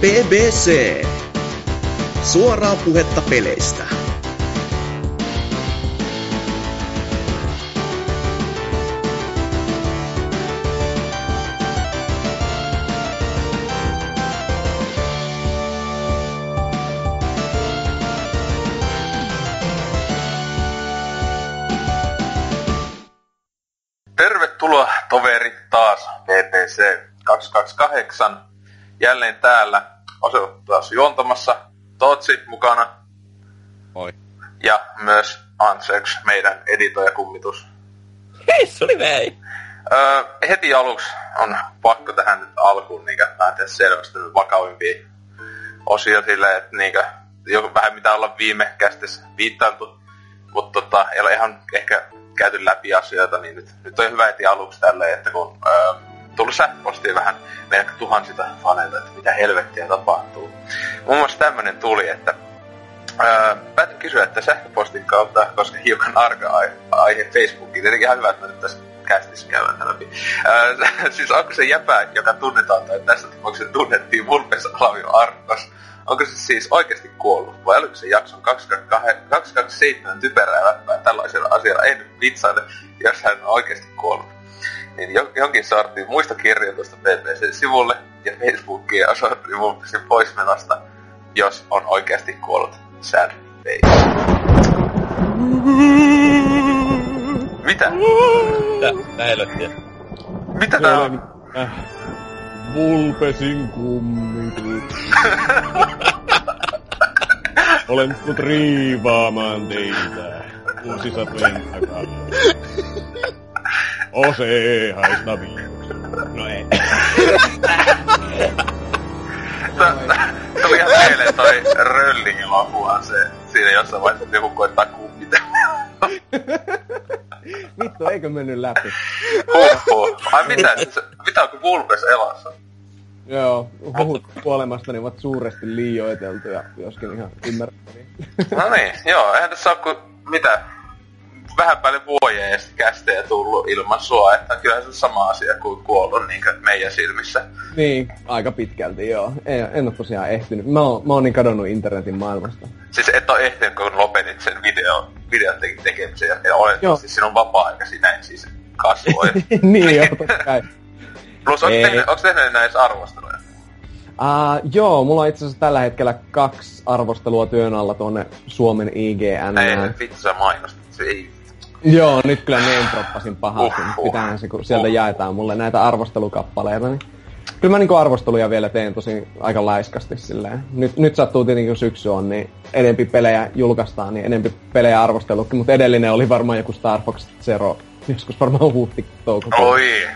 BBC. Suoraa puhetta peleistä. Tervetuloa toverit taas BBC 228. Jälleen täällä taas juontamassa Totsi mukana Moi. ja myös Anseks, meidän editoijakummitus. Hei, se oli vei. Öö, heti aluksi on pakko tähän nyt alkuun niin lähteä selvästi vakavimpia osia silleen, että niin joku vähän mitä olla viime kästissä viittailtu, mutta tota, ei ole ihan ehkä käyty läpi asioita, niin nyt, nyt on hyvä heti aluksi tälleen, että kun öö, tullut sähköpostia vähän meidän tuhansita faneilta, että mitä helvettiä tapahtuu. Muun muassa tämmönen tuli, että Öö, päätin kysyä, että sähköpostin kautta, koska hiukan arka aihe, Facebookiin, tietenkin ihan hyvä, että me nyt tässä kästissä käydään läpi. Öö, siis onko se jäpä, joka tunnetaan, tai tässä tapauksessa tunnettiin Vulpes Alavio Arkos, onko se siis oikeasti kuollut, vai oliko se jakson 227 typerää läppää tällaisella asialla, en vitsaile, jos hän on oikeasti kuollut. Niin jonkin sortin muista kirjoitusta BBC-sivulle ja Facebookiin osoitti Vulpesin poismenosta, jos on oikeasti kuollut sad face. Mitä? Mitä? Mitä helvettiä? Mitä tää on? Äh, Vulpesin kummitus. Olen tullut riivaamaan teitä vuosisatojen takana. Ose haista viikoksi. No ei. Tää tuli ihan mieleen toi Röllingin lopuhan se. Siinä jossain vaiheessa joku koittaa kummita. Vittu, eikö mennyt läpi? Huhhuh. Ai mitä? Mitä onko Vulpes elossa? Joo, huhut kuolemastani ovat suuresti liioiteltuja, joskin ihan ymmärrettäviä. No niin, joo, eihän tässä ole kuin mitä vähän päälle vuoden ja kästejä tullut ilman sua, että kyllä se on sama asia kuin kuollut niin meidän silmissä. Niin, aika pitkälti joo. En, en ole tosiaan ehtinyt. Mä oon, mä oon niin kadonnut internetin maailmasta. Siis et ole ehtinyt, kun lopetit sen video, videon te- tekemisen ja, olet Joo. siis sinun vapaa-aika sinä siis kasvoi. niin joo, totta kai. Plus, onko tehnyt, onko tehnyt näissä arvosteluja? Uh, joo, mulla on itse asiassa tällä hetkellä kaksi arvostelua työn alla tuonne Suomen IGN. Ei, vittu sä mainostit. Se ei. Joo, nyt kyllä name droppasin pahasti. Uhuh. Pitäähän se, kun sieltä jaetaan mulle näitä arvostelukappaleita. Niin kyllä mä niinku arvosteluja vielä teen tosi aika laiskasti silleen. Nyt, nyt sattuu tietenkin, kun syksy on, niin enempi pelejä julkaistaan, niin enempi pelejä arvostelukin. Mutta edellinen oli varmaan joku Star Fox Zero. Joskus varmaan huhti toukokuussa. Oi.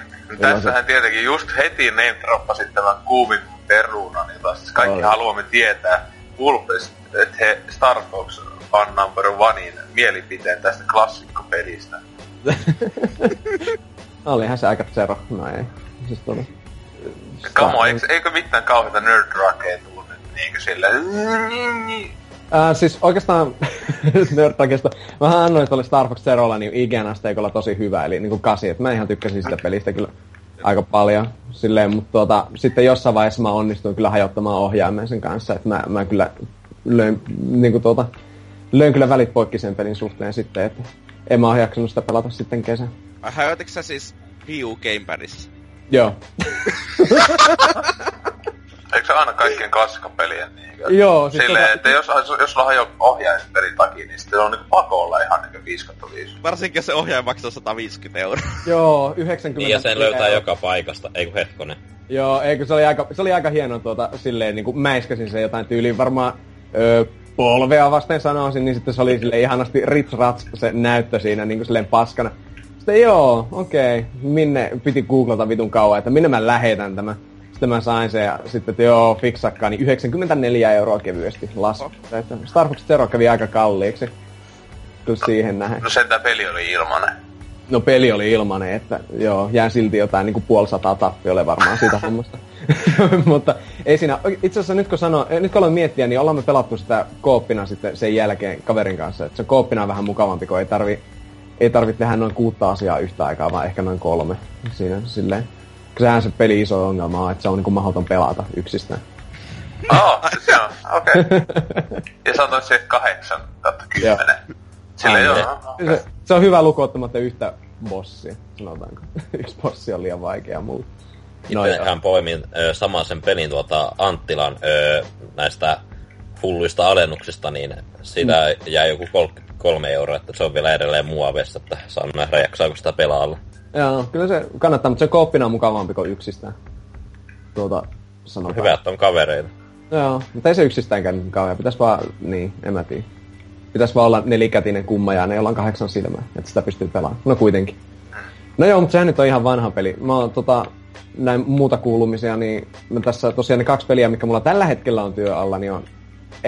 Tässähän tietenkin just heti name droppasit tämän kuumin perunan, jota siis kaikki Oi. haluamme tietää. Vulpes, että he Star Fox on number onein mielipiteen tästä klassikkopelistä. Olihan se aika Zero. No ei. Siis tuli. Kamo, eikö, eikö mitään kauheita nerdrakea tullut nyt niinkö silleen? Äh, siis oikeastaan Nerdtagista, mä annoin tuolle Star Fox Zerolla niin IGN-asteikolla tosi hyvä, eli niin kuin kasi, että mä ihan tykkäsin sitä pelistä kyllä aika paljon, silleen, mutta tuota, sitten jossain vaiheessa mä onnistuin kyllä hajottamaan ohjaimen sen kanssa, että mä, mä kyllä löin, niin kuin tuota, löin kyllä välit poikki sen pelin suhteen sitten, että en mä oo jaksanut sitä pelata sitten kesän. Hajoititko sä siis Wii U Gamepadissa? Joo. Eikö se aina kaikkien klassikkopelien niinkö? Joo, siis Silleen, tota- että jos, jos sulla hajoaa ohjaispelin takia, niin sitten on niinku pakolla ihan niinku 5 5. Varsinkin jos se ohjaaja maksaa 150 euroa. Joo, 90 Niin, ja sen löytää joka paikasta. Ei kun hetkonen. Joo, eikö se oli aika, se oli aika hieno tuota, silleen niin kuin mäiskäsin se jotain tyyliin varmaan ö, polvea vasten sanoisin, niin sitten se oli sille ihanasti rits rats se näyttö siinä niin kuin silleen paskana. Sitten joo, okei, okay. minne, piti googlata vitun kauan, että minne mä lähetän tämän. Sitten mä sain sen ja sitten, että joo, fiksakkaa, niin 94 euroa kevyesti lasku. Star Fox Zero kävi aika kalliiksi. Kyllä siihen nähden. No sentään peli oli ilmanen. No peli oli ilmanen, että joo, jää silti jotain niinku puoli sataa tappiolle varmaan siitä hommasta. Mutta ei siinä, itse asiassa nyt kun, sano, nyt kun aloin miettiä, niin ollaan me pelattu sitä kooppina sitten sen jälkeen kaverin kanssa. Että se kooppina on vähän mukavampi, kun ei tarvi, ei tarvi tehdä noin kuutta asiaa yhtä aikaa, vaan ehkä noin kolme. Siinä silleen. Sehän se peli iso ongelma on, että se on niinku mahdoton pelata yksistään. Oh, se on, okei. Okay. Ja sä antoit siihen kahdeksan kautta kymmenen. Sille joo, okay. se, se, on hyvä luku ottamatta yhtä bossia, sanotaanko. Yksi bossi on liian vaikea mulle. No, hän poimin ö, saman sen pelin tuota Anttilan ö, näistä hulluista alennuksista, niin siitä mm. jää joku 33 euroa, että se on vielä edelleen muovessa, että saan nähdä jaksaako sitä pelaalla. Joo, kyllä se kannattaa, mutta se kooppina on mukavampi kuin yksistään. Tuota, sanotaan. Hyvä, että on kavereita. Joo, mutta ei se yksistäänkään niin kauhean. Pitäis vaan, niin, en mä tiedä. Pitäis vaan olla nelikätinen kumma ja ne jolla on kahdeksan silmää, että sitä pystyy pelaamaan. No kuitenkin. No joo, mutta sehän nyt on ihan vanha peli. Mä oon tota, näin muuta kuulumisia, niin mä tässä tosiaan ne kaksi peliä, mikä mulla tällä hetkellä on työ alla, niin on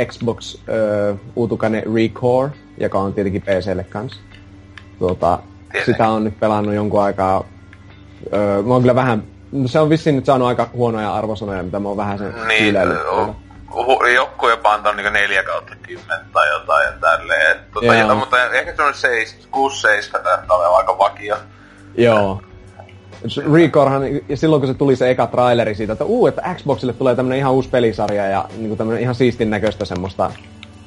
Xbox uh, uutukainen Recore, joka on tietenkin PClle kanssa. Tuota, sitä on nyt pelannut jonkun aikaa. Uh, mä oon kyllä vähän... No se on vissiin nyt saanut aika huonoja arvosanoja, mitä mä oon vähän sen niin, joku jopa antaa niinku 4 kautta 10 tai jotain ja tälleen. Tota, ja, mutta ehkä se on 6-7 taitaa olla aika vakio. Joo. Recorehan, ja silloin kun se tuli se eka traileri siitä, että uu, että Xboxille tulee tämmönen ihan uusi pelisarja ja niin tämmönen ihan siistin näköistä semmoista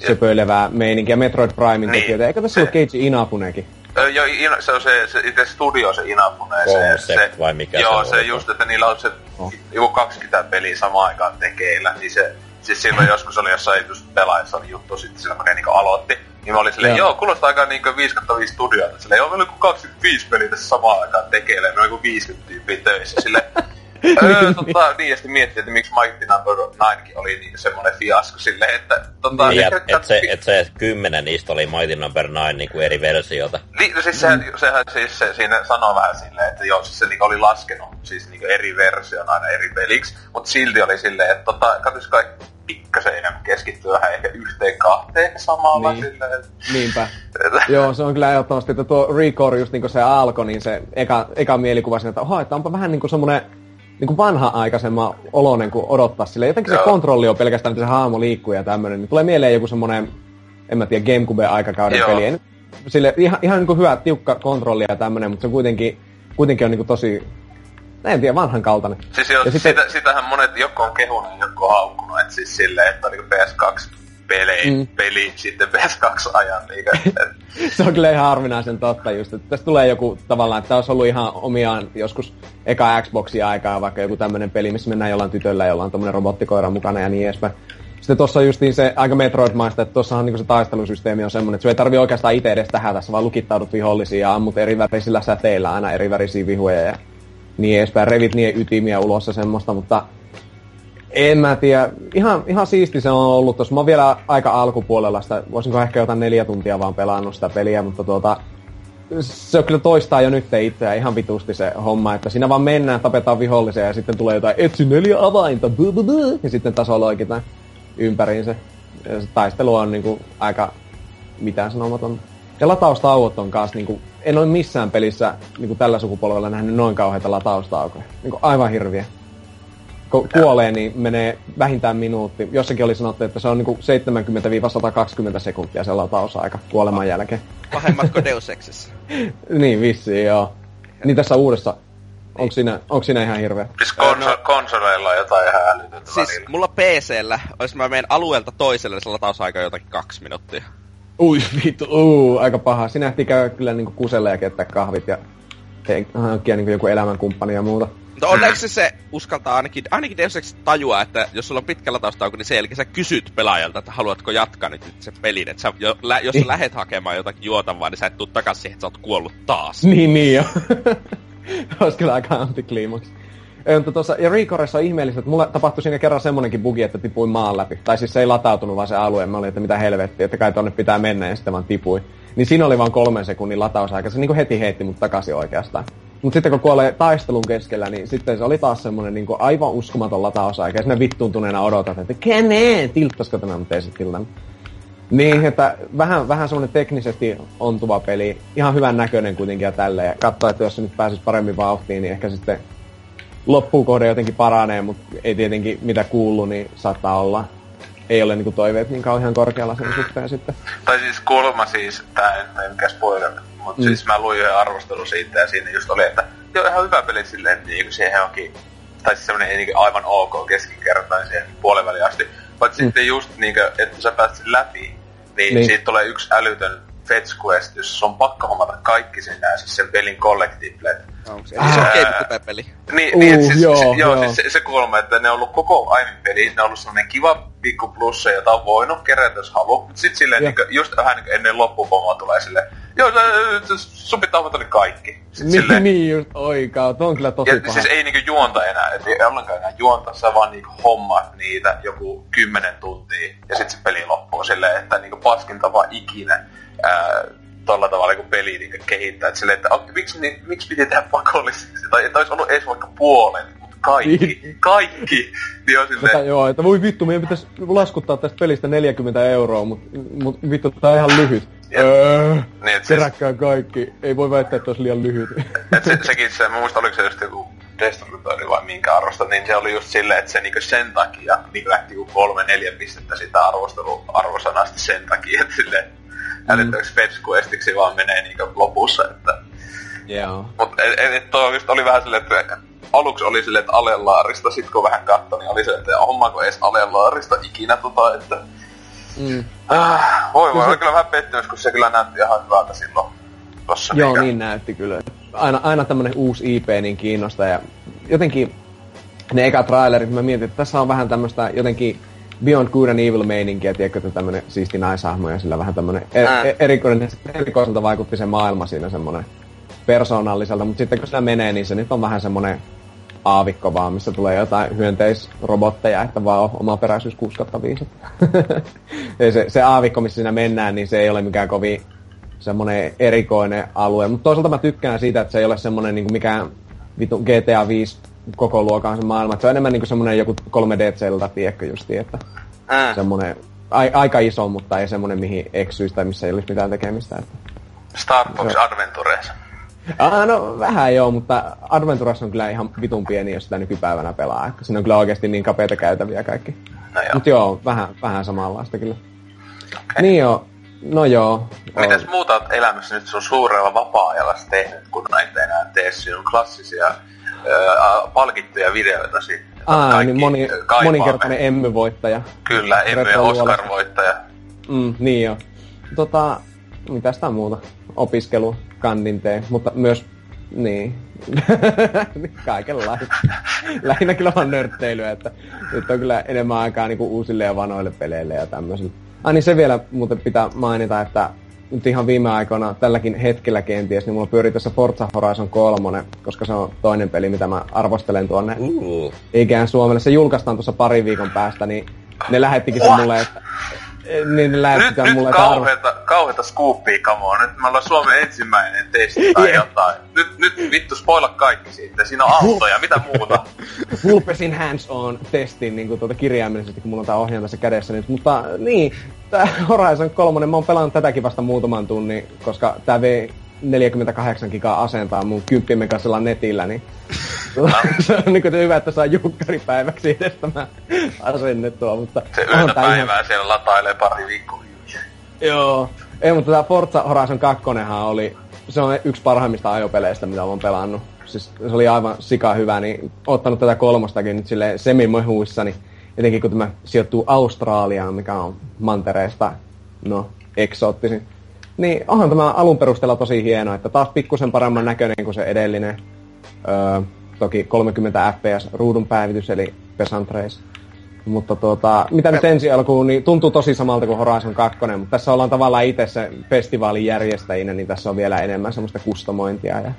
söpöilevää meininkiä. Metroid Primein niin. tekijöitä. Eikö tässä ole Keiji Inafunekin? Joo, se on se, se itse studio, se Inafune. Se, se, vai mikä joo, se, se just, että niillä on se oh. joku 20 peliä samaan aikaan tekeillä, niin se, siis silloin joskus oli jossain just pelaajassa oli juttu sitten silloin, kun ne niinku aloitti. Niin mä olin silleen, joo, joo kuulostaa aika niinku 5 studioita. Silleen, joo, meillä on 25 peliä tässä samaan aikaan tekeillä, ne on niinku 50 tyyppiä töissä. Silleen, öö, tota, niin, ja sitten miettii, että miksi Mighty Number 9 oli niin semmoinen fiasko silleen, että... Tota, niin, että et se, et se kymmenen niistä oli Mighty Number 9 niin kuin eri versiota. Niin, no siis sehän, mm. sehän siis se, siinä sanoo vähän silleen, että joo, siis se niin oli laskenut siis niin eri version aina eri peliksi, mutta silti oli silleen, että tota, katsois kai pikkasen enemmän keskittyä vähän ehkä yhteen kahteen samalla niin. silleen. Niinpä. Joo, se on kyllä ehdottomasti, että tuo Recore just niin se alkoi, niin se eka, eka mielikuva siinä, että oha, että onpa vähän niin kuin semmoinen niin kuin vanha-aikaisemman oloinen kuin odottaa sille. Jotenkin Joo. se kontrolli on pelkästään, että se haamo liikkuu ja tämmöinen. Niin tulee mieleen joku semmoinen, en mä tiedä, Gamecube-aikakauden Joo. peli. Sille ihan, ihan niin kuin hyvä, tiukka kontrolli ja tämmöinen, mutta se kuitenkin, kuitenkin on niin kuin tosi, en tiedä, vanhan kaltainen. Siis jo, ja sitten, sitä, sitähän monet, joku on kehunut joku on haukkunut, että siis silleen, että on niin PS2 pelejä, mm. peli sitten PS2 ajan. Niin, se on kyllä ihan harvinaisen totta just, että tästä tulee joku tavallaan, että olisi ollut ihan omiaan joskus eka Xboxia aikaa, vaikka joku tämmöinen peli, missä mennään jollain tytöllä, jolla on tämmöinen robottikoira mukana ja niin edespäin. Sitten tuossa on niin se aika Metroid-maista, että tuossahan niin se taistelusysteemi on semmoinen, että se ei tarvi oikeastaan itse edes tähän tässä, vaan lukittaudut vihollisia ja ammut eri värisillä säteillä aina eri värisiä vihuja ja niin edespäin. Revit niin ytimiä ulos ja semmoista, mutta en mä tiedä. Ihan, ihan siisti se on ollut tossa. Mä oon vielä aika alkupuolella sitä, voisinko ehkä jotain neljä tuntia vaan pelannut sitä peliä, mutta tuota, se kyllä toistaa jo nyt itseä ihan vitusti se homma, että siinä vaan mennään, tapetaan vihollisia ja sitten tulee jotain etsi neljä avainta, buh, buh, buh, ja sitten tasoloikitaan ympäriinsä. Ja se taistelu on niinku aika mitään sanomaton. Ja lataustauot on kanssa niinku, en ole missään pelissä niinku tällä sukupolvella nähnyt noin kauheita lataustaukoja. Niinku aivan hirviä kun kuolee, niin menee vähintään minuutti. Jossakin oli sanottu, että se on niinku 70-120 sekuntia se latausaika kuoleman jälkeen. Pahemmat kuin Deus Exissä. niin, vissiin joo. Niin tässä uudessa Onko siinä, onko siinä ihan hirveä? Siis konso- no, konsoleilla on jotain ihan älytöntä Siis välillä. mulla PCllä, jos mä menen alueelta toiselle, niin se latausaika jotakin kaksi minuuttia. Ui vittu, uu, aika paha. Sinä ehti käydä kyllä niinku kuselle ja keittää kahvit ja hankkia niinku joku elämänkumppani ja muuta. Mutta onneksi se uskaltaa ainakin, ainakin Deus Ex tajua, että jos sulla on pitkä lataustauko, niin sen jälkeen sä kysyt pelaajalta, että haluatko jatkaa nyt se pelin. Että sä, jo, lä, jos sä niin. lähet hakemaan jotakin juotavaa, niin sä et tuu takas siihen, että sä oot kuollut taas. Niin, niin jo. Olisi kyllä aika antikliimaksi. Mutta tuossa, Recoressa on ihmeellistä, että mulle tapahtui siinä kerran semmonenkin bugi, että tipuin maan läpi. Tai siis se ei latautunut vaan se alue. Mä olin, että mitä helvettiä, että kai tonne pitää mennä ja sitten vaan tipui. Niin siinä oli vain kolmen sekunnin latausaika. Se niinku heti heitti mut takaisin oikeastaan. Mutta sitten kun kuolee taistelun keskellä, niin sitten se oli taas semmonen niinku aivan uskomaton latausaika. Ja sinne vittuuntuneena odotat, että keneen, tilttasko tämä, mutta ei se tiltannut. Niin, että vähän, vähän semmonen teknisesti ontuva peli. Ihan hyvän näköinen kuitenkin ja tälleen. Katsoa, että jos se nyt pääsisi paremmin vauhtiin, niin ehkä sitten loppukohde jotenkin paranee, mutta ei tietenkin mitä kuuluu, niin saattaa olla ei ole niinku toiveet niin kauhean korkealla sen suhteen sitten. Tai siis kulma siis, tää en mikä spoiler, mutta mm. siis mä luin yhden arvostelu siitä ja siinä just oli, että joo ihan hyvä peli silleen, niinku siihen onkin tai siis semmonen niin aivan ok keskinkertainen siihen puoliväliin asti. Vaan mm. sitten just niinkö, että sä pääset läpi, niin, niin, siitä tulee yksi älytön fetch quest, jossa on pakko hommata kaikki siis sen pelin collectiblet. Onko se? Se on GameCube-peli. Niin, niin uh, siis, joo, se, joo, joo. Siis se, se kuulemma, että ne on ollut koko aina peli, ne on ollut sellainen kiva pikku plussa, jota on voinut kerätä, jos haluaa. Mutta sitten silleen, niin kuin, just vähän niin ennen loppupomoa tulee silleen, joo, sun pitää hommata ne kaikki. Sitten niin, silleen, niin just, oikaa, tuo on kyllä tosi ja, paha. siis ei niinku juonta enää, et ei ollenkaan enää juonta, sä vaan niinku hommaat niitä joku kymmenen tuntia, ja sitten se peli loppuu silleen, että niinku paskinta vaan ikinä tuolla tavalla kun peli niin kehittää. Että silleen, että okay, miksi, niin, miksi piti tehdä pakolliseksi? Tai että olisi ollut edes vaikka puolen, mutta kaikki, niin. kaikki. Niin on silleen... Tätä, joo, että voi vittu, meidän pitäisi laskuttaa tästä pelistä 40 euroa, mutta mut, vittu, tää on ihan lyhyt. Öö, niin, keräkkää siis... kaikki. Ei voi väittää, että olisi liian lyhyt. Et se, sekin se, mä muistan, oliko se just joku Destructory vai minkä arvosta, niin se oli just silleen, että se niinku sen takia niin lähti joku kolme neljä pistettä sitä arvostelu arvosanasta sen takia, että silleen, älyttömäksi mm. fetch vaan menee niinku lopussa, että... Joo. Mut et, et, toi just oli vähän silleen, että aluksi oli silleen, että alelaarista, sit kun vähän katsoi, niin oli se, että hommaako edes alelaarista ikinä tota, että... Mm. Äh, voi voi, oli kyllä vähän pettynyt, kun se kyllä näytti ihan hyvältä silloin. Tossa Joo, mikä... niin näytti kyllä. Aina, aina tämmönen uusi IP niin kiinnostaa ja jotenkin ne eka trailerit, mä mietin, että tässä on vähän tämmöstä jotenkin Beyond Good and Evil meininkiä, tiedätkö, että tämmönen siisti naisahmo ja sillä vähän tämmönen er, er, erikoinen, erikoiselta vaikutti se maailma siinä semmonen persoonalliselta, mutta sitten kun sitä menee, niin se nyt on vähän semmonen aavikko vaan, missä tulee jotain hyönteisrobotteja, että vaan oma peräisyys 6 5. se, se aavikko, missä siinä mennään, niin se ei ole mikään kovin semmonen erikoinen alue. Mutta toisaalta mä tykkään siitä, että se ei ole semmonen niin mikään vitu GTA 5 koko luokan se maailma. se on enemmän niinku semmonen joku 3D-zelda, tiedätkö justi, että mm. semmonen a, aika iso, mutta ei semmonen mihin eksyisi tai missä ei olisi mitään tekemistä. Että... Star Fox Adventures. Ah, no vähän joo, mutta Adventures on kyllä ihan vitun pieni, jos sitä nykypäivänä pelaa. Siinä on kyllä oikeasti niin kapeita käytäviä kaikki. No joo. Mut joo, vähän, vähän samanlaista kyllä. Okay. Niin joo, no joo. Mitäs muuta oot elämässä nyt sun suurella vapaa-ajalla tehnyt, kun näitä enää tee sinun klassisia äh, palkittuja videoita sitten. Aa, kaikki, niin moni, moninkertainen Emmy-voittaja. Kyllä, Emmy- ja Oscar-voittaja. Mm, niin joo. Tota, sitä muuta? Opiskelu, kandin tee, mutta myös, niin, kaikenlaista. Lähinnä kyllä vaan nörtteilyä, että nyt on kyllä enemmän aikaa niinku uusille ja vanoille peleille ja tämmöisille. Ah niin se vielä muuten pitää mainita, että nyt ihan viime aikoina, tälläkin hetkellä kenties, niin mulla pyörii tässä Forza Horizon 3, koska se on toinen peli, mitä mä arvostelen tuonne uh. ikään Suomelle. Se julkaistaan tuossa pari viikon päästä, niin ne lähettikin sen mulle, että niin ne nyt, nyt mulle, kauheeta, arvo... kauheeta scoopia kamoa. Nyt me ollaan Suomen ensimmäinen testi tai yeah. jotain. Nyt, nyt vittu spoila kaikki siitä. Siinä on autoja, mitä muuta? Vulpesin hands-on testin niin kuin tuota kirjaimellisesti, kun mulla on tää ohjaan tässä kädessä. Niin, mutta niin, tää Horizon 3, mä oon pelannut tätäkin vasta muutaman tunnin, koska tää vei 48 gigaa asentaa mun 10 megasella netillä, niin se on niin hyvä, että saa jukkaripäiväksi edes tämä asennettua, mutta... Se yötä päivää ihan... siellä latailee pari viikkoa. Joo. Ei, mutta tämä Forza Horizon 2 oli, se on yksi parhaimmista ajopeleistä, mitä olen pelannut. Siis se oli aivan sika hyvä, niin ottanut tätä kolmostakin nyt sille semimehuissa, niin etenkin kun tämä sijoittuu Australiaan, mikä on mantereesta, no, eksoottisin. Niin onhan tämä alun perusteella tosi hieno, että taas pikkusen paremman näköinen kuin se edellinen. Öö, toki 30 fps ruudun päivitys, eli Pesant Race. Mutta tuota, mitä nyt ensi alkuun, niin tuntuu tosi samalta kuin Horizon 2, mutta tässä ollaan tavallaan itse se festivaalin järjestäjinä, niin tässä on vielä enemmän semmoista kustomointia. Ja...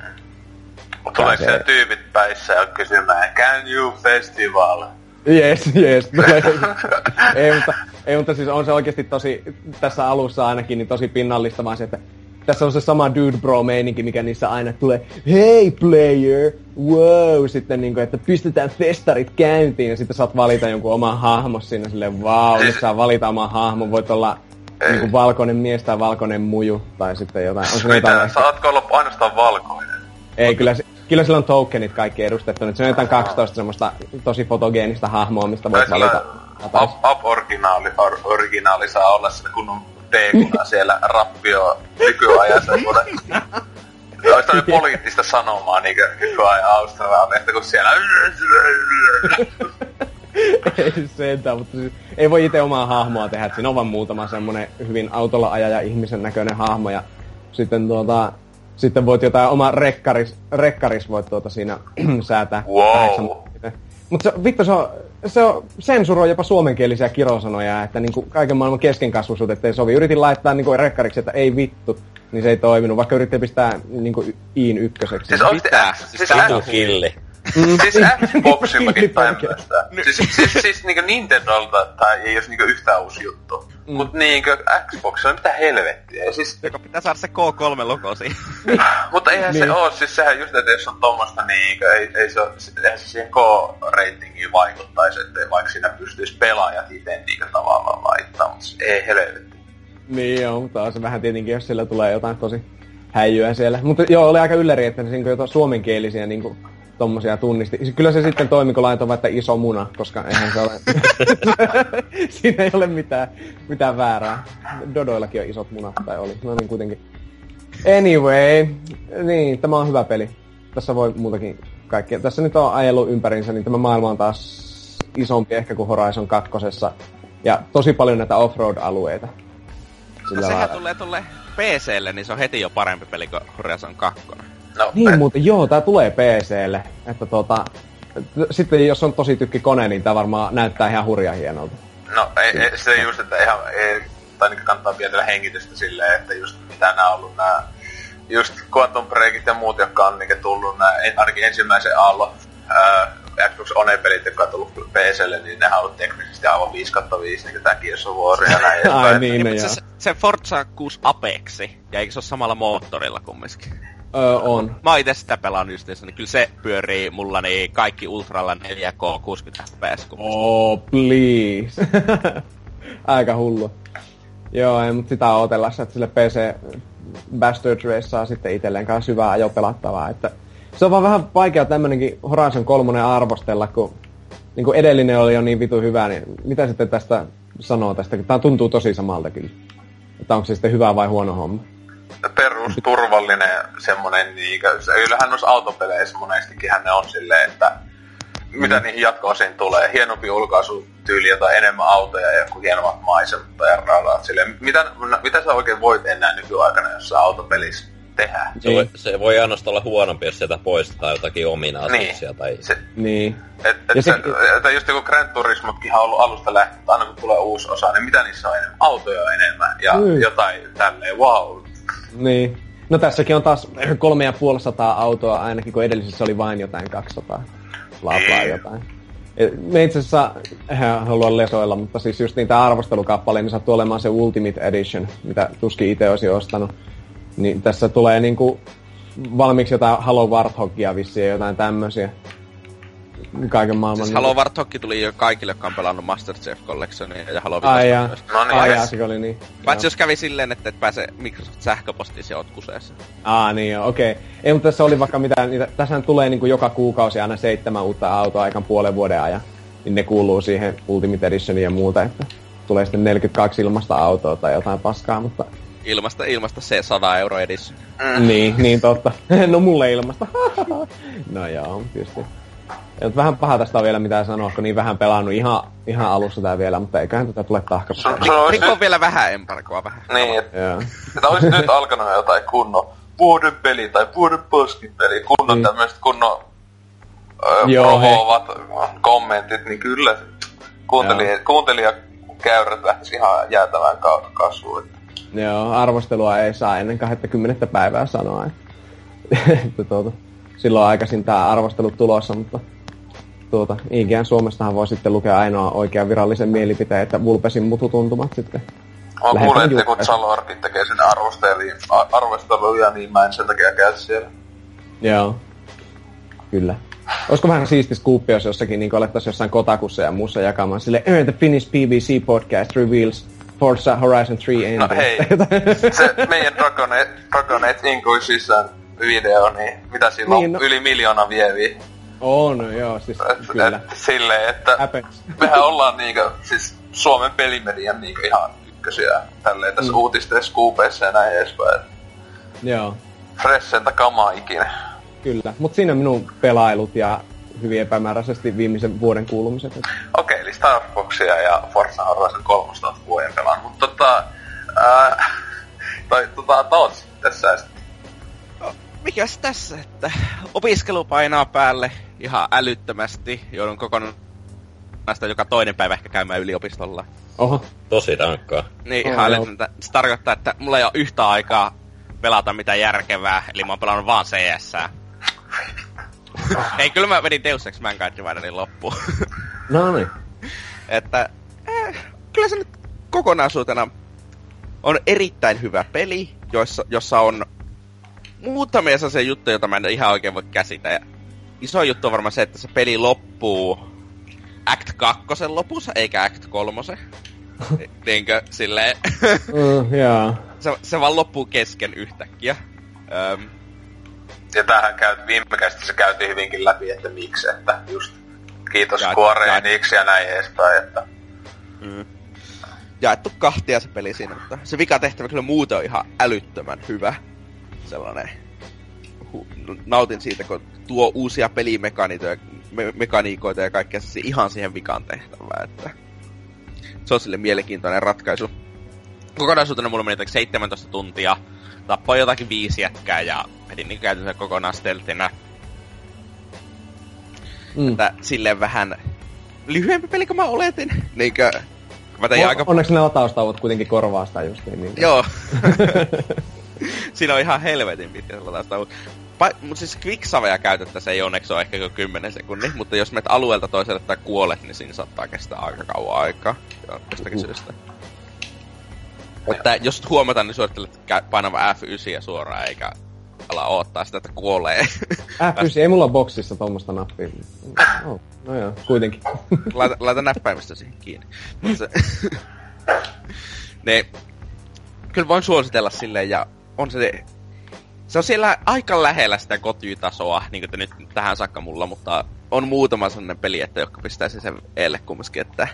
Mutta tuleeko se... tyypit päissä ja kysymään, can you festival? Yes, yes. ei, mutta, ei, mutta siis on se oikeasti tosi, tässä alussa ainakin, niin tosi pinnallista vaan se, että tässä on se sama dude bro meininki, mikä niissä aina tulee, hey player, wow, sitten niinku, että pistetään festarit käyntiin, ja sitten saat valita jonkun oman hahmos sinne silleen, wow, nyt saa valita oman hahmon, voit olla niinku valkoinen mies tai valkoinen muju, tai sitten jotain. On se Mitä, jotain? Saatko olla ainoastaan valkoinen? Ei, kyllä, kyllä sillä on tokenit kaikki edustettu, se on jotain 12 semmoista tosi fotogeenista hahmoa, mistä voit valita. Up, up originaali, or, originaali saa olla sillä kunnon D-kuna siellä rappio nykyajassa Olisi tämmöinen poliittista sanomaa niinkö nykyajan Australialehtä, kun siellä... ei sentään, mutta siis ei voi itse omaa hahmoa tehdä. Siinä on vaan muutama semmonen hyvin autolla ajaja ihmisen näköinen hahmo ja sitten tuota, sitten voit jotain oma rekkaris, rekkaris voit tuota siinä säätää. Wow. Mutta se, vittu, se on, se on, sensuroi jopa suomenkielisiä kirosanoja, että niinku kaiken maailman keskenkasvuisuudet ettei sovi. Yritin laittaa niinku rekkariksi, että ei vittu, niin se ei toiminut, vaikka yritin pistää niinku iin ykköseksi. Siis onks Mitä? Siis, Siis siis, Vitu killi. siis Xboxillakin Niin, tämmöistä. Siis, siis, siis niinku Nintendolta tai ei jos niinku yhtään uusi juttu. Mm. Mut niinku Xboxilla mitä helvettiä. Ja siis, Joka pitää saada se K3-logo siihen. mutta eihän niin. se Niin. oo, siis sehän just, että jos on tommosta niinku, ei, ei se, oo- eihän se siihen K-ratingiin vaikuttaisi, että vaikka siinä pystyisi pelaajat itse niinku tavallaan laittaa, mutta siis ei helvetti. Niin joo, mutta on se vähän tietenkin, jos sillä tulee jotain tosi häijyä siellä. Mutta joo, oli aika ylläri, että ne siinä jotain suomenkielisiä niinku tommosia tunnisti. Kyllä se sitten toimi, kun laitoin vaikka iso muna, koska eihän se ole... Siinä ei ole mitään, mitään väärää. Dodoillakin on isot munat, tai oli. No niin kuitenkin. Anyway, niin, tämä on hyvä peli. Tässä voi muutakin kaikkea. Tässä nyt on ajellut ympärinsä, niin tämä maailma on taas isompi ehkä kuin Horizon 2. Ja tosi paljon näitä offroad-alueita. No Sillä sehän lailla. tulee tulle PClle, niin se on heti jo parempi peli kuin Horizon 2. No, Niin et- muuten, joo, tää tulee PClle. Että tota, sitten jos on tosi tykki kone, niin tää varmaan näyttää ihan hurja hienolta. No ei, ei, se just, että ihan, ei, tai niin kannattaa pietellä hengitystä silleen, että just mitä nää on ollut nää, just Quantum Breakit ja muut, jotka on niin tullut nää, en- ainakin ensimmäisen aallon ää, Xbox One-pelit, jotka on tullut PClle, niin nehän on ollut teknisesti aivan 5 5, niin tää Gears of War ja näin. Ai niin, Niin, joo. se, se Forza 6 Apexi, ja eikö se ole samalla moottorilla kumminkin? Öö, on. Mä oon itse sitä pelannut justiinsa, niin kyllä se pyörii mulla niin kaikki Ultralla 4K 60 fps. Oh, please. Aika hullu. Joo, ei, mutta sitä on otellassa, että sille PC Bastard Race saa sitten itselleen kanssa hyvää ajo pelattavaa. Että se on vaan vähän vaikea tämmönenkin Horizon 3 arvostella, kun niin kuin edellinen oli jo niin vitu hyvä, niin mitä sitten tästä sanoo tästä? Tämä tuntuu tosi samalta kyllä. Että onko se sitten hyvä vai huono homma? Perusturvallinen semmonen, niin, kyllähän noissa autopeleissä monestikin ne on silleen, että mitä niihin jatko-osiin tulee, hienompi ulkaisutyyli, jotain enemmän autoja ja joku hienommat maisemat ja radat. Silleen, mitä, mitä sä oikein voit enää nykyaikana jossain autopelissä tehdä? Se voi, se voi ainoastaan olla huonompi, jos sieltä poistetaan jotakin ominaisuuksia Niin. tai... Se, Niin. et, et Ja se, se- että just joku Grand Turismotkin on ollut alusta lähtien, että aina kun tulee uusi osa, niin mitä niissä on enemmän? Autoja on enemmän ja Mm. jotain tälleen, wow. Niin. No tässäkin on taas kolme ja puoli sataa autoa ainakin, kun edellisessä oli vain jotain 200. Bla bla Niin. jotain. Et Me itse asiassa, eihän halua lesoilla, mutta siis just niin tää arvostelukappale, niin sattuu olemaan se Ultimate Edition, mitä tuskin itse olisi ostanut. Niin tässä tulee niinku valmiiksi jotain Halo Warthogia vissiin ja jotain tämmösiä. Kaiken maailman... Siis Halo Warthog tuli jo kaikille, jotka on pelannut Masterchef Collectionia ja Halo Ai 5 jaa. No niin, Ai jaa, se oli niin. Paitsi Joo. jos kävi silleen, että et pääse Microsoft sähköpostiin sieltä kuseessa. Aa, niin joo, okei. Okay. Ei, mutta tässä oli vaikka mitään, niitä, tässähän tulee niinku joka kuukausi aina seitsemän uutta autoa aikan puolen vuoden ajan. Niin ne kuuluu siihen Ultimate Editioniin ja muuta, että tulee sitten 42 ilmasta autoa tai jotain paskaa, mutta Ilmasta ilmasta se 100 euro edissä. mm. niin, niin totta. no mulle ilmasta. no joo, tietysti. Ja, mutta vähän paha tästä on vielä mitään sanoa, kun niin vähän pelannut ihan, ihan alussa tää vielä, mutta eiköhän tätä tule tahkasta. Se, se olisi Rikko nyt, on vielä vähän embargoa vähän. niin, että Joo. Että olisi nyt alkanut jotain kunnon vuoden peli tai vuoden poskin peli, kunnon Niin. mm. tämmöiset kunnon öö, Joo, provoovat kommentit, niin kyllä se kuuntelija, kuuntelijakäyrät lähtisi ihan jäätävään ka- kasvuun. että Joo, arvostelua ei saa ennen 20. päivää sanoa. Että, että tuota, silloin aikaisin tämä arvostelu tulossa, mutta tuota, IGN Suomestahan voi sitten lukea ainoa oikean virallisen mielipiteen, että Vulpesin mututuntumat sitten. Mä kuulin, että kun julkaisu. Zalorkin tekee a- arvosteluja, niin mä en sen takia käy siellä. Joo, kyllä. Olisiko vähän siisti skuuppi, jos jossakin niin alettaisiin jossain Kotakussa ja muussa jakamaan sille "Eh, The Finnish PVC Podcast reveals Forza Horizon 3 No ending. hei, se meidän Dragon, Dragon Age Inquisition video, niin mitä sillä on Niin, no- yli miljoona vieviä. On, joo, siis Et, kyllä. et, silleen, että Apex. mehän ollaan niinkö, siis Suomen pelimedian niinkö ihan ykkösiä tälleen tässä mm. uutisten skuupeissa ja näin edespäin. Joo. fressentä kamaa ikinä. Kyllä, mutta siinä minun pelailut ja hyvin epämääräisesti viimeisen vuoden kuulumiset. Okei, okay, eli Star Foxia ja Forza Horizon 3 vuoden pelaan, mutta tota... Ää, tai tota, Tots tässä no, mikäs tässä, että opiskelu painaa päälle ihan älyttömästi. Joudun kokonaan näistä joka toinen päivä ehkä käymään yliopistolla. Oho. Tosi rankkaa. Niin, ihan oh, Se tarkoittaa, että mulla ei ole yhtä aikaa pelata mitään järkevää, eli mä oon pelannut vaan CS. ei, kyllä mä vedin Deus Ex Mankind Dividerin loppuun. no niin. että, eh, kyllä se nyt kokonaisuutena on erittäin hyvä peli, jossa, jossa on muutamia sellaisia juttuja, joita mä en ihan oikein voi käsitä. Iso juttu on varmaan se, että se peli loppuu Act 2 lopussa, eikä Act 3. Niinkö, silleen... uh, yeah. se, se vaan loppuu kesken yhtäkkiä. Öm. Ja tähän käy, viime se käytiin hyvinkin läpi, että miksi, että just kiitos ja, Square ja, ja näin edespäin, että... Mm. Jaettu kahtia se peli siinä, mutta se vika tehtävä kyllä muuten on ihan älyttömän hyvä. Sellainen nautin siitä, kun tuo uusia pelimekaniikoita me- mekaniikoita ja kaikkea se ihan siihen vikaan tehtävää, että se on sille mielenkiintoinen ratkaisu. Kokonaisuutena mulla meni 17 tuntia, tappoi jotakin viisi jätkää ja vedin niin käytännössä kokonaan steltinä. Mm. Että silleen vähän lyhyempi peli kuin mä oletin. Niinkö, mä tein o- aika... Onneksi ne lataustauot kuitenkin korvaa sitä just niin. niin. Joo. Siinä on ihan helvetin pitkä lataustauot. Pa- mutta siis quicksavea käytettäisiin ei onneksi ole ehkä 10 sekunnin, mutta jos menet alueelta toiselle tai kuolet, niin siinä saattaa kestää aika kauan aikaa. Jostakin uh. syystä. Että jos huomataan, niin suosittelet painava F9 suoraan, eikä ala odottaa sitä, että kuolee. F9, ei mulla boksissa tuommoista nappia. Oh, no joo, kuitenkin. laita, laita näppäimistä siihen kiinni. se, ne, kyllä voin suositella silleen, ja on se se on siellä aika lähellä sitä kotytasoa, niin kuin nyt tähän saakka mulla, mutta on muutama sellainen peli, että joka pistäisi sen eelle kumminkin, että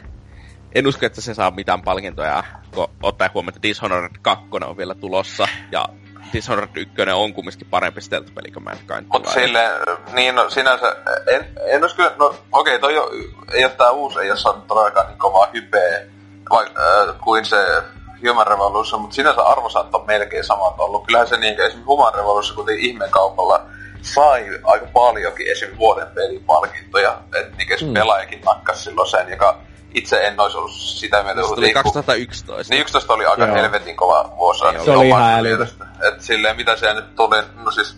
en usko, että se saa mitään palkintoja, kun ottaa huomioon, että Dishonored 2 on vielä tulossa, ja Dishonored 1 on kumminkin parempi stealth-peli kuin Mankind. Mutta sille, niin no, sinänsä, en, en kyllä, no okei, okay, toi jo, ei ole tää uusi, ei ole saanut todellakaan niin kovaa hypeä, vai, äh, kuin se Human Revolution, mutta sinänsä arvosat on melkein samat ollut. Kyllähän se niin, esimerkiksi Human Revolution, kuten ihmekaupalla, sai aika paljonkin esim. vuoden pelipalkintoja. Että niin mm. pelaajakin nakkas silloin sen, joka itse en olisi ollut sitä mieltä. Se tuli 2011. Niin 11 oli aika Joo. helvetin kova vuosi. Se, se oli ihan älytä. Että silleen, mitä se nyt tuli, no siis...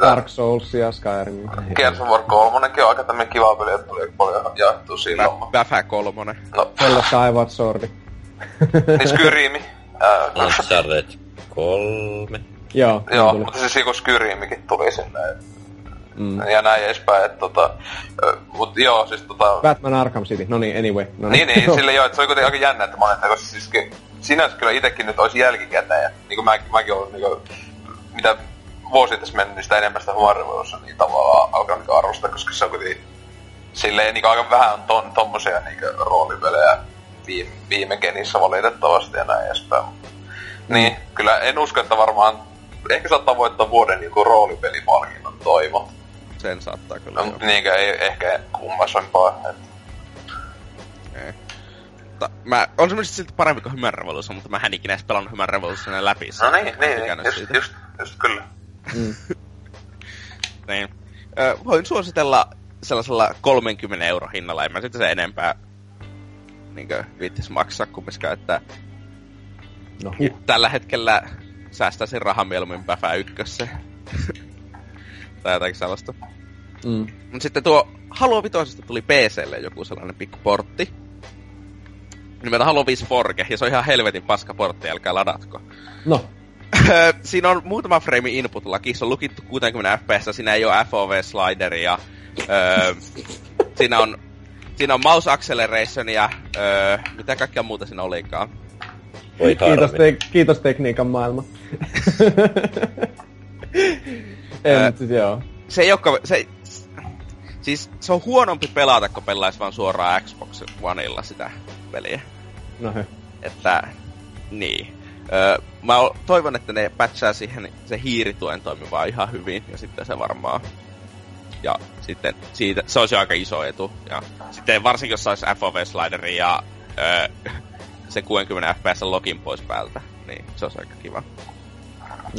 Dark Souls ja Skyrim. Gears of War 3 on aika tämmönen kiva peli, että tuli paljon jaettu silloin. Bäfä 3. No. Zelda Skyward Swordi niin Skyrimi. Uncharted 3. Joo, Joo mutta siis joku Skyrimikin tuli sinne. Mm. Ja näin edespäin, että tota... Mut joo, siis tota... Batman Arkham City, no niin, anyway. No niin, niin, sille joo, että se oli kuitenkin aika jännä, että monet koska siis sinänsä kyllä itekin nyt olisi jälkikäteen, ja niin kuin mä, mäkin olen niin kuin, mitä vuosi tässä mennyt, niin sitä enemmän sitä Human niin tavallaan alkanut niin arvostaa, koska se on kuitenkin silleen niin aika vähän on ton, tommosia niin roolipelejä viime, viime genissä valitettavasti ja näin edespäin. Niin, kyllä en usko, että varmaan ehkä saattaa voittaa vuoden joku roolipelipalkinnon toivo. Sen saattaa kyllä. No, niinkö ei ehkä kummasempaa. Että... Ei. Mutta mä, on semmoisesti silti parempi kuin Human Revolution, mutta mä en ikinä edes pelannut Human Revolutionia läpi. No niin, niin, niin just, just, just, kyllä. Mm. niin. Ö, voin suositella sellaisella 30 euro hinnalla, en mä sitten se enempää niinkö viittis maksaa kumminkaan, että no, huh. tällä hetkellä säästäisin rahaa mieluummin Päfä ykkössä. tai jotakin sellaista. Mm. Mut sitten tuo Halo 5 tuli PClle joku sellainen pikku portti. Nimeltä Halo 5 Forge, ja se on ihan helvetin paska portti, älkää ladatko. No. siinä on muutama frame input-laki, se on lukittu 60 fps, siinä ei ole FOV-slideria. öö, siinä on Siinä on mouse acceleration ja öö, mitä kaikkea muuta siinä olikaan. kiitos, te- kiitos tekniikan maailma. en, öö, siis joo. Se ei olekaan, se, siis se on huonompi pelata, kun pelaisi vaan suoraan Xbox Oneilla sitä peliä. No he. Että, niin. Öö, mä toivon, että ne patchaa siihen se hiirituen toimivaa ihan hyvin, ja sitten se varmaan... Ja sitten siitä, se olisi aika iso etu. Ja sitten varsinkin jos saisi FOV-slideri ja öö, se 60 fps login pois päältä, niin se olisi aika kiva.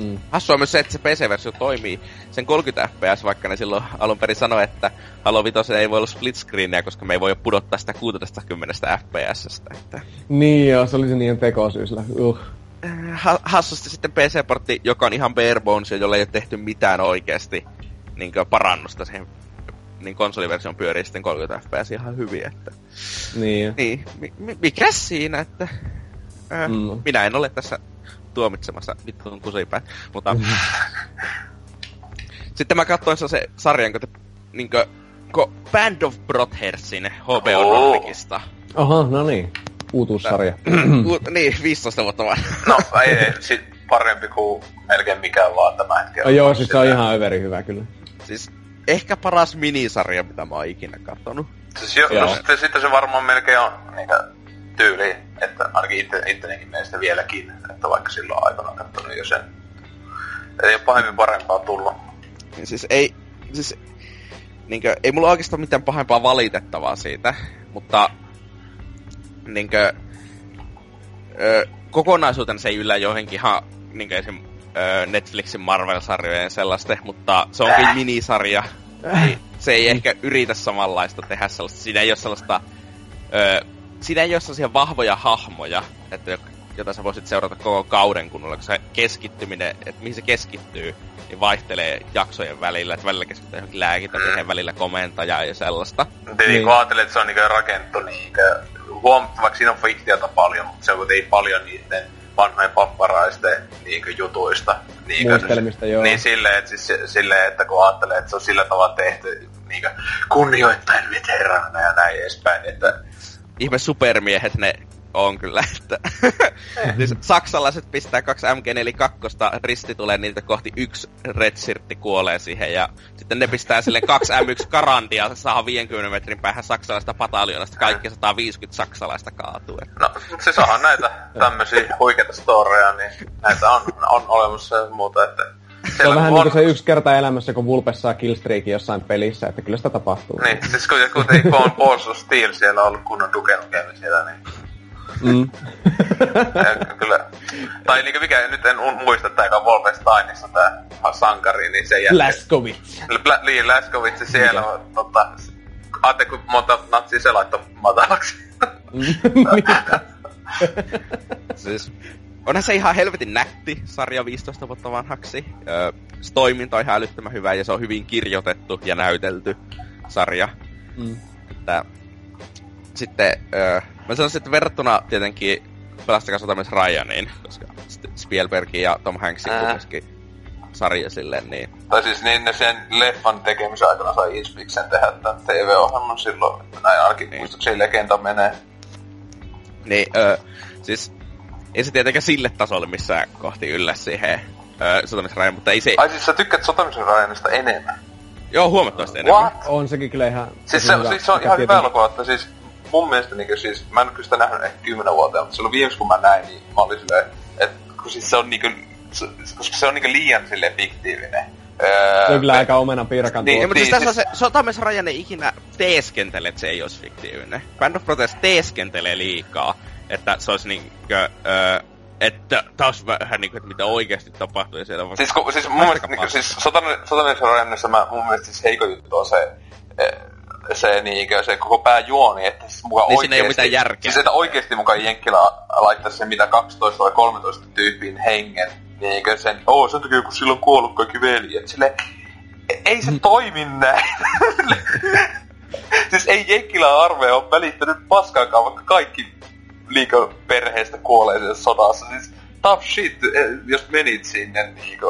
Mm. Hassua myös se, että se PC-versio toimii sen 30 fps, vaikka ne silloin alun perin sanoi, että Halo 5 ei voi olla split screenia, koska me ei voi pudottaa sitä 60 fps. Että... Niin joo, se oli se niiden tekosyysllä. Uh. Äh, hassusti sitten PC-portti, joka on ihan bare bones ja jolla ei ole tehty mitään oikeasti niin parannusta siihen niin konsoliversion pyörii sitten 30 fps ihan hyvin, että... Niin. niin mi- mikä siinä, että... Äh, mm. Minä en ole tässä tuomitsemassa vittuun kusipää. Mutta... Sitten mä katsoin se sarjan, kun, te, niinkö, kun Band of Brothers HBO oh. Nordicista. Oho, no niin. Uutuussarja. U- niin, 15 vuotta vaan. no, ei, ei sit parempi kuin melkein mikään vaan tämä hetken. Oh, joo, siis se on ihan överi hyvä kyllä. Siis ehkä paras minisarja, mitä mä oon ikinä katsonut. Siis jo, no, sitten, sitten se varmaan melkein on niitä tyyli, että ainakin itse, ittenenkin mielestä vieläkin, että vaikka silloin aikana katsonut jo sen. Ei ole pahemmin parempaa tullut. Niin siis ei, siis, niinkö, ei mulla oikeastaan mitään pahempaa valitettavaa siitä, mutta niinkö, ö, kokonaisuutena se ei yllä johonkin ihan niinkö esim. Ö, Netflixin Marvel-sarjojen sellaista, mutta se onkin äh. minisarja. Äh. Niin se ei ehkä yritä samanlaista tehdä sellaista. Siinä ei ole sellaista ö, siinä ei ole sellaisia vahvoja hahmoja, että jota sä voisit seurata koko kauden kunnolla, kun se keskittyminen, että mihin se keskittyy, niin vaihtelee jaksojen välillä, että välillä keskittyy johonkin lääkintämiehen välillä komentajaa ja sellaista. Niin, niin. kun ajattelee, että se on niinku rakennettu niinkö, huomattavaksi siinä on fiktiota paljon, mutta se on kuitenkin paljon niiden vanhojen papparaisten niinkö jutuista. Niinkö, Muistelmista, joo. Niin silleen, että, siis, silleen, että kun ajattelee, että se on sillä tavalla tehty niinkö, kunnioittain veteraana ja näin edespäin, että ihme supermiehet ne on kyllä, että siis saksalaiset pistää kaksi MG42, risti tulee niitä kohti yksi redsirtti kuolee siihen ja sitten ne pistää sille kaksi M1 karandia, se saa 50 metrin päähän saksalaista pataljonasta, kaikki 150 saksalaista kaatuu. No, se saa näitä tämmöisiä huikeita storeja, niin näitä on, on olemassa ja muuta, että se on vähän on... niin kuin se yksi kerta elämässä, kun Vulpes saa killstreakin jossain pelissä, että kyllä sitä tapahtuu. Niin, siis kun joku kun on Balls of Steel siellä on ollut kunnon dukelukemi siellä, niin... Mm. ja, kyllä. Tai niinku mikä, nyt en muista, että tämä Wolfensteinissa tää sankari, niin se jätti... Laskowitz. L- niin, Laskowitz siellä on, tota... Aatte, kun monta natsia se laittoi matalaksi. Siis onhan se ihan helvetin nätti sarja 15 vuotta vanhaksi. Öö, se toiminta on ihan älyttömän hyvä ja se on hyvin kirjoitettu ja näytelty sarja. Mm. Että, sitten öö, mä sanoisin, että verrattuna tietenkin Pelastakaa sotamies Ryaniin, koska Spielbergin ja Tom Hanksin kumminkin sarja silleen, niin... Tai siis niin ne sen leffan tekemisen aikana sai Inspiksen tehdä tämän TV-ohjelman silloin, että näin ainakin niin. muistaakseni legenda menee. Niin, öö, siis ei se tietenkään sille tasolle missä kohti yllä siihen öö, Sotamisen mutta ei se... Ai siis sä tykkäät Sotamisen Rajanista enemmän? Joo, huomattavasti enemmän. What? On sekin kyllä ihan... Siis se, hyvä. siis se on ihan hyvä elokuva, että siis mun mielestä niin siis, mä en kyllä sitä nähnyt ehkä kymmenen vuotta, mutta silloin viimeksi kun mä näin, niin mä olin silleen, että kun siis se on niinku, koska se on niinku liian silleen fiktiivinen. Öö, se on kyllä aika omena piirakan Niin, mutta siis tässä on se, Sotamies Rajan ei ikinä teeskentele, että se ei olisi fiktiivinen. Band of Protest teeskentelee liikaa että se olisi niinkö, öö, että taas vähän niinku, että mitä oikeasti tapahtuu ja siellä on Siis, ku, siis mun mielestä, niinku, siis Sotamies Rajannissa mä, mun mielestä siis heiko juttu on se, e, se, niinkö, se koko pääjuoni, että siis mukaan niin oikeesti, ei ole mitään järkeä. Siis että oikeesti mukaan Jenkkilä laittaisi se mitä 12 vai 13 tyypin hengen, niinkö sen, oo sen takia kun silloin kuollut kaikki veljet, sille ei se toimi näin. siis ei Jenkkilä armeija ole välittänyt paskaakaan, vaikka kaikki liiko perheestä kuolee sodassa. Siis tough shit, eh, jos menit sinne niinku,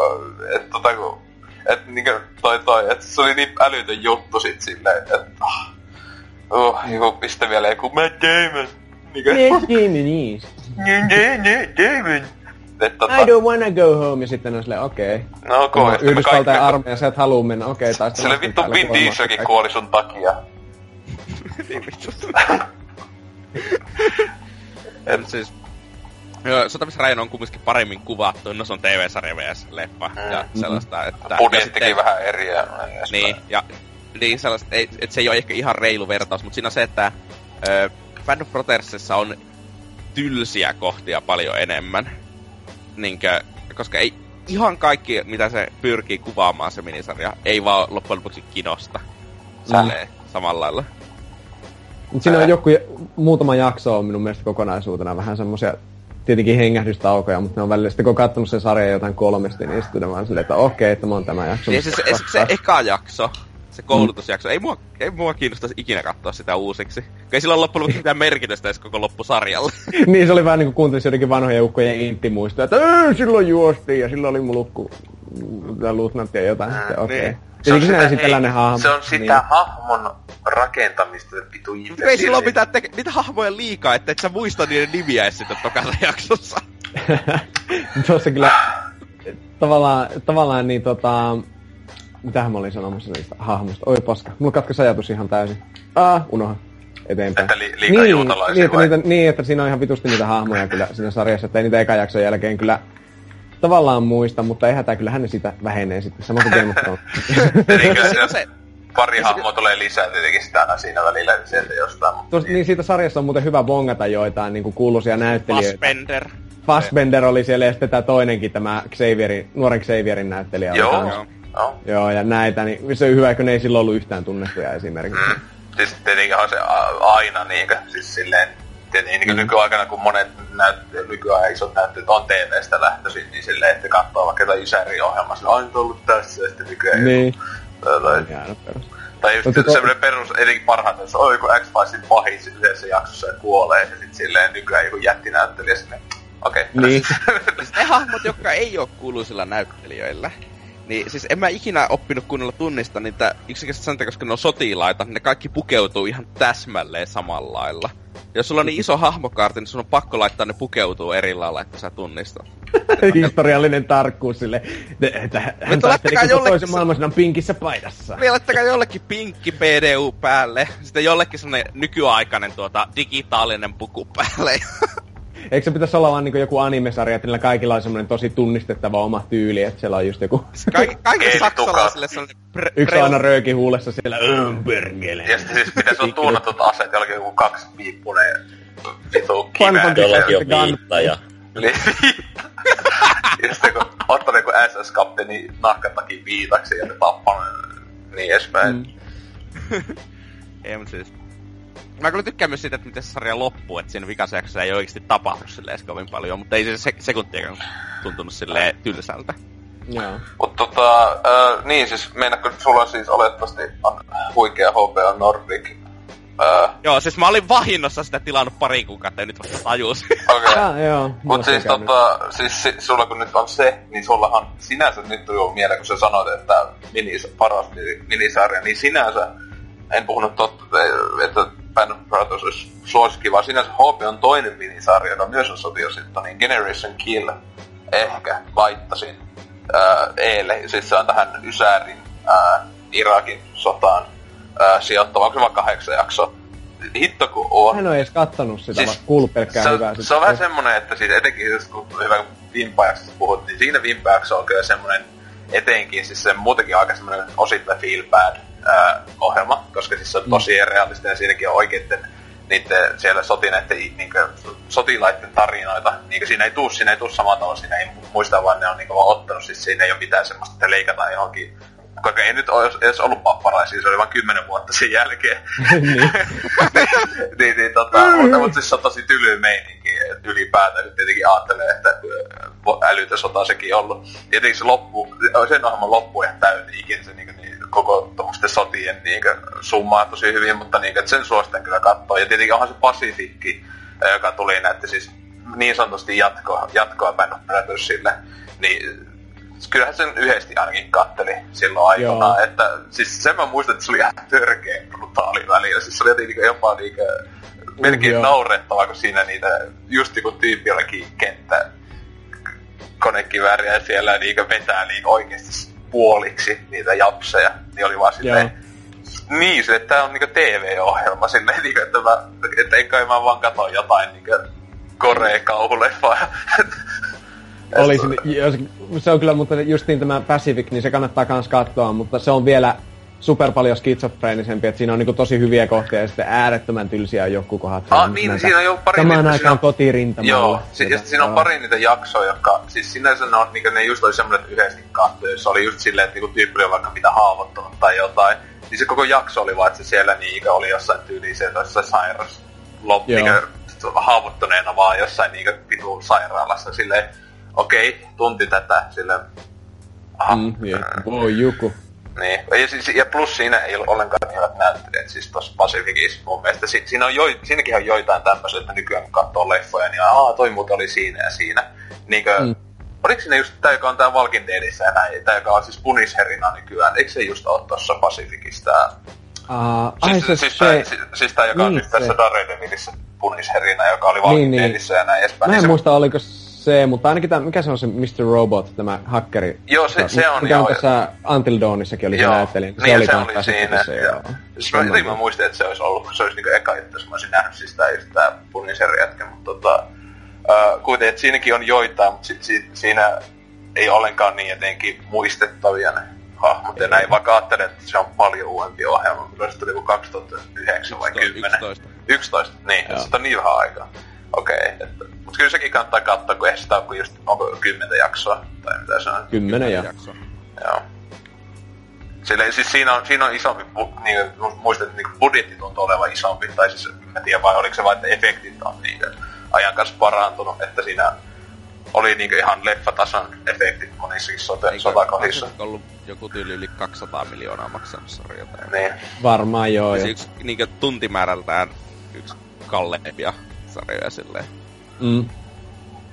että tota kun, et niinku toi toi, et se oli niin älytön juttu sit silleen, että uh, joku pistä vielä joku Matt Damon. Niinku, Matt Damon is. Matt Damon. Et, tota... I don't wanna go home, ja sitten on silleen, okei. Okay. No ok. No, Yhdysvaltain armeija, sä et haluu mennä, okei. Okay, Sille vittu Vin Dieselkin kuoli sun takia. niin vittu. En siis... Sotamies on kumminkin paremmin kuvattu, no se on TV-sarja vs. leffa mm. ja sellaista, että... Budjettikin sitten, vähän eri ja Niin, ja niin sellaista, ei, että se ei ole ehkä ihan reilu vertaus, mutta siinä on se, että ö, Band of Brothersissa on tylsiä kohtia paljon enemmän. Niinkö, koska ei ihan kaikki, mitä se pyrkii kuvaamaan se minisarja, ei vaan loppujen lopuksi kinosta. Silleen, mm. samalla lailla. Mut siinä on joku, muutama jakso on minun mielestä kokonaisuutena vähän semmosia tietenkin hengähdystaukoja, mutta ne on välillä sitten kun on katsonut sen sarjan jotain kolmesti, niin sitten vaan silleen, että okei, okay, tämä on tämä jakso. Niin se, se, se, se eka jakso, se koulutusjakso, mm. ei mua, ei mua kiinnostaisi ikinä katsoa sitä uusiksi. Ei sillä ole loppujen lopuksi mitään merkitystä edes koko loppusarjalle. niin, se oli vähän niinku kuuntelisi jotenkin vanhoja ukkojen intimuista, että silloin juostiin ja silloin oli mulukku, luutnantti ja jotain. Mm, okei. Okay. Niin. Se on, sitä, ei, hahmo. se on sitä niin. hahmon rakentamista, vitu Ei sillä ole mitään, te- mitä hahmoja liikaa, että et sä muista niiden nimiä edes sitten tokassa jaksossa. Tuossa kyllä tavallaan, tavallaan niin tota... Mitähän mä olin sanomassa niistä hahmoista? Oi paska, mulla katkesi ajatus ihan täysin. Ah, unoha. Eteenpäin. Että li- liikaa niin, niin, että niitä, niin, että siinä on ihan vitusti niitä hahmoja kyllä siinä sarjassa, että ei niitä eka jakson jälkeen kyllä tavallaan muista, mutta ei hätää, kyllähän ne sitä vähenee sitten, sama kuin Game of Thrones. se, pari hahmoa tulee lisää tietenkin sitä aina siinä välillä sieltä jostain. Mutta Tuosta, niin siitä sarjasta on muuten hyvä bongata joitain niin kuin kuuluisia näyttelijöitä. Fassbender. Fassbender oli siellä ja sitten tämä toinenkin, tämä Xavierin, nuoren Xavierin näyttelijä. Joo, joo. Joo. Joo, ja näitä, niin se on hyvä, kun ne ei silloin ollut yhtään tunnettuja esimerkiksi. Mm. Siis tietenkin on se aina niinkö, siis silleen Tietenkin niin mm. nykyaikana, kun monet näyt, nykyään isot näytteet on TV-stä lähtöisin, niin silleen, että katsoo vaikka jotain Ysäri-ohjelmaa, sillä on ollut tässä, ja sitten nykyään niin. Tai, tai, tai just Mutta semmoinen to... perus, etenkin parhaiten, että on joku X-Filesin pahis yhdessä jaksossa ja kuolee, ja sitten silleen nykyään joku jättinäyttelijä sinne. Okei. Okay. Niin. ne hahmot, jotka ei ole kuuluisilla näyttelijöillä, niin siis en mä ikinä oppinut kunnolla tunnista niitä yksinkertaisesti sen koska ne on sotilaita, ne kaikki pukeutuu ihan täsmälleen samalla lailla. Jos sulla on niin iso hahmokaarti, niin sun on pakko laittaa ne pukeutuu eri lailla, että sä tunnistat. Historiallinen tarkkuus sille, että hän taisteli jollekin... toisen maailmansodan pinkissä paidassa. Niin laittakaa jollekin pinkki PDU päälle, sitten jollekin sellainen nykyaikainen tuota, digitaalinen puku päälle. Eikö se pitäisi olla vaan niin joku animesarja, että niillä kaikilla on semmoinen tosi tunnistettava oma tyyli, että siellä on just joku... Kaik- kaikki saksalaisille sellainen... Pre- Yksi aina rööki huulessa siellä, ömpergele. Ja sitten siis pitäisi olla tuunatut aseet, jollakin joku kaksi piippunen vitu kivää. Jollakin on viittaja. ja sitten kun ottaa joku SS-kapteeni nahkatakin viitaksi ja ne tappaa niin edespäin. Mm. Ei, mutta siis Mä kyllä tykkään myös siitä, että miten se sarja loppuu, että siinä vikassa jaksossa ei oikeasti tapahdu silleen kovin paljon, mutta ei se se sekuntiakaan tuntunut silleen tylsältä. Joo. Mutta tota, äh, niin siis meinaatko sulla siis olettavasti on huikea HBO Nordic Uh, joo, siis mä olin vahinnossa sitä tilannut pari kuukautta ja nyt vasta tajus. Okei. Okay. joo. Mut siis tota, siis si, sulla kun nyt on se, niin sullahan sinänsä nyt tuli mieleen, kun sä sanoit, että minis, paras minisarja, niin sinänsä en puhunut totta, että Band of Brothers olisi suosikki, vaan sinänsä HP on toinen minisarja, joka myös on sotilasitto, niin Generation Kill ehkä laittasin ää, Eelle. Siis se on tähän Ysärin ää, Irakin sotaan ää, sijoittava, onko se vaan kahdeksan jakso? Hitto kun on. Hän on edes kattonut sitä, siis, kuullut pelkkää se, hyvää. Se on vähän semmonen, että siis etenkin kun hyvä Vimpajaksosta puhut, niin siinä Vimpajakso on kyllä semmonen etenkin siis se muutenkin aika semmonen osittain feel bad ää, ohjelma, koska siis se on mm. tosi realistinen, siinäkin on oikeitten niiden siellä sotineiden niin sotilaiden tarinoita. Niin siinä ei tuu, siinä ei tuu samalla tavalla, siinä ei muista vaan ne on niin vaan ottanut, siis siinä ei ole mitään semmoista, että leikataan johonkin koska ei nyt ole edes ollut papparaisia, se oli vain kymmenen vuotta sen jälkeen. niin. niin, niin tota, mutta, mutta siis se on tosi tyly meininki, että ylipäätään nyt tietenkin ajattelee, että älytä sota sekin ollut. Tietenkin se loppu, sen ohjelman loppu ihan täynnä ikinä se niin, niin, koko tuommoisten sotien niin, summaa tosi hyvin, mutta niin, että sen suosittelen kyllä katsoa. Ja tietenkin onhan se Pasifikki, joka tuli näette siis niin sanotusti jatkoa, jatkoa Band of Brothersille, niin kyllähän sen yhdesti ainakin katteli silloin aikanaan, että siis sen mä muistan, että se oli ihan törkeä brutaali välillä. Siis se oli jotenkin jopa niinkö melkein uh, naurettavaa, kun siinä niitä, just kun tyyppi olikin kenttä konekivääriä siellä niinkö vetää niin oikeasti puoliksi niitä japseja, niin oli vaan silleen, niin, että tää on niinku TV-ohjelma silleen, niinku, että, mä, että kai mä vaan katso jotain niinku Kore-kauhuleffa. Olisin, jos, se on kyllä, mutta justiin tämä Pacific, niin se kannattaa kans katsoa, mutta se on vielä super paljon skitsofreenisempi, että siinä on niinku tosi hyviä kohtia ja sitten äärettömän tylsiä joku kohdat. Ah, niin, näitä. siinä on jo pari... Samaan aikaan kotirintamalla. Joo, si- ja siinä on pari niitä jaksoa, jotka, siis sinänsä ne, on, niin ne just oli semmoinen, että yhdessä katsoi, jos oli just silleen, että niinku tyyppi oli vaikka mitä haavoittunut tai jotain, niin se koko jakso oli vaan, että se siellä niin oli jossain tyyliin siellä jossain sairas loppi, niin haavoittuneena vaan jossain niin vitu sairaalassa silleen, okei, okay, tunti tätä silleen, aha. Mm, yeah. Voi joku. Niin, ja, siis, ja plus siinä ei ole ollenkaan niin hyvät näyttelijät, siis tuossa Pacificissa mun mielestä. Si, siinä on jo, siinäkin on joitain tämmöisiä, että nykyään kun katsoo leffoja, niin aah, toi muuten oli siinä ja siinä. Niinkö, mm. Oliko siinä just tää, joka on tää Walking Deadissä ja näin, tää, joka on siis punisherina nykyään, eikö se just ole tuossa Pacificissa tää? Uh, siis, ai, se, siis, se, tää, siis, siis tää, joka niin, on nyt tässä Daredevilissä punisherina, joka oli Walking niin, Deadissä niin. ja näin edespäin. Mä en niin muista, oliko se, mutta ainakin tämä, mikä se on se Mr. Robot, tämä hackeri? Joo, se, se on mikä joo. on tässä Until Dawnissakin oli joo. se näyttelijä. Niin, se oli, se oli siinä. Se, joo. Siis mä, mä muistin, että se olisi ollut, se olisi niinku eka juttu, jos mä olisin nähnyt siis tää, just tää punisen jätkä, mutta tota, uh, kuitenkin, että siinäkin on joitain, mutta si, si, siinä ei ollenkaan niin jotenkin muistettavia ne hahmot ja näin, vaikka ajattelen, että se on paljon uudempi ohjelma. Kyllä se tuli 2009 vai 10? 11. 11, niin, se on niin vähän aikaa. Okei, okay, että mutta kyllä sekin kannattaa katsoa, kun eihän sitä ole just, onko kymmentä jaksoa, tai mitä se on. Kymmenen jaksoa. Joo. Sille, siis siinä on, siinä on isompi, niin, muistan, että niin budjetti tuntuu olevan isompi, tai siis en tiedä vai oliko se vain, että efektit on niin, ajan kanssa parantunut, että siinä oli niin ihan leffatason efektit monissakin sote, sotakohdissa. Eikö ollut joku tyyli yli 200 miljoonaa maksamassa jotain? Niin. Varmaan joo. Ja yksi niin tuntimäärältään yksi kalleimpia sarjoja silleen. Mm.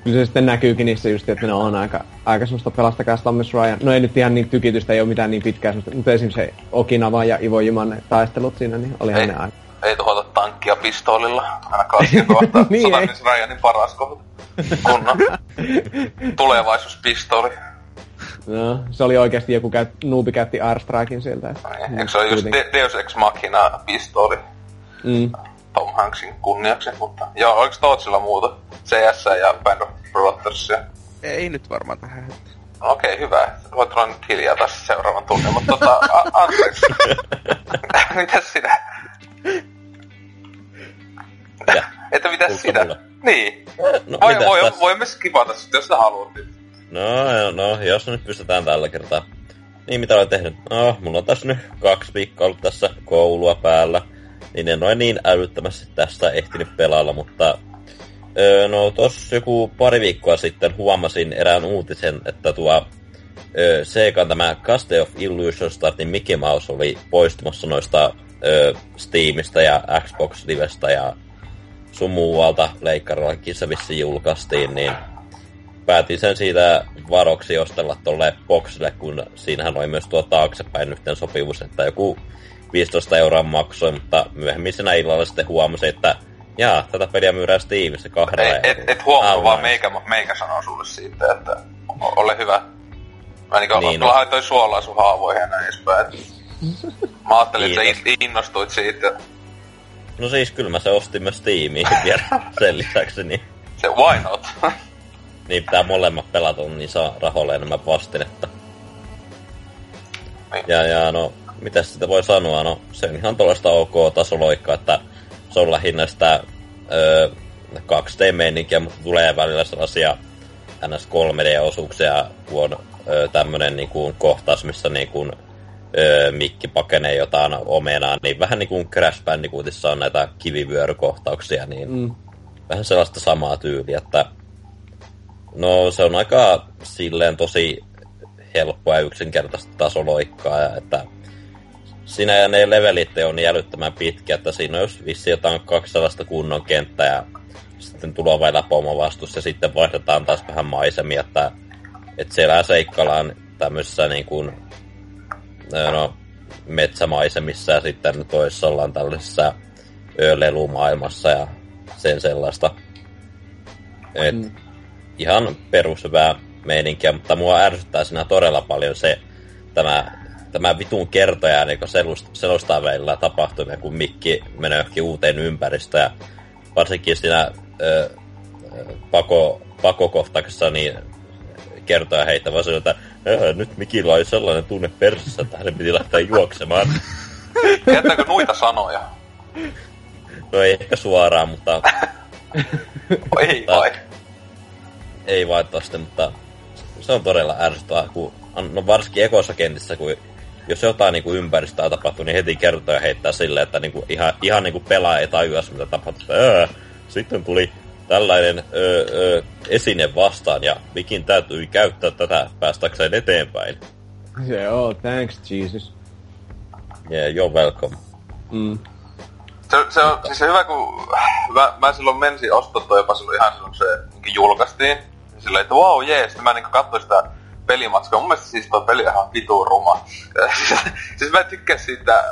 Kyllä se sitten näkyykin niissä just, että ne on aika, aika semmoista pelastakaa Thomas Ryan. No ei nyt ihan niin tykitystä, ei ole mitään niin pitkää semmoista, mutta esimerkiksi se Okinawa ja Ivo Juman taistelut siinä, niin oli ne aika. Ei tuhota tankkia pistoolilla, ainakaan siinä kohtaa. niin Thomas Ryanin paras kohta. Kunnon tulevaisuuspistooli. No, se oli oikeasti joku käyt, nuubi käytti Airstrikein sieltä. Että, niin, eikö se ole just De- Deus Ex Machina pistooli? Mm. Tom Hanksin kunniaksi, mutta joo, oliko Tootsilla muuta? CS ja Band of Brothersia? Ei nyt varmaan tähän. Okei, okay, hyvä. Voit olla nyt hiljaa tässä seuraavan tunnin, mutta tota, a- anteeksi. mitäs sinä? Ja. Että mitäs Tulko sinä? Mulle? Niin. No, voi, voi, tässä? voimme skipata sitten, jos sä haluat nyt. No, no, jos nyt pystytään tällä kertaa. Niin, mitä olen tehnyt? No, mulla on tässä nyt kaksi viikkoa ollut tässä koulua päällä niin en ole niin älyttömästi tästä ehtinyt pelailla, mutta öö, no tossa joku pari viikkoa sitten huomasin erään uutisen, että tuo öö, Segan tämä Castle of Illusion Startin Mickey Mouse oli poistumassa noista öö, Steamista ja Xbox Livestä ja sun muualta leikkarillakin se julkaistiin, niin päätin sen siitä varoksi ostella tolle boxille, kun siinähän oli myös tuo taaksepäin yhteen sopivuus, että joku 15 euroa maksoi, mutta myöhemmin sinä illalla sitten huomasin, että jaa, tätä peliä myydään Steamissa kahdella Et, et, et huomaa vaan meikä, meikä sanoo sulle siitä, että ole hyvä. Mä niinku niin, no. laitoin suolaa sun haavoihin ja näin edespäin. Mä ajattelin, että sä innostuit siitä. No siis kyllä mä se ostin myös Steamiin vielä sen lisäksi, niin... Se why not? niin pitää molemmat pelata, niin saa rahoille enemmän vastinetta. Niin. Ja, ja no, mitä sitä voi sanoa, no se on ihan tuollaista ok-tasoloikkaa, että se on lähinnä sitä öö, 2D-meininkiä, mutta tulee välillä sellaisia ns 3D-osuuksia, kun on öö, tämmönen niin kuin, kohtaus, missä niin kuin, öö, mikki pakenee jotain omenaa, niin vähän niin kuin Crash Bandicootissa on näitä kivivyörykohtauksia, niin mm. vähän sellaista samaa tyyliä, että no se on aika silleen tosi helppoa ja yksinkertaista tasoloikkaa, ja että siinä ja ne levelit on niin älyttömän pitkä, että siinä on jos vissi jotain kaksi sellaista kunnon kenttää ja sitten tulee vielä pomo vastus ja sitten vaihdetaan taas vähän maisemia, että, että siellä seikkaillaan tämmöisessä niin kuin, no, metsämaisemissa ja sitten toisessa ollaan tällaisessa lelumaailmassa ja sen sellaista. Et mm. Ihan perushyvää meininkiä, mutta mua ärsyttää siinä todella paljon se, tämä tämä vitun kertoja niin selostaa välillä tapahtumia, kun Mikki menee johonkin uuteen ympäristöön. Ja varsinkin siinä ö, pako, pakokohtauksessa niin kertoa heittävä se, että nyt Mikilla oli sellainen tunne persissä, että hänen piti lähteä juoksemaan. Käyttääkö noita sanoja? No ei ehkä suoraan, mutta... ei vai? Ei tosta, mutta se on todella ärsyttävää, kun no varsinkin ekossa kentissä, kun jos jotain niin kuin ympäristöä tapahtuu, niin heti kertoo ja heittää silleen, että niin kuin ihan, ihan niin kuin pelaaja ei tajua, mitä tapahtuu. Öö, sitten tuli tällainen öö, öö, esine vastaan ja mikin täytyy käyttää tätä päästäkseen eteenpäin. Se on, thanks Jesus. Yeah, you're welcome. Mm. Se, se on siis hyvä, kun mä, mä silloin mensin ostettua jopa silloin ihan silloin, kun se niin julkaistiin. Silleen, että wow, jee, sitten mä niin katsoin sitä pelimatskua. Mun mielestä siis tuo peli on ihan vitu ruma. siis mä en tykkää siitä,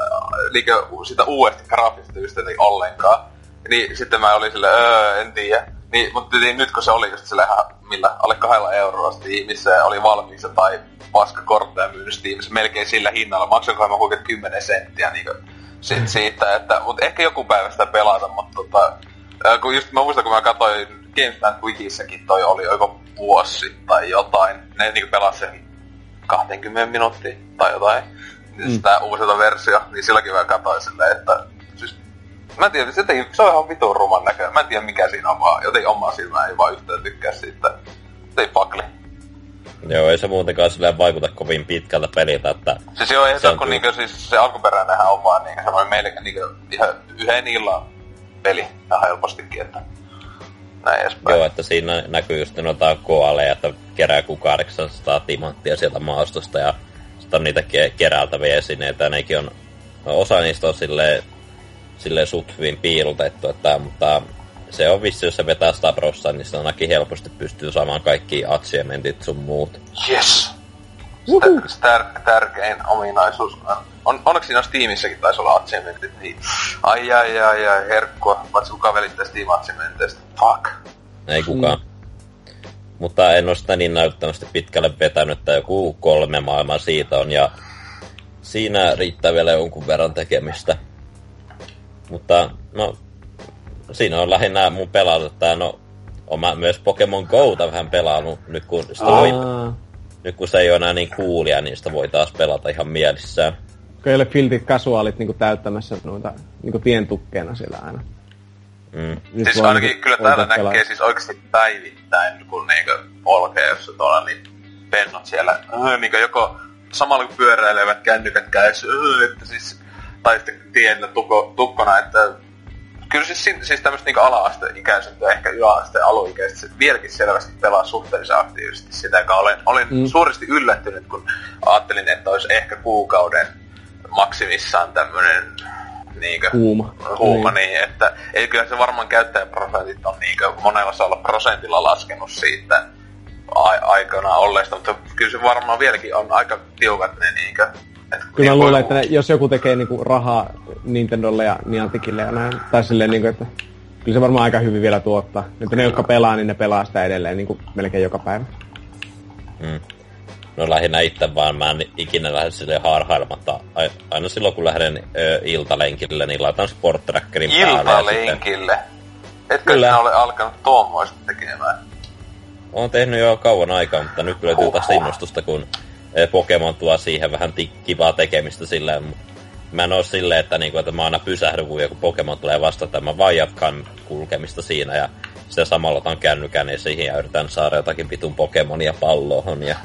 liike, siitä uudesta graafista just ollenkaan. Niin sitten mä olin sille, öö, en tiedä. Niin, mutta niin, nyt kun se oli just ihan, millä, alle kahdella euroa Steamissa oli valmiiksi tai paska kortteja myynyt Steamissa melkein sillä hinnalla. Maksankohan mä huikeet 10 senttiä niin kuin, sit siitä, että, mutta ehkä joku päivä sitä pelata, mutta tota, kun just mä muistan, kun mä katsoin GameStand Wikissäkin toi oli joko vuosi tai jotain. Ne niinku pelasi sen 20 minuuttia tai jotain. Mm. Sitä uusilta versio, niin silläkin mä katsoin silleen, että siis, mä en tiedä, se, ei, se on ihan vitun ruman näköinen. Mä en tiedä mikä siinä on vaan, joten omaa silmää ei vaan yhtään tykkää siitä. Se ei pakli. Joo, ei se muutenkaan silleen vaikuta kovin pitkältä peliltä, että... Siis joo, ei se, kun niinku, siis se alkuperäinenhän on vaan niinku semmoinen meille niinku, ihan yhden illan peli ihan helpostikin, että näin edespäin. Joo, että siinä näkyy just noita koaleja, että kerää kuin 800 timanttia sieltä maastosta ja sitten on niitä ke- keräältäviä esineitä, ja nekin on, no osa niistä on silleen, silleen suht hyvin piilotettu, että, mutta se on vissi, jos se vetää Stabrossa, niin se ainakin helposti pystyy saamaan kaikki achievementit sun muut. Yes! Tär- tärkein ominaisuus. On, onneksi siinä Steamissäkin taisi olla achievementit, niin ai ai ai ai, herkkua. Paitsi kukaan välittää Steam achievementeista. Fuck. Ei kukaan. Mm. Mutta en ole sitä niin näyttävästi pitkälle vetänyt, että joku kolme maailmaa siitä on, ja siinä riittää vielä jonkun verran tekemistä. Mutta no, siinä on lähinnä mun pelata, että no, on mä myös Pokemon Gouta vähän pelannut, nyt kun sitä voi, nyt kun se ei ole enää niin coolia, niin sitä voi taas pelata ihan mielissään. Kyllä ei filtit kasuaalit niinku täyttämässä noita niinku tientukkeena siellä aina. Mm. siis ainakin niinku kyllä täällä näkee pelata. siis oikeasti päivittäin, kun niinku polkee, jos tuolla niin pennot siellä, öö, niinku joko samalla kun pyöräilevät kännykät käys, öö, että siis, tai sitten tiellä tukko, tukkona, että kyllä siis, siis tämmöistä niinku ala-asteikäiset ja ehkä yläasteen aluikäiset vieläkin selvästi pelaa suhteellisen aktiivisesti sitä, joka olen, olin mm. suuresti yllättynyt, kun ajattelin, että olisi ehkä kuukauden maksimissaan tämmöinen niinkö, huuma, huuma niin. niin. että ei kyllä se varmaan käyttäjäprosentit on niinkö monella olla prosentilla laskenut siitä a- aikana olleesta, mutta kyllä se varmaan vieläkin on aika tiukat ne niinkö, Kyllä mä luulen, että ne, jos joku tekee niinku rahaa Nintendolle ja Nianticille ja näin, tai silleen niinku, että kyllä se varmaan aika hyvin vielä tuottaa. Että ne, jotka pelaa, niin ne pelaa sitä edelleen niinku melkein joka päivä. Mm. No lähinnä itse vaan, mä en ikinä lähde sille harhailematta. Aina silloin kun lähden ö, iltalenkille, niin laitan Sport Trackerin päälle. Iltalenkille? Sitten... Etkö Kyllä. sinä ole alkanut tuommoista tekemään? Olen tehnyt jo kauan aikaa, mutta nyt löytyy taas innostusta, kun Pokemon tuo siihen vähän kivaa tekemistä silleen. Mä en oo silleen, että, niinku, että mä aina pysähdyn, kun joku Pokemon tulee vasta, että mä vaan jatkan kulkemista siinä ja sitten samalla otan kännykän ja siihen ja yritän saada jotakin vitun Pokemonia palloon ja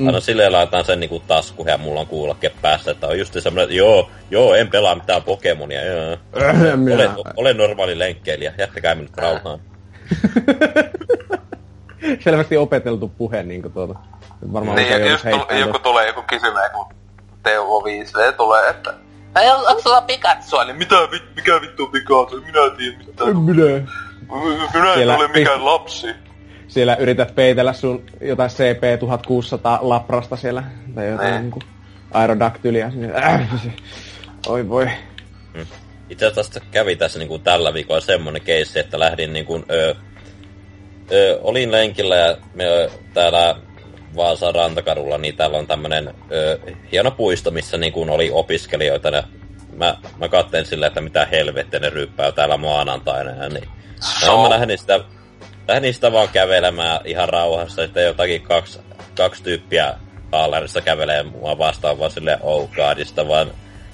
Mm. Aina silleen laitetaan sen niinku tasku ja mulla on kuulokke päässä, että on just semmoinen, että joo, joo, en pelaa mitään Pokemonia, joo. olen, olen normaali lenkkeilijä, jättäkää minut rauhaan. Selvästi opeteltu puhe niinku tuota. Varmaan niin, jos tu- joku tulee joku kysymään, kun Teuvo 5V tulee, että Ei, onko sulla Pikachu? Niin mitä, mikä vittu Pikachu? Minä tiedän mitä. Minä. Minä en ole mikään lapsi siellä yrität peitellä sun jotain CP1600 laprasta siellä, tai jotain niin. niinku aerodaktylia. Äh, oi voi. Hmm. Itse asiassa kävi tässä niin kuin tällä viikolla semmonen keissi, että lähdin niin kuin, ö, ö, olin lenkillä ja me täällä Vaasan rantakadulla, niin täällä on tämmönen ö, hieno puisto, missä niin kuin oli opiskelijoita. Ja mä, mä katsoin silleen, että mitä helvettiä ne ryppää täällä maanantaina. Ja niin. No, mä lähdin sitä lähdin niistä vaan kävelemään ihan rauhassa, että jotakin kaksi, kaksi tyyppiä haalarissa kävelee mua vastaan vaan silleen oh godista, vaan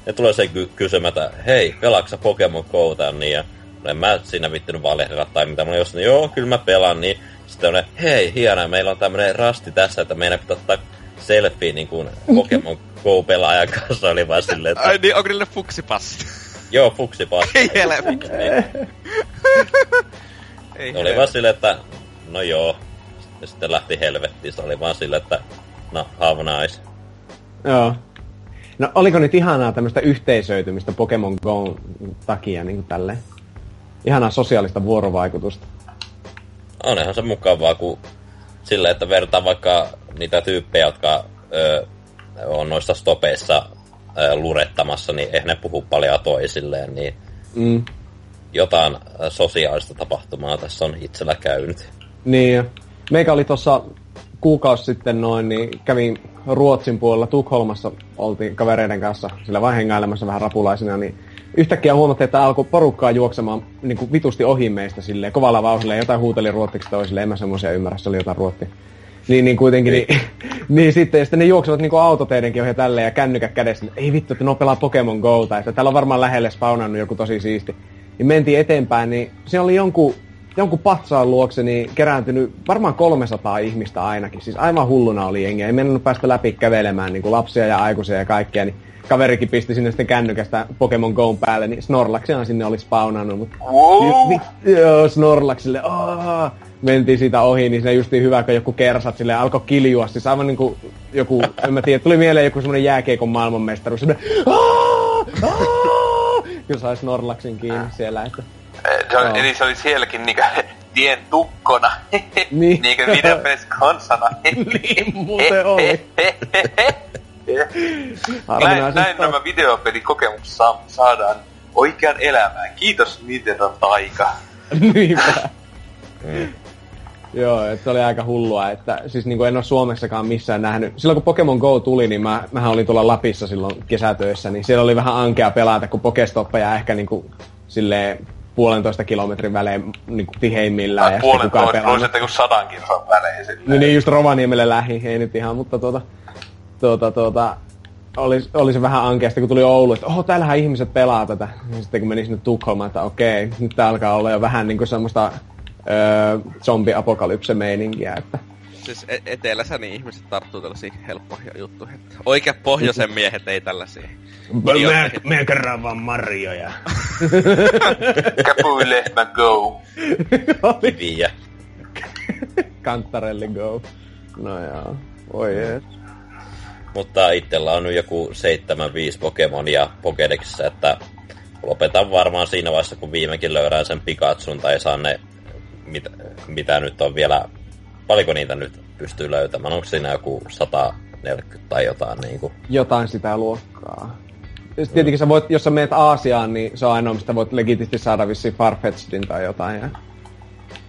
ne tulee se ky- kysymätä, hei, pelaaksa Pokemon Gota, niin ja en mä siinä vittynyt valehdella tai mitä. Mä olin jossain, joo, kyllä mä pelaan, niin sitten on hei, hienoa, meillä on tämmönen rasti tässä, että meidän pitää ottaa selfie niin kuin Pokemon Go-pelaajan kanssa, oli vaan silleen, että... Ai niin, onko niille fuksipassi? Joo, fuksipassi. Ei helvetti. Ei oli vaan silleen, että no joo. Ja sitten lähti helvettiin, se oli vaan silleen, että no, have nice. Joo. No oliko nyt ihanaa tämmöistä yhteisöitymistä Pokemon Go takia niin kuin tälleen? Ihanaa sosiaalista vuorovaikutusta. On se mukavaa, kun silleen, että vertaa vaikka niitä tyyppejä, jotka ö, on noissa stopeissa ö, lurettamassa, niin eihän ne puhu paljon toisilleen, niin mm. jotain sosiaalista tapahtumaa tässä on itsellä käynyt. Niin, meikä oli tuossa kuukausi sitten noin, niin kävin Ruotsin puolella Tukholmassa, oltiin kavereiden kanssa sillä vain hengailemassa vähän rapulaisina, niin yhtäkkiä huomattiin, että alkoi porukkaa juoksemaan niin kuin vitusti ohi meistä silleen, kovalla vauhdilla, ja jotain huuteli ruottiksi toisille, en mä semmoisia ymmärrä, se oli jotain ruotti. Niin, niin kuitenkin, niin, niin. sitten, sitten ne juoksevat niin autoteidenkin ohi tälleen ja kännykät kädessä, ei vittu, että ne pelaa Pokemon Gota, että täällä on varmaan lähelle spawnannut joku tosi siisti. Niin mentiin eteenpäin, niin siinä oli jonkun, jonkun patsaan luokse niin kerääntynyt varmaan 300 ihmistä ainakin. Siis aivan hulluna oli jengi. Ei mennyt päästä läpi kävelemään niin kuin lapsia ja aikuisia ja kaikkea. Niin kaverikin pisti sinne sitten kännykästä Pokemon Go päälle, niin Snorlaxihan sinne oli spawnannut. Mutta wow. joo, Snorlaxille, aah, mentiin siitä ohi, niin se justiin hyvä, kun joku kersat sille alkoi kiljua. Siis aivan niinku joku, en mä tiedä, tuli mieleen joku semmonen jääkeikon maailmanmestaruus. Semmonen, Kyllä sai Snorlaxin kiinni siellä, että... Se oli, eli se oli sielläkin niinkö tien tukkona. niin. niinkö videopelissä konsana. niin, muuten oli. näin, näin nämä videopelikokemukset sa- saadaan oikean elämään. Kiitos Nintendo taika. Niinpä. mm. Joo, että se oli aika hullua, että siis niin kuin en ole Suomessakaan missään nähnyt. Silloin kun Pokemon Go tuli, niin mä, mähän olin tuolla Lapissa silloin kesätöissä, niin siellä oli vähän ankea pelata, kun Pokestoppeja ehkä niin kuin, silleen puolentoista kilometrin välein niin kuin tiheimmillään. Ja puolentoista, no sitten kun sadan kilsan välein. Niin, niin just Rovaniemelle lähi, ei nyt ihan, mutta tuota, tuota, tuota, oli, oli se vähän ankeasti, kun tuli Oulu, että oho, täällähän ihmiset pelaa tätä. Ja sitten kun meni sinne Tukholmaan, että okei, nyt tää alkaa olla jo vähän niin kuin semmoista öö, zombi-apokalypse-meininkiä, että... Siis e- etelässä niin ihmiset tarttuu tällaisiin helppoja juttuja. Että oikeat pohjoisen miehet ei tällaisia. Mä, mä kerran vaan marjoja. Kapui lehmä go. Kiviä. Kantarelli go. No joo. Voi jees. Mutta itsellä on nyt joku 7-5 Pokemonia Pokédexissa, että lopetan varmaan siinä vaiheessa, kun viimekin löydän sen Pikachun tai saan ne, mitä, mitä nyt on vielä, paljonko niitä nyt pystyy löytämään, onko siinä joku 140 tai jotain niin kuin? Jotain sitä luokkaa. Ja tietenkin sä voit, jos sä menet Aasiaan, niin se on ainoa, mistä voit legitisti saada vissiin Farfetchedin tai jotain. Ja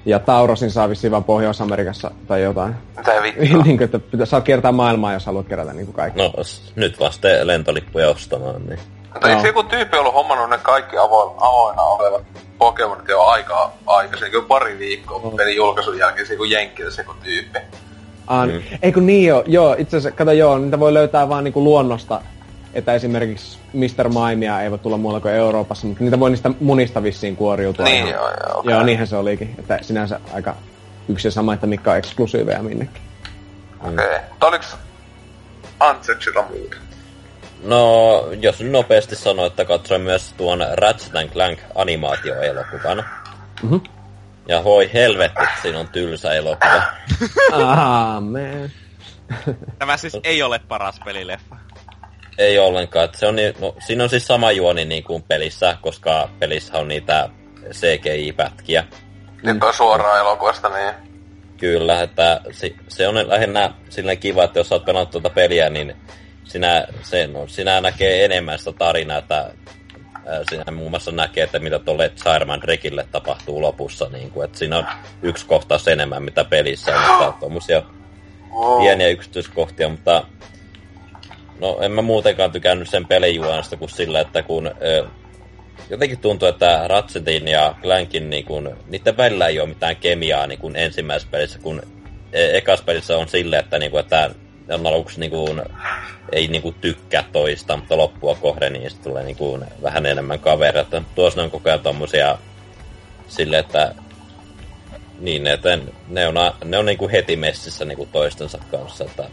ja Taurosin saa vissiin vaan Pohjois-Amerikassa tai jotain. Mitä vittua? niin kuin, että pitää, saa kiertää maailmaa, jos haluat kerätä niin kuin kaikki. No, nyt vasta lentolippuja ostamaan, niin... Mutta eikö joku tyyppi ollut hommannut ne kaikki avo, avoinna olevat Pokemonit jo aika aikaisin, kuin pari viikkoa oh. pelin julkaisun jälkeen, se kun Jenkkilässä joku tyyppi. Ah, mm. Eikö niin joo, joo, itse asiassa, kato joo, niitä voi löytää vaan niinku luonnosta että esimerkiksi Mr. Maimia ei voi tulla muualla kuin Euroopassa, mutta niitä voi niistä munista vissiin kuoriutua. Niin, joo, joo, okay. Joo, niinhän se olikin. Että sinänsä aika yksi ja sama, että mikä on eksklusiiveja minnekin. Okei. Okay. Mm. Oliko Antseksilla muuta? No, jos nyt nopeasti sanoo, että katsoin myös tuon Ratchet Clank animaatioelokuvan. Mm-hmm. Ja voi helvetti, siinä on tylsä elokuva. Amen. Tämä siis ei ole paras pelileffa. Ei ollenkaan. Että se on niin, no, siinä on siis sama juoni niin kuin pelissä, koska pelissä on niitä CGI-pätkiä. Nyt on suoraan elokuvasta, niin. Kyllä, että se, se on lähinnä silleen kiva, että jos olet pelannut tuota peliä, niin sinä, se, no, sinä näkee enemmän sitä tarinaa, että sinä muun muassa näkee, että mitä tuolle Charmandrekille tapahtuu lopussa. Niin kuin, että siinä on yksi kohtaus enemmän, mitä pelissä on. Mutta tuommoisia pieniä yksityiskohtia, mutta No en mä muutenkaan tykännyt sen pelijuonesta kuin sillä, että kun ö, jotenkin tuntuu, että Ratchetin ja Clankin niin kun, niiden välillä ei ole mitään kemiaa niin kun ensimmäisessä pelissä, kun e- ekas pelissä on silleen, että, niin kun, että on aluksi niin kun, ei niin kun, tykkää toista, mutta loppua kohden niin sitten tulee niin kun, vähän enemmän kavereita. Tuossa ne on koko ajan tommosia silleen, että niin, että ne on, ne on niin kuin heti messissä niin kuin toistensa kanssa. Että...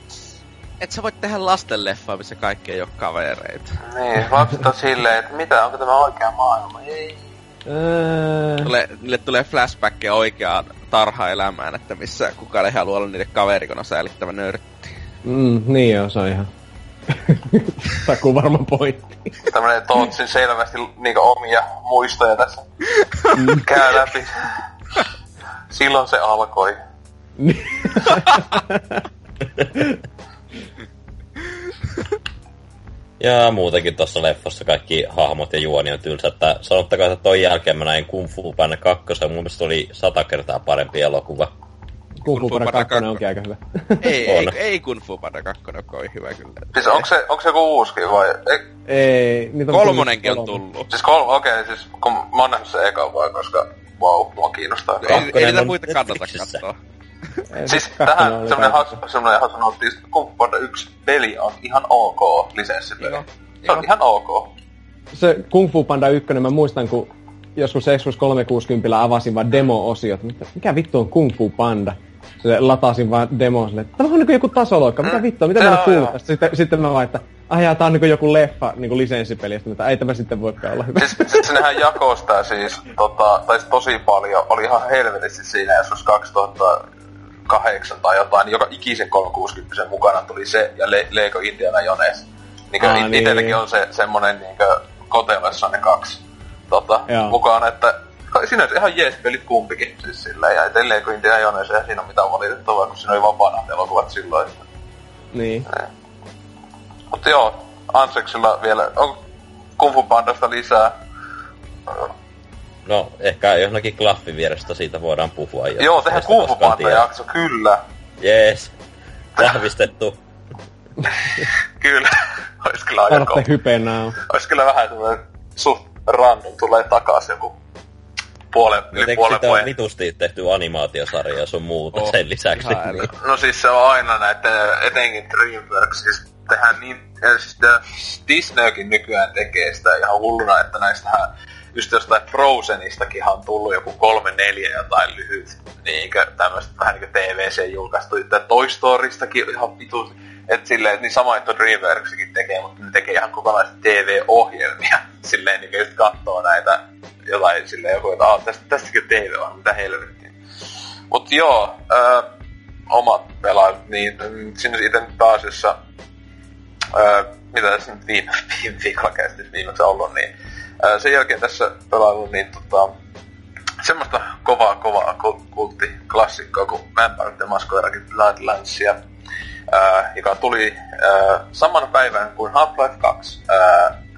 Et sä voit tehdä lastenleffaa, missä kaikki ei ole kavereita. Niin, lapset on silleen, että mitä, onko tämä oikea maailma? Ei. Öö, Tule, niille tulee flashbackia oikeaan tarha-elämään, että missä kukaan ei halua olla niiden kaverikona säilyttävä nörtti. Mm, niin joo, se on ihan... Takuu varmaan pointti. Tämmönen Tootsin selvästi niinku omia muistoja tässä käy läpi. Silloin se alkoi. Ja muutenkin tuossa leffassa kaikki hahmot ja juoni on tylsä, että sanottakaa, että toi jälkeen mä näin Kung Fu Panda 2, mun mielestä oli sata kertaa parempi elokuva. Kung Fu Panda Panda 2 kakkonen. onkin aika hyvä. Ei, ei, On. ei Kung Fu Panda 2 ole kovin hyvä kyllä. Siis onko se, onko se joku uuskin vai? Ei, Ei, niitä on Kolmonenkin on kolme. tullut. siis kolme, okei, okay, siis kun mä oon nähnyt sen ekan vai, koska wow, mua kiinnostaa. Ei, ei Kakkonen niitä on muita kannata katsoa. Ei, Siis tähän semmonen hassu, semmonen hassu notti, Kung Fu Panda 1 peli on ihan ok lisenssipeli. Joo, Se on ihan ok. Se Kung Fu Panda 1, mä muistan, kun joskus Xbox 360 avasin vaan demo-osiot. Mikä vittu on Kung Fu Panda? Se latasin vaan demo silleen, että tämä on niinku joku tasoloikka, mitä Mm. vittua, mitä mä joo. tästä. Sitten, sitten mä vaan, että ah jaa, tää on niinku joku leffa, niinku lisenssipeli, sitten että ei tämä sitten voikaan olla hyvä. Siis, siis sinnehän jakoi sitä siis, tota, tai siis tosi paljon, oli ihan helvetisti siinä joskus 2008 tai jotain, niin joka ikisen 360 mukana tuli se ja Le- Lego Indiana Jones. Niin Aa, Aa, niin. on se semmonen niinkö kotelessa ne kaksi tota, Joo. mukana, että sinänsä ihan jees pelit kumpikin siis silleen, ja eteen Lego Indiana Jones ei siinä ole mitään valitettavaa, kun siinä oli vapaana elokuvat silloin. Niin. Mutta joo, Anseksilla vielä, on Kung Fu Pandasta lisää. No, ehkä johonkin klaffin vierestä siitä voidaan puhua. jos Joo, tehdään Kung Fu koskaan Panda tiedä. jakso, kyllä. Jees. Vahvistettu. Kyllä. Ois kyllä aika Tarvitse kova. hype now. Ois kyllä vähän semmoinen suht random tulee takas joku puolen, yli Miten puolen sitä on vitusti tehty animaatiosarja ja sun muuta Oh, sen lisäksi. Niin. No siis se on aina näitä, etenkin DreamWorks, siis tehdään niin, siis tää Disneykin nykyään tekee sitä ihan hulluna, että näistähän just jostain Frozenistakin on tullut joku kolme, neljä jotain lyhyt, niinkö tämmöistä vähän niinkö TVC julkaistu, ja Toy Storystakin ihan vitu, että silleen, niin sama, että DreamWorksikin tekee, mutta ne tekee ihan kokonaisia TV-ohjelmia, silleen niinkö just kattoo näitä jotain silleen joku, että tästä, tästäkin TV on, mitä helvettiä. Mut joo, ää, omat pelaajat, niin mm, sinne itse nyt pääasiassa, ää, mitä tässä nyt viime, viime viikolla käsittelyssä viimeksi ollut, niin ää, sen jälkeen tässä pelaillut niin tota, semmoista kovaa, kovaa ku- kulttiklassikkoa kuin Vampire the Masquerade Bloodlandsia, ää, joka tuli ää, samana päivänä kuin Half-Life 2 ää,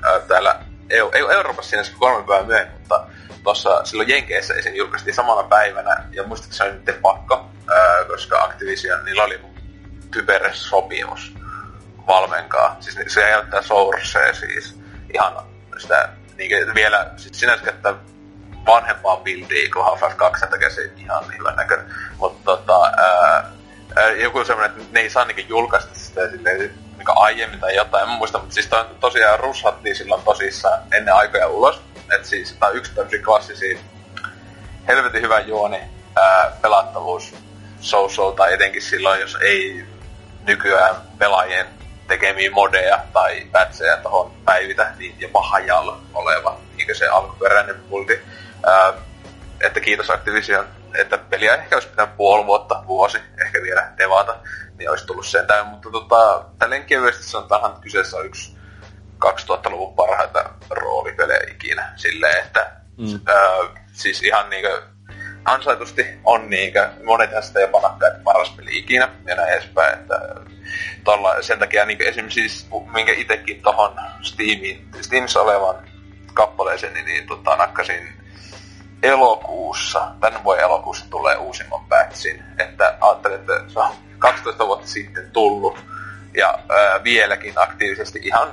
ää, täällä Eu- Eu- Euroopassa sinänsä kolme päivää myöhemmin, mutta tuossa silloin Jenkeissä esim. julkaistiin samana päivänä, ja muistaakseni se oli pakko, ää, koska Activision, niillä oli typerä sopimus Valmenkaa. Siis se näyttää Sourcea siis ihan sitä niin vielä siis sinänsä käyttää vanhempaa buildia kuin Half-Life 2, sen takia se ihan hyvän näköinen. Mutta tota, ää, joku semmoinen, että ne ei saa niinku julkaista sitä silleen, mikä aiemmin tai jotain, en muista, mutta siis to, tosiaan rushattiin silloin tosissaan ennen aikoja ulos. että siis tää on yksi tämmöisiä klassisia helvetin hyvä juoni, ää, pelattavuus, so tai etenkin silloin, jos ei nykyään pelaajien tekemiä modeja tai patcheja tohon päivitä, niin jopa hajalla oleva, niin se alkuperäinen multi. Ää, että kiitos Activision, että peliä ehkä olisi pitänyt puoli vuotta, vuosi, ehkä vielä devata, niin olisi tullut sentään, mutta tota, tälleen kevyesti sanotaan, että kyseessä on yksi 2000-luvun parhaita roolipelejä ikinä, silleen, että mm. öö, siis ihan niinkö ansaitusti on niinkö, monethan sitä jopa nakkaa, että paras peli ikinä ja näin edespäin, että tolla, sen takia niinkö esimerkiksi siis, minkä itekin tohon Steamiin, Steamissa olevan kappaleeseen, niin, niin tota, nakkasin elokuussa, tänne vuoden elokuussa tulee uusimman patchin, että ajattelin, että se on 12 vuotta sitten tullut ja ää, vieläkin aktiivisesti ihan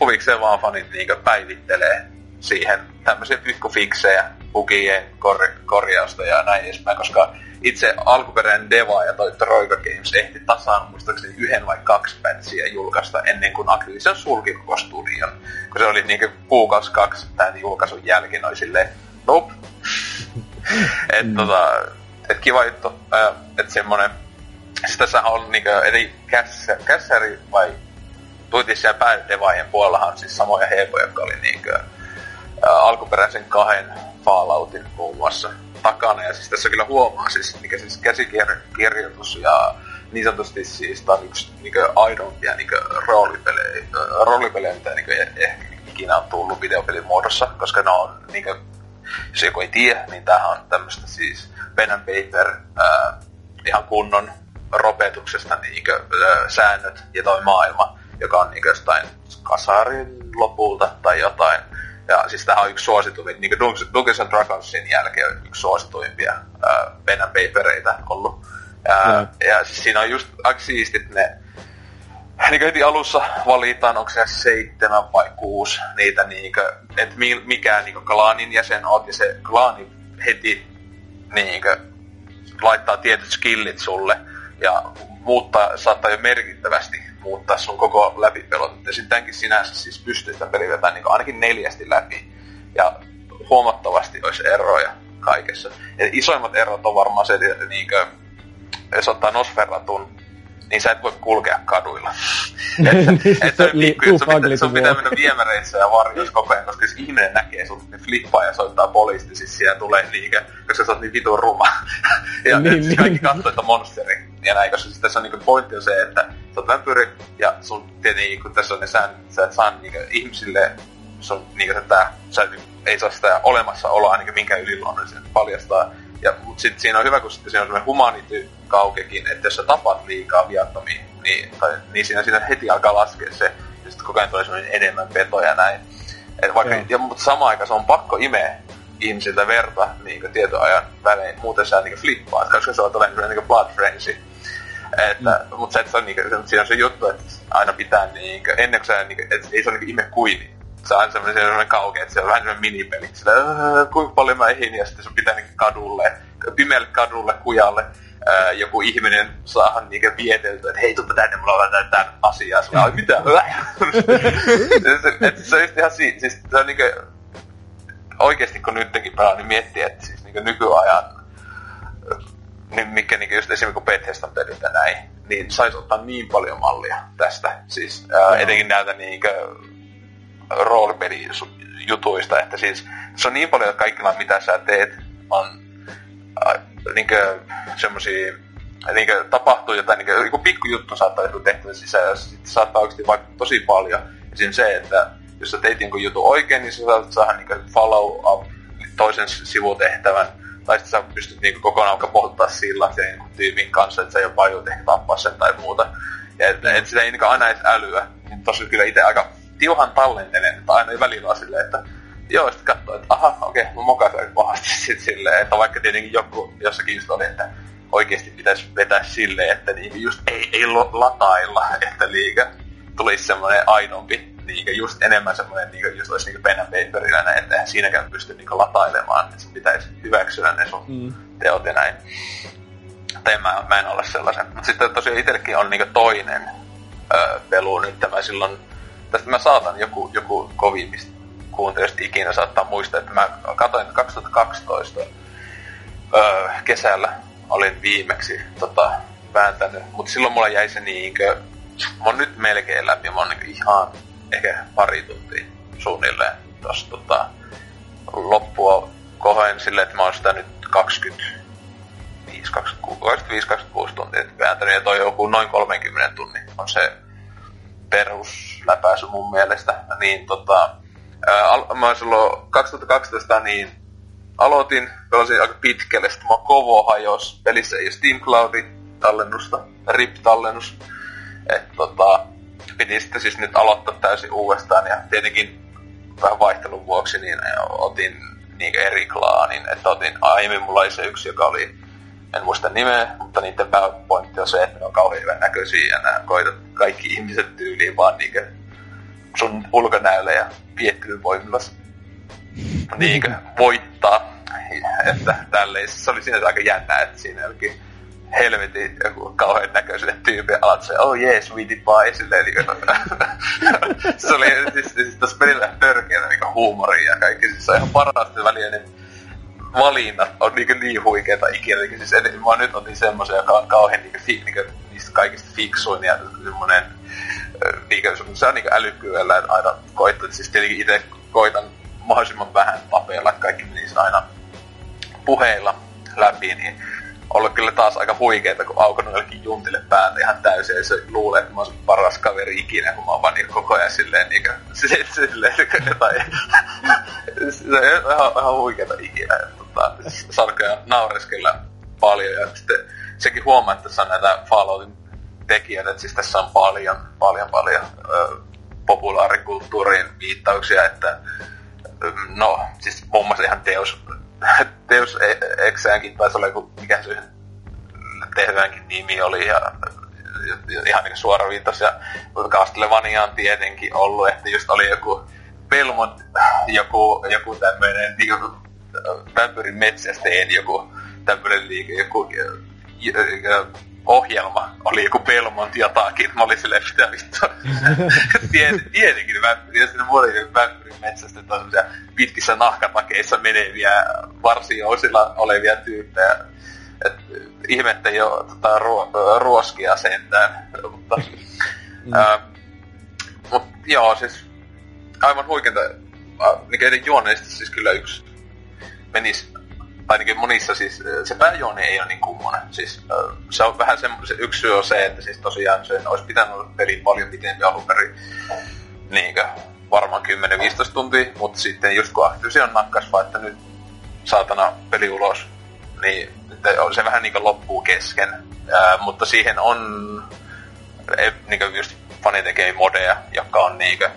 huvikseen vaan fanit niinkö päivittelee siihen tämmöisiä pikkufiksejä, bugien kor- korjausta ja näin edespäin, koska itse alkuperäinen Deva ja toi Troika Games ehti tasaan muistaakseni yhden vai kaksi pätsiä julkaista ennen kuin Activision sulki koko studion. Kun se oli niinku kuukausi kaksi tämän julkaisun jälkeen oli silleen, nope. et, mm. tota, et kiva juttu, että semmonen siis tässä on niinku eri kässäri vai tuitin siellä päädevaajien puolellahan siis samoja hepoja, jotka oli niinku alkuperäisen kahden Falloutin muun muassa takana. Ja siis tässä kyllä huomaa siis, mikä siis käsikirjoitus ja niin sanotusti siis tämä on yksi niin aidompia niin roolipelejä, roolipelejä, mitä niin ehkä ikinä on tullut videopelin muodossa, koska ne on, niin jos joku ei tiedä, niin tämähän on tämmöistä siis pen and paper, ää, ihan kunnon ropetuksesta niin ää, säännöt ja toi maailma, joka on niin jostain kasarin lopulta tai jotain ja siis tämähän on yksi suosituin, niin kuin Dungeons and Dragonsin jälkeen yksi suosituimpia äh, pen and papereita ollut. Ja. ja siis siinä on just aika siistit ne niin heti alussa valitaan, onko se seitsemän vai kuusi niitä, niin että mikä niin kuin, klaanin jäsen oot, ja se klaani heti niin kuin, laittaa tietyt skillit sulle, ja muuttaa, saattaa jo merkittävästi muuttaa sun koko läpipelot. Ja sitten tämänkin sinänsä siis pystyy sitä peliä niin ainakin neljästi läpi. Ja huomattavasti olisi eroja kaikessa. Ja isoimmat erot on varmaan se, että niin kuin, jos ottaa Nosferatun, niin sä et voi kulkea kaduilla. että, et, se, niin, sun, pitä, sun pitää mennä viemäreissä ja varjoissa koko ajan, koska jos ihminen näkee sun, niin flippaa ja soittaa poliisti, siis siellä tulee liike, koska sä oot niin vitun ruma. ja niin, niin, kaikki katsoo, että monsteri ja näin, koska siis tässä on niinku pointti on se, että sä oot vampyyri ja sun tietenkin kun tässä on ne säännöt, sä et saa niinku ihmisille sun niinku tätä, sä ei saa sitä olemassaoloa niinku minkä yliluonnollisen paljastaa. Ja mut sit siinä on hyvä, kun sitten siinä on semmoinen humanity kaukekin, että jos sä tapat liikaa viattomia, niin, tai, niin siinä, siinä heti alkaa laskea se, ja sitten koko ajan tulee semmoinen enemmän petoja ja näin. Et vaikka, ja, mutta samaan aikaan se on pakko imeä ihmisiltä verta niin tietoajan välein, muuten sä niin flippaat, koska se on tällainen niin blood frenzy. Että, mm. Mutta se, että se on, niinku, siinä on se juttu, että aina pitää niinku, ennen kuin sä, niinku, et, ei se ole niinku ihme kuini. Se on semmoinen, semmoinen kauke, että se on vähän semmoinen minipeli. Sillä, kuinka paljon mä ehin, ja sitten sun pitää niinku kadulle, pimeälle kadulle, kujalle, ää, joku ihminen saahan niinku vieteltyä, että hei, tuppa tänne, mulla on vähän tämän asiaa. Sillä mitä? se, se on just ihan si- siis se on niinku, oikeesti kun nytkin pelaa, niin miettii, että siis niinku nykyajan niin mikä niin just esimerkiksi kun Bethesdan pelit ja näin, niin saisi ottaa niin paljon mallia tästä. Siis ää, etenkin näiltä niinkö roolipelijutuista, että siis se on niin paljon, kaikilla mitä sä teet on ää, niinkö semmosia niinkö tapahtuu jotain, niinkö joku pikku juttu saattaa joku tehtävä sisään, ja sitten saattaa oikeasti vaikka tosi paljon. Esim. se, että jos sä teit jonkun jutun oikein, niin sä saat saada niinkö follow up toisen sivutehtävän, tai sitten sä pystyt niinku kokonaan alkaa polttaa sillat ja niinku tyypin kanssa, että sä jopa joudut ehkä tappaa sen tai muuta. Ja et, et sitä ei niinku aina edes älyä. Niin tosi kyllä itse aika tiuhan tallentelen, että aina välillä ole silleen, että joo, sitten katsoo, että aha, okei, okay, mä mokasin pahasti sit silleen, että vaikka tietenkin joku jossakin just oli, että oikeasti pitäisi vetää silleen, että niinku just ei, ei latailla, että liiga tulisi semmoinen ainompi niin just enemmän semmoinen, niin just olisi niin pen and paperilla näin, että eihän siinäkään pysty niin latailemaan, että sun pitäisi hyväksyä ne sun mm. teot ja näin. Tai mä, mä en ole sellaisen. Mutta sitten tosiaan itsellekin on niin toinen öö, pelu nyt tämä silloin, tästä mä saatan joku, joku kovimmista kuuntelijoista ikinä saattaa muistaa, että mä katsoin 2012 öö, kesällä. Olin viimeksi tota, vääntänyt, mutta silloin mulla jäi se niinkö, mä oon nyt melkein läpi, mä oon niinku ihan ehkä pari tuntia suunnilleen tosta tota, loppua kohoin silleen, että mä oon sitä nyt 25, 26, 26 tuntia vääntänyt ja toi joku noin 30 tunnin on se perusläpäisy mun mielestä. Niin tota, ää, mä silloin 2012 niin aloitin, pelasin aika pitkälle, sitten mä kovo hajos, pelissä ei ole Steam Cloudin tallennusta, RIP-tallennus. että tota, piti sitten siis nyt aloittaa täysin uudestaan ja tietenkin vähän vaihtelun vuoksi niin otin niin eri klaanin, että otin aiemmin mulla oli se yksi, joka oli en muista nimeä, mutta niiden pääpointti on se, että ne on kauhean hyvän näköisiä ja nämä koitat kaikki ihmiset tyyliin vaan niinkö sun ulkonäölle ja viettelyn voimilla niinkö voittaa. Että tälleen, se oli siinä aika jännä, että siinä olikin helvetin joku kauhean näköiselle tyypin alat se, oh yes, we did buy, silleen niin se oli siis, siis tässä pelillä törkeänä niin huumoria ja kaikki, siis se on ihan parasta väliä, niin valinnat on niin, niin huikeita ikinä. Niin, siis en, mä nyt otin semmoisen, joka on kauhean niin, fi, niin, niistä kaikista fiksuin ja semmoinen niin, se on niin älykkyydellä aina koittanut. Siis tietenkin itse koitan mahdollisimman vähän papeilla, että kaikki menisi aina puheilla läpi, niin ollut kyllä taas aika huikeeta, kun aukon jollekin juntille päätä ihan täysin, ja se luulee, että mä oon paras kaveri ikinä, kun mä oon vaan niin koko ajan silleen, niin kuin, silleen jotain, se on ihan, ihan ikinä, että tota, sarkoja naureskella paljon, ja sitten sekin huomaa, että tässä on näitä Falloutin tekijöitä, että siis tässä on paljon, paljon, paljon ö, populaarikulttuuriin viittauksia, että no, siis muun muassa ihan teos Deus Exäänkin taisi olla joku, mikä se tehtävänkin nimi oli ja, ihan niin suora viittaus. Ja Castlevania on tietenkin ollut, että just oli joku Belmont, joku, joku tämmöinen niin Vampyrin metsästeen joku tämmöinen liike, joku ohjelma oli joku Belmont jotakin. Mä olin silleen, mitä vittua. Tietenkin vampyri, ja sinne muodin vampyrin metsästä tämmöisiä pitkissä nahkatakeissa meneviä varsijousilla olevia tyyppejä. Et, ihmettä jo tota, ruo, ruoskia sentään. mutta, mm. ää, mut, joo, siis aivan huikenta. Niin juoneista siis kyllä yksi menisi ainakin monissa siis, se pääjuoni ei ole niin kummonen. Siis, se on vähän se yksi syy on se, että siis tosiaan se olisi pitänyt olla peli paljon pitempi alun perin. Niinkö, varmaan 10-15 tuntia, mutta sitten just kun Activision nakkas vaan, että nyt saatana peli ulos, niin se vähän niin loppuu kesken. Ää, mutta siihen on niin just fani tekee modeja, jotka on niinkö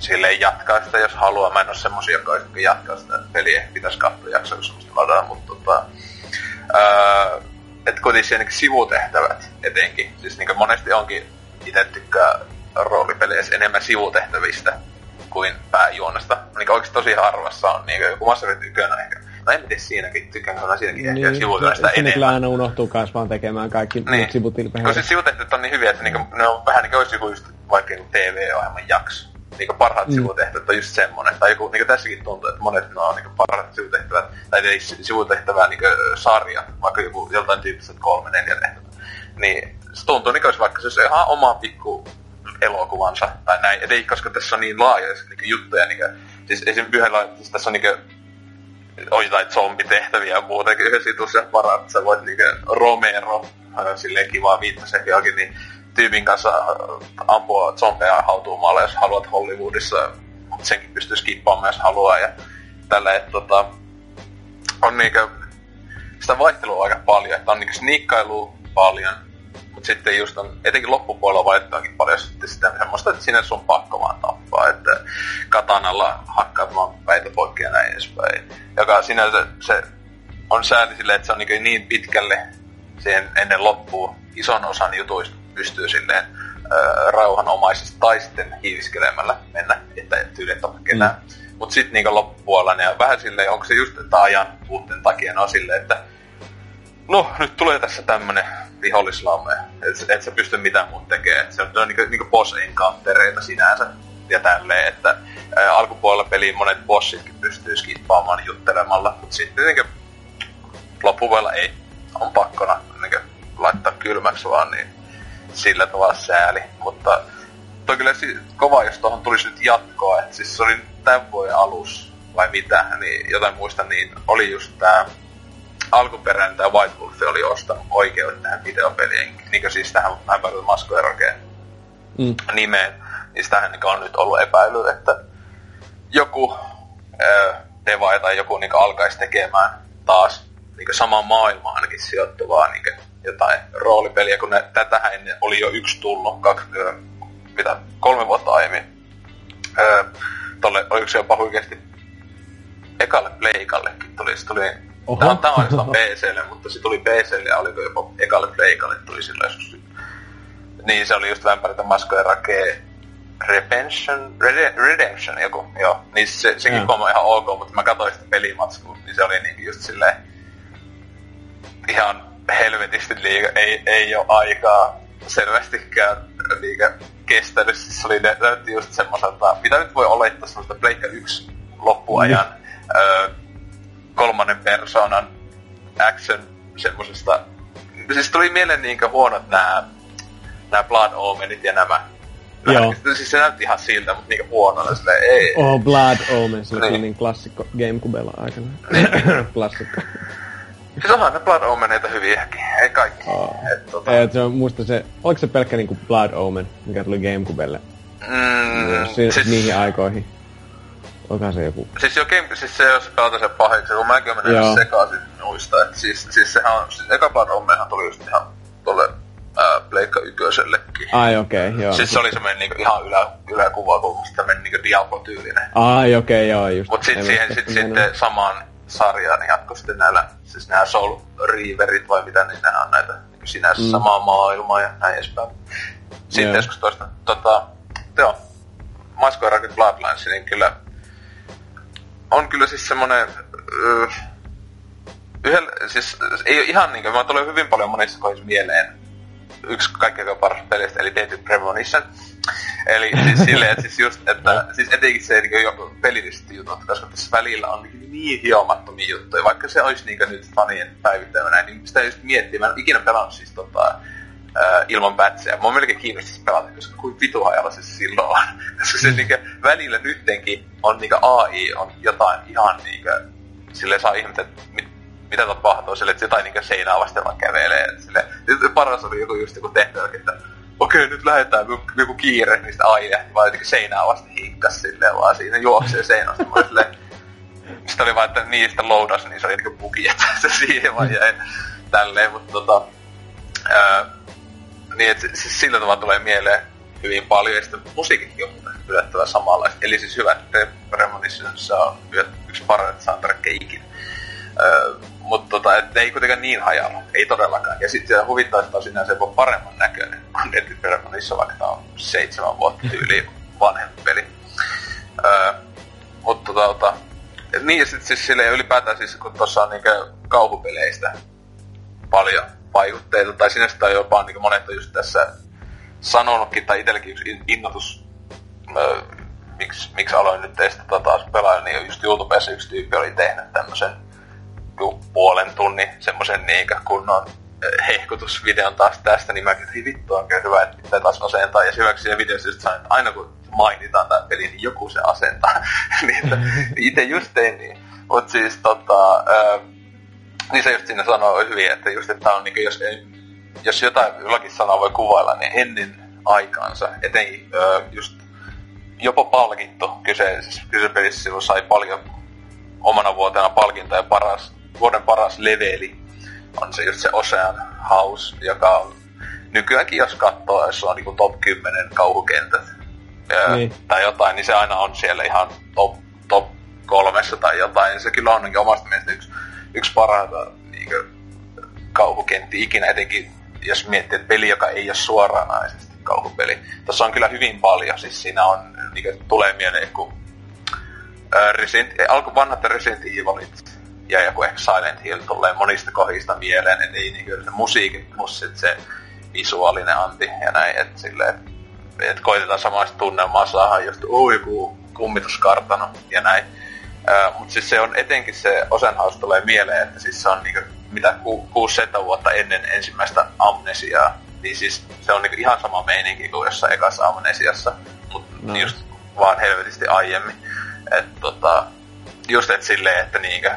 silleen jatkaa sitä, jos haluaa. Mä en ole semmosia, jotka jatkaa sitä peliä. Pitäisi katsoa jaksoa, jos semmoista ladata, mutta tota... Öö, että kuitenkin ainakin sivutehtävät etenkin. Siis niin monesti onkin itse tykkää roolipeleissä enemmän sivutehtävistä kuin pääjuonesta. Niin oikeasti tosi harvassa on niin joku Mass Effect 1 ehkä. No en tiedä siinäkin, tykkään kyllä siinäkin niin, ehkä sivutyöstä enemmän. kyllä aina unohtuu kans vaan tekemään kaikki niin. sivutilpehdet. Koska sivutehtävät on niin hyviä, että niinku, ne on vähän niin kuin olisi joku just vaikka TV-ohjelman jakso niinku parhaat mm. sivutehtävät on just semmonen. Tai joku, niinku tässäkin tuntuu, että monet on niinku parhaat sivutehtävät, tai ei sivutehtävää niinku sarja, vaikka joku joltain tyyppiset kolme, neljä tehtävää. Niin se tuntuu niinku, vaikka se olisi ihan oma pikku elokuvansa tai näin. Et ei, koska tässä on niin laaja niinku, juttuja. Niinku, siis esimerkiksi yhdellä, siis tässä on niinku, on jotain zombitehtäviä ja muutenkin yhdessä jutussa parat. Sä voit niinku Romero, silleen kivaa viittasi johonkin, niin tyypin kanssa äh, ampua zombeja hautuumalla, jos haluat Hollywoodissa. Mutta senkin pystyy skippaamaan, jos haluaa. Ja tällä, että tota, on niinkö, sitä vaihtelua aika paljon, että on niinkö sniikkailua paljon, mutta sitten just on, etenkin loppupuolella vaihtoakin paljon sitten sitä semmoista, että sinne sun pakko vaan tappaa, että katanalla hakkaat vaan päitä poikki ja näin edespäin. Joka sinänsä se on sääli silleen, että se on niin, niin pitkälle siihen ennen loppuun ison osan jutuista pystyy silleen äh, rauhanomaisesti tai sitten hiiviskelemällä mennä, että tyyli et ketään. Mm. Mutta sitten niinku loppupuolella ne on vähän silleen, onko se just että ajan puutteen takia ne on silleen, että no nyt tulee tässä tämmönen vihollislamme, että et sä pysty mitään muuta tekemään. Et se on, se on niinku, niinku boss encountereita sinänsä ja tälleen, että ää, alkupuolella peliin monet bossitkin pystyy skippaamaan juttelemalla, mutta sitten niinku loppupuolella ei, on pakkona niinku, laittaa kylmäksi vaan, niin sillä tavalla sääli, mutta toi kyllä si- kova, jos tuohon tulisi nyt jatkoa, että siis se oli tämän vuoden alus vai mitä, niin jotain muista, niin oli just tää alkuperäinen tämä White Wolf oli ostanut oikeudet tähän videopeliin, niin kuin siis tähän Hyper Masquerade mm. nimeen, niin sitähän niin on nyt ollut epäily, että joku äh, deva tai joku niin alkaisi tekemään taas niin samaan maailmaan ainakin sijoittuvaa niin jotain roolipeliä, kun ne, tätähän ennen oli jo yksi tullut, kaksi, mitä, kolme vuotta aiemmin. Öö, tolle, oliko se jopa huikeasti ekalle Playkallekin tuli, se tuli Tämä on, tämä on PClle, mutta se tuli PClle ja oliko jopa ekalle Playkalle tuli sillä joskus. Niin se oli just Vampire the Masquerade Redemption, Rede, Redemption joku, joo. Niin se, sekin yeah. ihan ok, mutta mä katsoin sitä pelimatskua, niin se oli niinku just silleen ihan helvetisti liiga, ei, ei ole aikaa selvästikään liiga kestänyt. Siis se oli, ne, näytti just semmoiselta, mitä nyt voi olettaa semmoista Pleikka 1 loppuajan mm. öö, kolmannen persoonan action semmosesta. Siis tuli mieleen niinkö huonot nää, nää Blood Omenit ja nämä. Joo. Siis se näytti ihan siltä, mutta niinkö huonona silleen, ei. Oh, Blood Omen, se oli niin, niin klassikko Gamecubella aikana. Niin. klassikko. Siis onhan ne Blood Omeneita hyviäkin, ei kaikki. Oh. Et, tota... se on, muista se, oliko se pelkkä niinku Blood Omen, mikä tuli Gamecubelle? Mm, si- siis... Niihin aikoihin. Onkohan se joku? Siis, jo, game, siis se, jos pelata sen pahiksi, kun mäkin olen mennyt sekaisin muista. Et siis, siis sehän on, siis eka Blood Omenhan tuli just ihan tolle Pleikka ykösellekin. Ai okei, okay, joo. Siis se oli semmoinen niinku ihan ylä, yläkuva, kun tämmönen niinku Diablo-tyylinen. Ai okei, okay, joo, just. Mut sit siihen sit, sitten samaan sarjaan jatko sitten näillä, siis nämä Soul Reaverit vai mitä, niin nämä on näitä niin sinänsä mm. samaa maailmaa ja näin edespäin. Sitten yeah. joskus toista, tota, joo, Masko Rocket Bloodlines, niin kyllä on kyllä siis semmonen, uh, yhdellä, siis ei ole ihan niinkö, mä tulee hyvin paljon monissa kohdissa mieleen yksi kaikkein paras pelistä, eli Deadly Premonition. Eli siis silleen, että siis just, että siis etenkin se niin jo pelilliset jutut, koska tässä välillä on niin, niin hiomattomia juttuja, vaikka se olisi niin nyt fanien päivittämänä, niin sitä just miettii, mä en ikinä pelannut siis tota, äh, ilman pätsejä. Mä oon melkein kiinnostunut pelata, koska kuin vitu hajalla se silloin on. koska se niin välillä nyttenkin on niin AI on jotain ihan niin sille saa ihmettä, että mit, mitä tapahtuu sille, että jotain niin seinää vasten vaan kävelee. Sille, paras oli joku just joku tehtävä, että okei, nyt lähdetään joku, kiire, niin sitä aine, vaan jotenkin seinää vasten hinkkas silleen, vaan siinä juoksee seinästä. Mä silleen, sitten oli vaan, että niistä loudas, niin se oli niinku bugi, että se siihen vaan jäi tälleen, mutta tota, ää, niin, että siis sillä tavalla tulee mieleen hyvin paljon, ja sitten musiikitkin on yllättävän samanlaista. Eli siis hyvä, että Premonitionissa on yksi parhaat soundtrackia ikinä. Öö, mutta tota, et ei kuitenkaan niin hajalla, ei todellakaan. Ja sitten se huvittaa, että on sinänsä jopa paremman näköinen kuin Deadly Premonition, vaikka tämä on seitsemän vuotta tyyli vanhempi peli. Öö, mutta tota, niin ja sitten siis sille ylipäätään siis, kun tuossa on niinkö kauhupeleistä paljon vaikutteita, tai sinänsä on jopa niin monet on just tässä sanonutkin, tai itsellekin yksi innotus, öö, miksi, miksi aloin nyt testata taas pelaa, niin just YouTubessa yksi tyyppi oli tehnyt tämmöisen puolen tunnin semmoisen niinkä kunnon eh, hehkutusvideon taas tästä, niin mäkin, että vittu on kyllä hyvä, että pitää taas asentaa. Ja hyväksi siinä videossa just sain, että aina kun mainitaan tämä peli, niin joku se asentaa. niin, itse just tein niin. Mut siis tota, äh, niin se just siinä sanoo hyvin, että just, että on niin jos, jos jotain jollakin sanaa voi kuvailla, niin ennen aikaansa, etenkin äh, just jopa palkittu kyseisessä, kyseisessä pelissä silloin sai paljon omana vuotena palkintoja paras, vuoden paras leveli. On se just se Ocean House, joka on nykyäänkin jos katsoo, jos on niin top 10 kauhukentät niin. tai jotain, niin se aina on siellä ihan top, top kolmessa tai jotain. se kyllä on omasta mielestä yksi yksi parhaita niin kauhukentti ikinä, etenkin jos miettii, että peli, joka ei ole suoranaisesti kauhupeli. Tässä on kyllä hyvin paljon, siis siinä on, niin kuin, tulee mieleen kun Resident, alku vanhat Resident Evilit ja joku ehkä Silent Hill tulee monista kohdista mieleen, että ei niin kuin, se musiikit plus sit se visuaalinen anti ja näin, että silleen, että koitetaan samaista tunnelmaa saada just oh, joku kummituskartano ja näin. Mutta siis se on etenkin se Osenhaus tulee mieleen, että siis se on niinku, mitä ku, 6-7 vuotta ennen ensimmäistä amnesiaa. Niin siis se on niinku ihan sama meininki kuin jossain ekassa amnesiassa, mutta no. just vaan helvetisti aiemmin. Et tota, just et silleen, että niinku,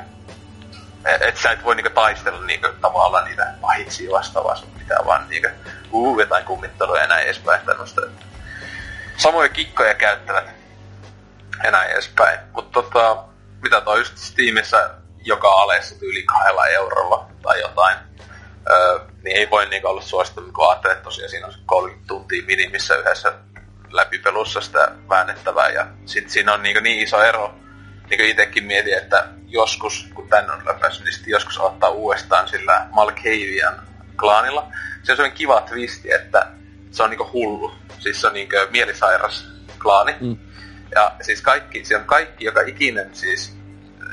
et, et sä et voi niinku taistella niinku tavallaan niitä pahiksi vastaavaa sun pitää vaan niinku, uu, jotain kummittelua ja näin edespäin tämmöstä. Samoja kikkoja käyttävät ja näin edespäin. Mutta tota, mitä toi just Steamissa joka aleessa yli kahdella eurolla tai jotain, öö, niin ei voi niinku olla suosittu, kun ajattelee, että tosiaan siinä on 30 tuntia minimissä yhdessä läpipelussa sitä väännettävää. Ja sit siinä on niinku niin iso ero, niin kuin itsekin mietin, että joskus, kun tän on läpäissyt, niin joskus ottaa uudestaan sillä Malkavian klaanilla. Se on sellainen kiva twisti, että se on niinku hullu. Siis se on niinku mielisairas klaani. Mm. Ja siis kaikki, siellä on kaikki, joka ikinen siis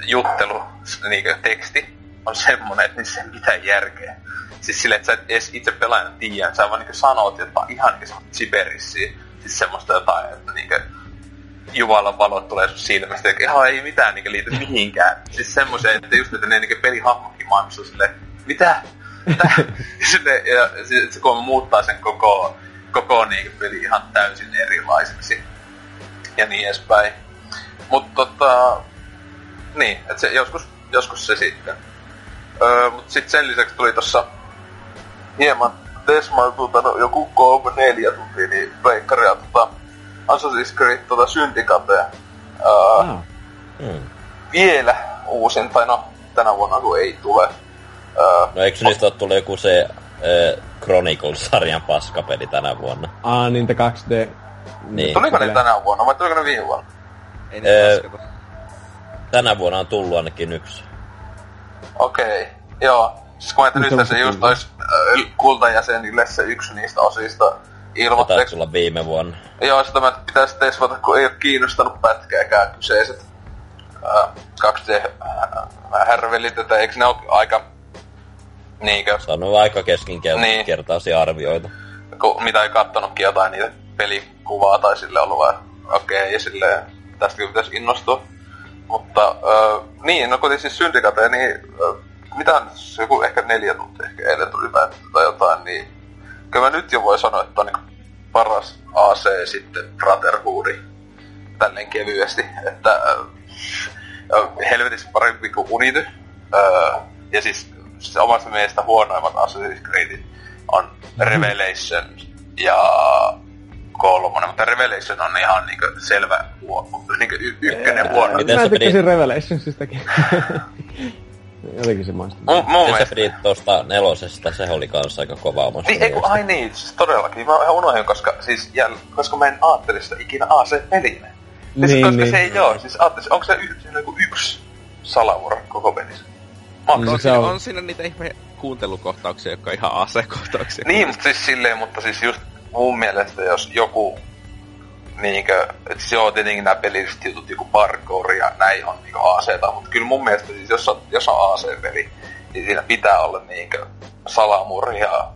juttelu, niin teksti, on semmonen, että niissä ei mitään järkeä. Siis silleen, että sä et edes itse pelaajana tiedä, sä vaan niin sanot jotain ihan niin kuin Siberissä. Siis semmoista jotain, että niin kuin, Jumalan valot tulee sun silmästä, ja ihan ei mitään niin liity mihinkään. Siis semmoisia, että just että ne niin pelihahmokin maailmassa silleen, mitä? mitä? ja, sitten, ja se, kun muuttaa sen koko, koko niin peli ihan täysin erilaiseksi. Ja niin edespäin. Mutta tota, niin, että se, joskus, joskus se sitten. Öö, mutta sitten sen lisäksi tuli tossa hieman desmailtuuta no, joku kolme neljä tuntia, niin Veikkaria tota, Assassin's Creed tota, Syndicatea. Öö, ah. mm. Vielä uusin, tai no tänä vuonna kun ei tule. Öö, no eikö niistä ole tullut joku se äh, Chronicles-sarjan paskapeli tänä vuonna? Ah, niin 2D. Niin. Tuliko ne tänä vuonna vai tuliko ne viime vuonna? Ei ne äh, Tänä vuonna on tullut ainakin yksi. Okei, okay. joo. Siis kun ajattelin nyt, että se just olisi äh, kultajäsenille se yksi niistä osista ilmoitteeksi. tulla viime vuonna. Joo, sitä mä pitäisi tesvata, kun ei ole kiinnostanut pätkääkään kyseiset äh, 2D-härvelit, että eikö ne ole aika Niinkö? Se on aika keskinkertaisia niin. arvioita. Kun, mitä ei kattonutkin jotain niitä pelikuvaa tai sille ollut vaan okei, okay, ja silleen tästä pitäisi innostua. Mutta äh, niin, no kun siis syndikate, niin äh, mitä joku ehkä neljä tuntia ehkä eilen tuli päätetty tai jotain, niin kyllä mä nyt jo voi sanoa, että on niin paras AC sitten Brotherhoodi tälleen kevyesti, että äh, helvetissä parempi kuin Unity. Äh, ja siis se omasta mielestä huonoimmat Assassin's Creedit on Revelation ja kolmonen, mutta Revelation on ihan niinku selvä huono, niinku y- ykkönen huono. Miten mä tykkäsin Revelationsistakin. Jotenkin se maistuu. Mun, mun mielestä... se pidit tosta nelosesta, se oli kanssa aika kova omasta niin, eiku, ai niin, siis todellakin. Mä ihan unohdin, koska, siis, jäl, koska mä en aattele sitä ikinä AC-pelinä. Siis, niin, koska niin. se ei joo, siis aattelis, onko se y, joku yksi salavuoro koko pelissä? Maks. No, siinä, on... on siinä niitä ihme kuuntelukohtauksia, jotka on ihan AC-kohtauksia. Niin, mutta siis silleen, mutta siis just mun mielestä, jos joku niinkö, että se on tietenkin nämä pelilliset jutut, joku parkour ja näin on niinku AC-ta, mutta kyllä mun mielestä siis jos on, jos on AC-peli, niin siinä pitää olla niinkö salamurja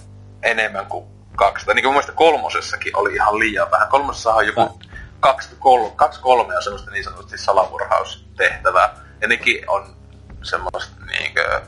enemmän kuin kaksi. Tai niin kuin mun mielestä kolmosessakin oli ihan liian vähän. Kolmosessa on joku kaksi, kolme, kaksi kolme on semmoista niin sanotusti salamurhaustehtävää. Ja nekin on semmoista niinkö,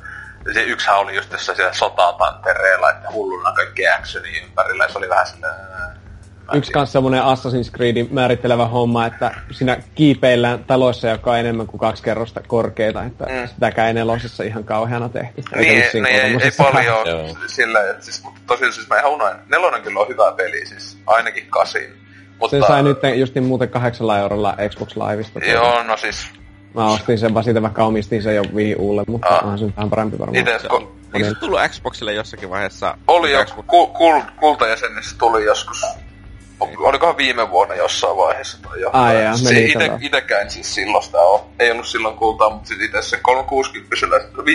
se yksihän oli just tässä siellä sotatantereella, että hulluna kaikki actioni ympärillä, ja se oli vähän silleen... Yksi kanssa semmonen Assassin's Creedin määrittelevä homma, että siinä kiipeillään taloissa, joka on enemmän kuin kaksi kerrosta korkeita, että mm. sitäkään ei nelosessa ihan kauheana tehty. Niin, ei, niin ei, ei, paljon sillä, että siis, mutta tosiaan siis mä ihan unoin, nelonen kyllä on hyvä peli, siis ainakin kasin. Mutta... Se sai nyt just niin muuten kahdeksalla eurolla Xbox Liveista. Joo, no siis Mä ostin sen vaan siitä, vaikka omistin sen jo Wii Ulle, mutta ah. onhan se vähän parempi varmaan. Ites, ko- Eikö se tullut Xboxille jossakin vaiheessa? Oli jo, Xbox... ku, kul, kultajäsenissä tuli joskus. Niin. Olikohan viime vuonna jossain vaiheessa tai jotain. Ai jaa, se ite, itekään siis silloin sitä on. Ei ollut silloin kultaa, mutta sit itse sen 360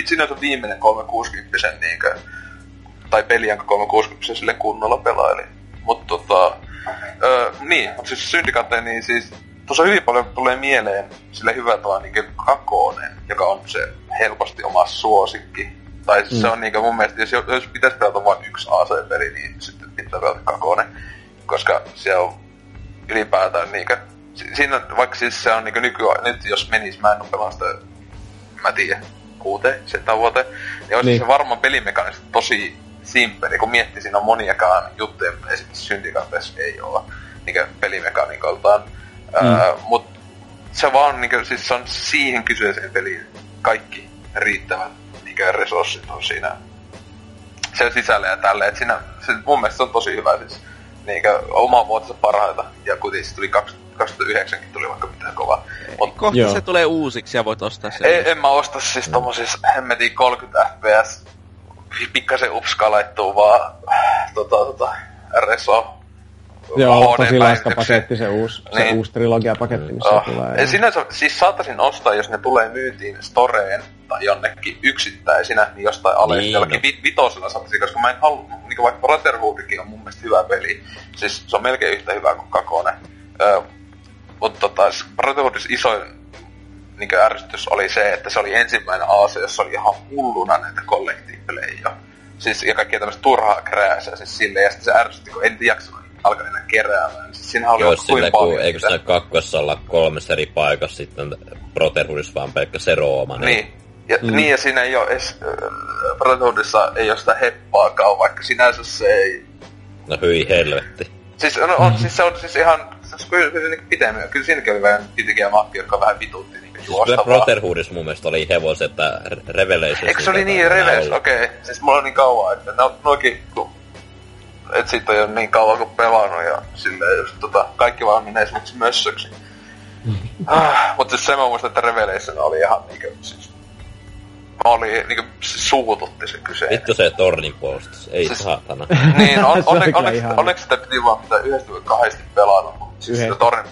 siinä on viimeinen 360 niinkö, tai peli, jonka 360 sille kunnolla pelaili. Mutta tota, öö, niin, mutta siis Syndicate, niin siis tuossa hyvin paljon tulee mieleen sille hyvä tuo niin Kakonen, joka on se helposti oma suosikki. Tai mm. se on niin mun mielestä, jos, jos pitäisi pelata vain yksi AC-peli, niin sitten pitää pelata Kakonen. Koska se on ylipäätään niin kuin, siinä, vaikka siis se on niin nykyään, nyt jos menis, mä en pelannut sitä, mä tiedän, kuuteen, sen vuoteen, niin olisi niin. se varmaan pelimekaanisesti tosi simppeli, kun miettii, siinä on moniakaan juttuja, esimerkiksi Syndicatessa ei ole niin pelimekanikoltaan. Mm. Öö, mut se vaan niinku, siis se on siihen kyseiseen peliin kaikki riittävät niinku resurssit on siinä sen sisällä ja tälle. Et siinä, se, mun mielestä se on tosi hyvä siis niinkö oma vuotensa parhaita. Ja kuten se tuli 2009 tuli vaikka mitään kova. Mut, Kohta joo. se tulee uusiksi ja voit ostaa sen. Ei, en mä osta siis tommosis hemmetin 30 fps pikkasen upska laittuu vaan tota, tota, reso Joo, tosi laiska paketti, se uusi, niin. se uusi trilogia-paketti, missä oh. tulee. Ja sinänsä, siis saatasin ostaa, jos ne tulee myytiin storeen tai jonnekin yksittäisinä, niin jostain alesta niin, jollakin no. vitosella saatasin, koska mä en halua, niin vaikka Brotherhoodikin on mun mielestä hyvä peli, siis se on melkein yhtä hyvä kuin Kakone. Öö, mutta tota, Brotherhoodissa isoin niin ärsytys oli se, että se oli ensimmäinen AC, jossa oli ihan hulluna näitä kollektiivipelejä. Siis ja kaikkia tämmöistä turhaa krääsää siis silleen, ja sitten se ärsytti, kun en jaksanut alkaa enää keräämään. Niin siis siinähän oli Joo, kuin silleen, kun, paljon eikö siinä kakkosessa olla kolmessa eri paikassa sitten Brotherhoodissa vaan pelkkä Serooma. Niin. Ja, mm. niin, ja siinä ei ole edes, äh, Brotherhoodissa ei ole sitä heppaakaan, vaikka sinänsä se ei... No hyi helvetti. Siis, no, on, siis se on siis ihan, siis kyllä, kyllä se niin pitemmän, kyllä siinäkin oli vähän pitikiä maffi, jotka vähän vitutti niin juosta Kyllä vaan. Brotherhoodissa mun mielestä oli hevos, että Revelation... Eikö se oli niin reves? Okei. Okay. Siis mulla on niin kauan, että ne on noikin, kun... Et sit on jo niin kauan kuin pelannut ja silleen just tota, kaikki vaan menee esimerkiksi mössöksi. ah, mut siis se mä muistan, että Revelation oli ihan niinkö siis... Mä oli niinkö siis suututti se kyseinen. Vittu se tornin puolustus, ei Siis- saatana. Niin, on, onne, kyllä onneksi, onneksi sitä piti vaan pitää yhdestä vai kahdesti pelannut. mut Siis Yhdestä. sitä torin...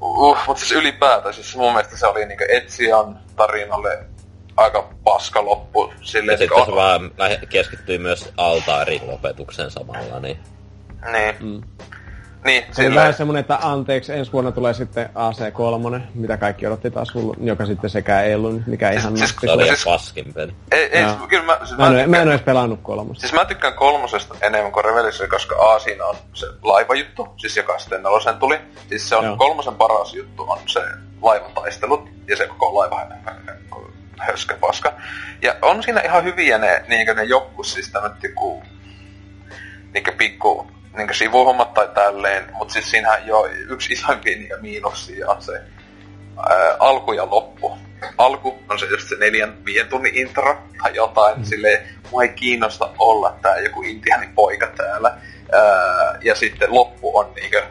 Uh, mutta siis ylipäätään, siis mun mielestä se oli niinku Etsian tarinalle aika paska loppu. Ja Silleen, sitten se vaan keskittyi myös altaarin lopetukseen samalla, niin... Niin. Mm. Niin, Se silleen. vähän semmonen, että anteeksi, ensi vuonna tulee sitten AC3, mitä kaikki odotti taas hullu, joka sitten sekään ei ollut mikään ihan siis- nappi. Se oli Siis- paskin peli. Ei, ei, Joo. kyllä mä, siis Mä en, oo- mä en tykkään, edes pelannut kolmosta. siis mä tykkään kolmosesta enemmän kuin Revelation, koska A siinä on se laivajuttu, siis joka sitten nelosen tuli. Siis se on Joo. kolmosen paras juttu on se laivan taistelut ja se koko laiva höskä paska. Ja on siinä ihan hyviä ne, niinkö ne joku, siis tämmöt joku niinkö pikku niinkö sivuhommat tai tälleen, mutta siis siinähän jo yksi isoimpia niinkö miinuksia on se ää, alku ja loppu. Alku on se just se neljän, viiden tunnin intro tai jotain, mm. silleen, mua ei kiinnosta olla tää joku intianin poika täällä. Ää, ja sitten loppu on niinkö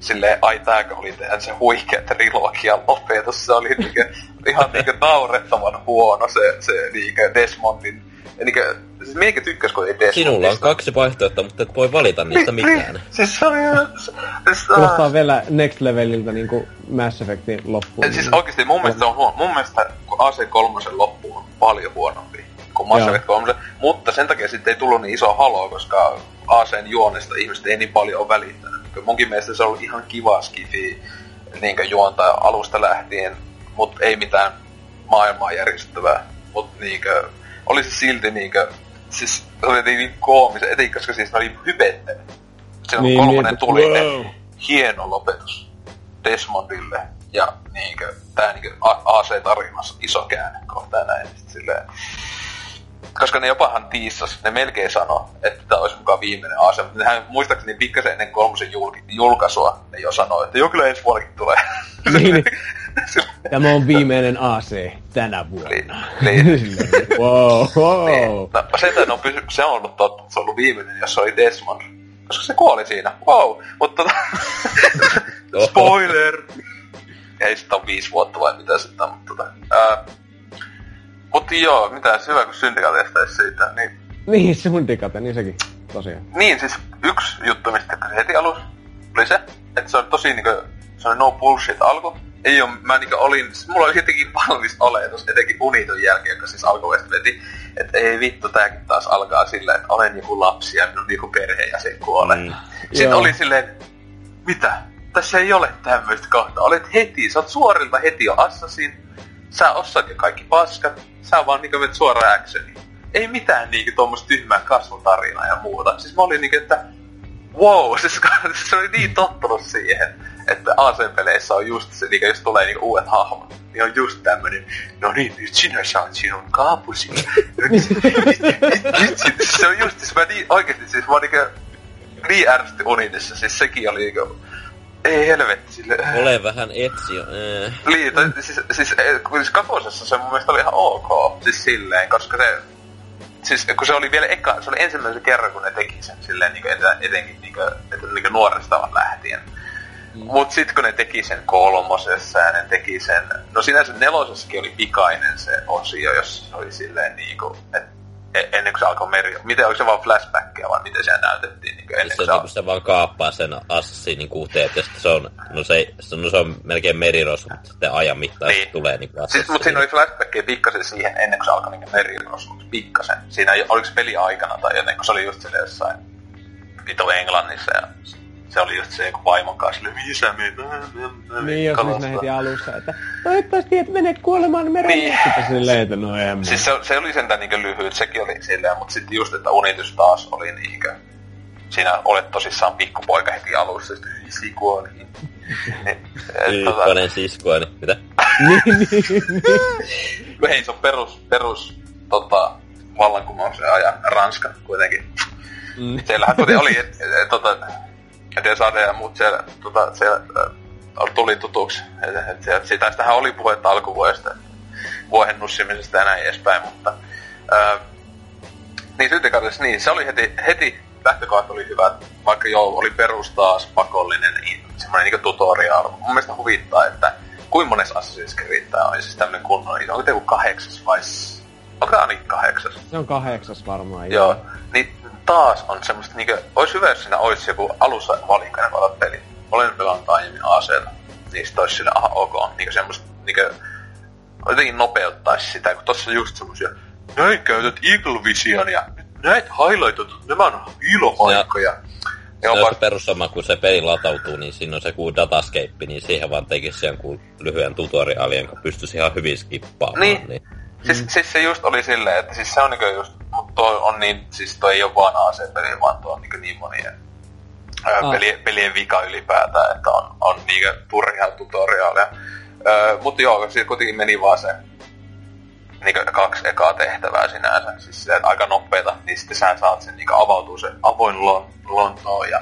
silleen, ai tääkö oli teidän se huikea trilogian lopetus, se oli niinkö, ihan niinkö naurettavan huono se, se niinkö Desmondin, ja niinkö, siis minkä tykkäs, kun ei Desmondista. Sinulla on kaksi vaihtoehtoa, mutta et voi valita niistä mitään. Niin, siis se on ihan... se- Siis, Kuulostaa vielä next leveliltä niinku Mass Effectin loppuun. Et siis oikeesti mun mielestä se on huono. Mun mielestä kun AC3 loppu on paljon huonompi kuin Mass. Effect 3. Mutta sen takia sitten ei tullut niin iso haloo, koska ACn juonesta ihmiset ei niin paljon ole välittänyt. Kyllä Munkin mielestä se on ollut ihan kiva skifi niin juonta alusta lähtien, mutta ei mitään maailmaa järjestävää. Mutta niinkö, oli se silti niinkö, siis se oli niin koomisen, etenkin koska siis ne oli hypettänyt. Silloin Niin, kun kolmonen niin, tuli, wow. ne hieno lopetus Desmondille. Ja niinkö, tää niinkö AC-tarinassa iso käännekohta ja näin. Silleen, koska ne jopahan tiissas, ne melkein sano, että tämä olisi mukaan viimeinen AC, mutta nehän muistaakseni pikkasen ennen kolmosen julki, julkaisua ne jo sanoi, että joo kyllä ensi vuonnakin tulee. Niin. Tämä on viimeinen AC tänä vuonna. Niin, niin. Silleen, wow, wow. Niin. No, sen on, pysy, se on ollut totta, että se on ollut viimeinen, jos se oli Desmond. Koska se kuoli siinä. Wow. Mutta tota... Spoiler! Ei sitä on viisi vuotta vai mitä sitten on, mutta tota... Ää, mutta joo, mitä hyvä kun syndikaatista siitä, niin... Niin, digate, niin sekin. Tosiaan. Niin, siis yksi juttu, mistä heti alussa, oli se, että se on tosi niinku, se on no bullshit alku. Ei oo, mä niinku olin, mulla oli jotenkin valmis oletus, etenkin Uniton jälkeen, joka siis alkuvuodesta veti, että ei vittu, tääkin taas alkaa silleen, että olen joku lapsi ja minun joku perheenjäsen kuolee. Mm. Mm. Sitten Joo. oli silleen, mitä? Tässä ei ole tämmöistä kohtaa. Olet heti, sä oot suorilta heti jo assassin. Sä osaat jo kaikki paskat. Sä vaan niinku menet suoraan actioniin. Ei mitään niinku tommoista tyhmää kasvutarinaa ja muuta. Siis mä olin niinku, että wow, siis se oli niin tottunut siihen, että AC-peleissä on just se, niinku, jos tulee niinku uudet hahmot, niin on just tämmönen, no niin, nyt sinä saat sinun kaapusi. Nyt, nyt, sit- se on just, siis mä niin, oikeesti, siis mä niinku, niin ärsytti Unitissa, siis sekin oli niinku, ei helvetti, sille, Ole vähän etsio. Äh. niin, tai, siis, siis, kun siis kakosessa se mun mielestä oli ihan ok, siis silleen, koska se, siis kun se oli vielä eka, se oli ensimmäisen kerran, kun ne teki sen silleen niin etenkin niin kuin, niin kuin nuoresta lähtien. Mm. Mut sit kun ne teki sen kolmosessa ja ne teki sen, no sinänsä nelosessakin oli pikainen se osio, jos se oli silleen niinku, että ennen kuin se alkoi meri, miten onko se vaan flashbackia vai miten se näytettiin niinku ennen Se, kuin se, niinku, se vaan kaappaa sen assassinin kuuteet ja sitten se on, no se, se, no se on melkein merirosvo, mutta sitten ajan mittaan Niin. niin. tulee niinku Siis, mutta siinä oli flashbackia pikkasen siihen ennen kuin se alkoi niinku merirosvot. Pikkasen. Siinä oliko se peli aikana tai joten, kun se oli just siellä jossain vitu Englannissa ja se oli just se joku vaimon kanssa, mihin sä menet? Niin, jos ne heti alussa, että toivottavasti et mene kuolemaan mereen. Niin. Sitten silleen, että no en Siis se, se oli sentään niinkö lyhyt, sekin oli silleen, mutta sitten just, että unitys taas oli niinkö, siinä olet tosissaan pikkupoika heti alussa, että isi kuoli. Ykkönen tota... siskoani, mitä? niin, niin, niin. Hei, se on perus, perus tota, vallankumouksen ajan Ranska kuitenkin. Mm. Siellähän oli, et, et, tota, Desade ja muut siellä, tota, siellä äh, tuli tutuksi. Et, et, et, sitä, sitähän oli puhetta alkuvuodesta, vuohen nussimisesta ja näin edespäin, mutta äh, niin Syntikartissa, niin se oli heti, heti lähtökohdat oli hyvät, vaikka joo, oli perus taas pakollinen, semmoinen niin tutorial. Mun mielestä huvittaa, että kuinka monessa Assassin's Creed on siis tämmöinen kunnon, onko joku kahdeksas vai Onko tämä ainakin kahdeksas? Se on kahdeksas varmaan, joo. joo. Niin taas on semmoista niinkö, ois hyvä, jos siinä olisi joku alussa valinkainen valot peli. Olen pelannut aiemmin aseella. Niistä olisi sillä aha ok. Niinkö semmoista, niinkö, jotenkin nopeuttaisi sitä, kun tossa on just semmosia, näin käytät Eagle Visionia, näet highlightat, nämä on ilopaikkoja. Se, on se perussama, kun se peli latautuu, niin siinä on se kuin datascape, niin siihen vaan tekisi jonkun lyhyen tutoriaalien, joka pystyisi ihan hyvin skippaamaan. Niin. niin. Siis, mm. siis, se just oli silleen, että siis se on niinku just, mutta toi on niin, siis toi ei ole vaan AC-peli, vaan tuo on niinku niin monien ah. pelien, pelien vika ylipäätään, että on, on niinku turhia tutoriaaleja. Öö, mutta joo, siitä kuitenkin meni vaan se niinku kaksi ekaa tehtävää sinänsä, siis se, aika nopeita, niin sitten sä saat sen niinku avautuu se avoin lon, Lontoon ja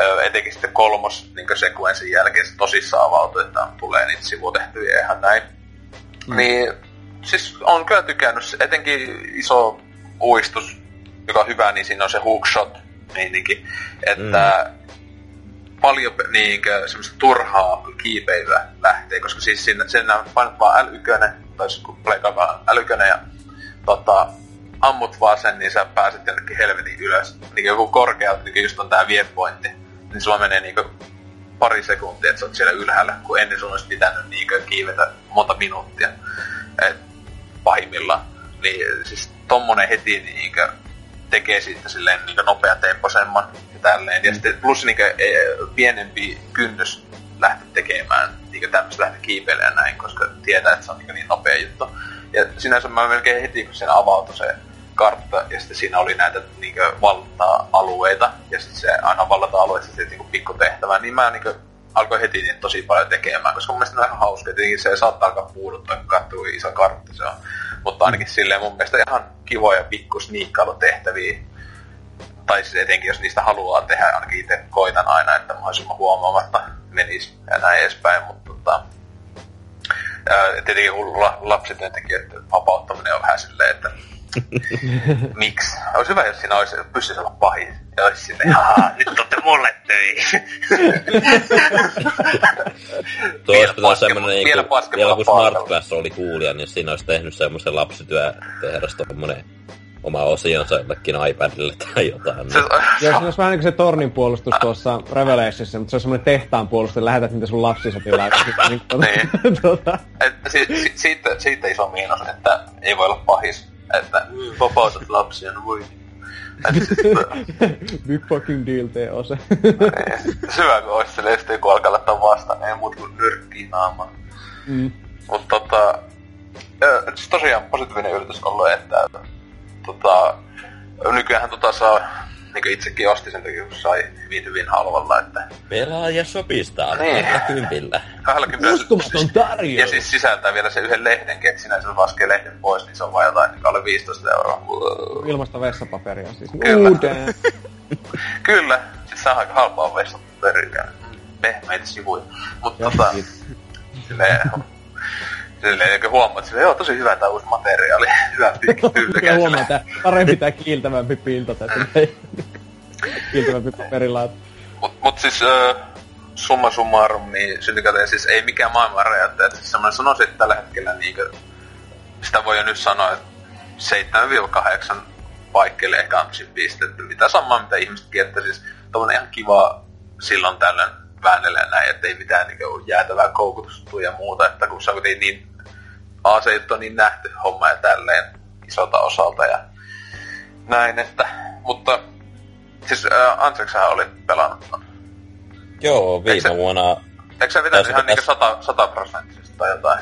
öö, etenkin sitten kolmos niinku sekuenssin jälkeen se tosissaan avautuu, että tulee niitä sivutehtyjä ihan näin. Mm. Niin siis on kyllä tykännyt, etenkin iso uistus, joka on hyvä, niin siinä on se hookshot meininki, että mm. paljon niinkö semmoista turhaa kiipeilyä lähtee, koska siis siinä, siinä painat vaan L1, tai kun pleikkaa vaan L1 ja tota, ammut vaan sen, niin sä pääset jonnekin helvetin ylös. Niin joku korkea, niin just on tää viewpointti, niin sulla menee niinku pari sekuntia, että sä oot siellä ylhäällä, kun ennen sun olisi pitänyt niinkö kiivetä monta minuuttia. Et pahimmillaan. Niin siis tommonen heti niinkö tekee siitä silleen niinkö nopeatempoisemman ja tälleen. Ja sitten plus niinkö e, pienempi kynnys lähteä tekemään niinkö tämmöistä lähteä kiipeilemään näin, koska tietää, että se on niinkö niin nopea juttu. Ja sinänsä mä melkein heti, kun siinä avautui se kartta, ja sitten siinä oli näitä niinkö valta-alueita, ja sitten se aina valta-alueet sitten niinku pikkutehtävä, niin mä niinkö alkoi heti niin tosi paljon tekemään, koska mun mielestä ne on ihan hauska. Tietenkin se saattaa alkaa puuduttaa, kun katsoo iso kartta se on. Mutta ainakin silleen mun mielestä ihan kivoja pikku sniikkailutehtäviä. Tai siis etenkin, jos niistä haluaa tehdä, ainakin itse koitan aina, että mahdollisimman huomaamatta menisi ja näin edespäin. Mutta tota, ja tietenkin la, lapsityöntekijöiden vapauttaminen on vähän silleen, että Miksi? Olisi hyvä, jos siinä olisi, pystyisi olla pahin. Ja olisi silleen, haha, nyt olette mulle töihin. Tuo olisi pitänyt semmonen, niin vielä, vielä kun Smart Class oli kuulija, niin siinä olisi tehnyt semmoisen lapsityötehdas tommonen oma osionsa jollekin iPadille tai jotain. Se, Joo, se olisi vähän niin kuin se tornin puolustus tuossa Revelationissa, mutta se on semmoinen tehtaan puolustus, lähetät niitä sun lapsisotilaat. niin. tuota. Et, si, si, siitä, siitä iso miinus, että ei voi olla pahis että vapautat lapsia, no voi. Big fucking deal tee se. Syvä, kun olisi se lefti, kun alkaa laittaa vastaan, ei muut kuin nyrkkii naamaan. Mm. Mutta tota, siis tosiaan positiivinen yllätys ollut, että tota, nykyään tota saa niin itsekin osti sen takia, kun sai hyvin hyvin halvalla, että... Pelaaja sopistaa niin. 20. Uskomaton tarjous! Ja siis sisältää vielä se yhden lehden, että sinä jos laskee lehden pois, niin se on vain jotain niin alle 15 euroa. Ilmasta vessapaperia siis. Kyllä. Kyllä. Siis saa aika halpaa vessapaperia. Pehmeitä sivuja. Mutta tota... Silleen, Silleen, eikö huomaa, että joo, tosi hyvä tää uusi materiaali. Hyvä pyllykäisellä. huomaa, että parempi tää kiiltävämpi pinta tässä. kiiltävämpi paperilaatu. Mut, mut siis uh, summa summarum, niin syntykäteen siis ei mikään maailman räjäyttä. Että siis semmoinen sanoisin, että tällä hetkellä niinkö, sitä voi jo nyt sanoa, että 7-8 paikkeille ehkä on pistetty. Mitä samaa, mitä ihmisetkin, että siis tommonen ihan kiva silloin tällöin väännellä näin, ettei mitään niin jäätävää koukutusta ja muuta, että kun on niin AC on niin nähty homma ja tälleen isolta osalta ja näin, että, mutta siis äh, Antseksähän oli pelannut ton. Joo, viime Eikö vuonna... Eikö sä vetänyt ihan niinku sata, sataprosenttisesti tai jotain?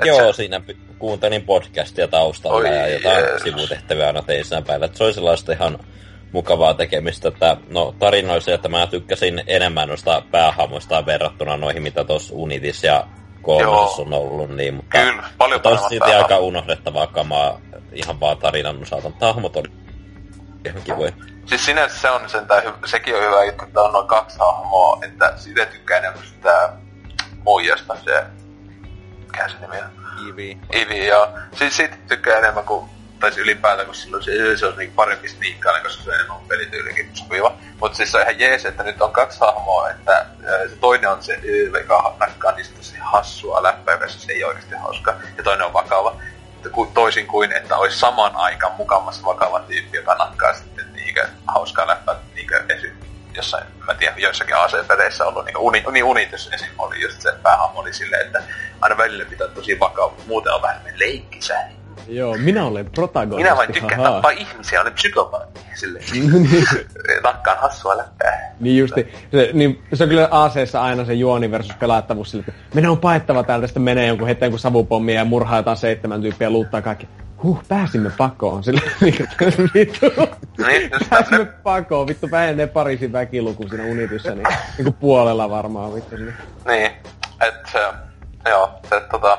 Et Joo, se- siinä kuuntelin podcastia taustalla Oi ja jotain Jeesus. sivutehtäviä aina tein siinä päivänä. Et Se oli sellaista ihan mukavaa tekemistä, että no tarinoissa, että mä tykkäsin enemmän noista päähahmoista verrattuna noihin, mitä tuossa Unitis ja kolmosessa on ollut, niin, mutta, Kyllä, paljon mutta on paremmat silti aika unohdettavaa kamaa ihan vaan tarinan osalta, mutta hahmot oli ihan kivoja. Siis sinänsä se on sentään, hy- sekin on hyvä juttu, että on noin kaksi hahmoa, että siitä tykkää enemmän sitä muijasta, se, mikä se nimi on? Ivi. Ivi, joo. Siis siitä tykkää enemmän kuin, tai siis ylipäätään, kun silloin se, se on niin parempi sniikkainen, koska se on enemmän pelityylikin sopiva. Mutta siis se on ihan jees, että nyt on kaksi hahmoa, että ää, se toinen on se, joka nakkaa niistä tosi hassua läppää, joka se ei oikeasti hauska, ja toinen on vakava. Toisin kuin, että olisi saman aikaan mukamassa vakava tyyppi, joka nakkaa sitten niinkö hauskaa läppää niinkö esim. jossain, mä tiedän, joissakin AC-peleissä ollut, niin uni, uni, Unitus esim. oli just se päähahmo oli silleen, että aina välillä pitää tosi vakava, muuten on vähän semmoinen leikkisä. Joo, minä olen protagonisti. Minä vain tykkään haha. tappaa ihmisiä, olen psykopaatti. Silleen, niin, nakkaan hassua läppää. niin justi. Se, niin, se on kyllä AC-ssa aina se juoni versus pelattavuus sille, että meidän on paettava täältä, sitten menee jonkun hetken jonkun savupommia ja murhaa jotain seitsemän tyyppiä ja luuttaa kaikki. Huh, pääsimme pakoon. Sille, niin, vittu. Niin, just Pääsimme pakoon. Vittu vähenee Pariisin väkiluku siinä unityssä, niin, niin kuin puolella varmaan vittu. Niin. niin, että se, joo, se tota,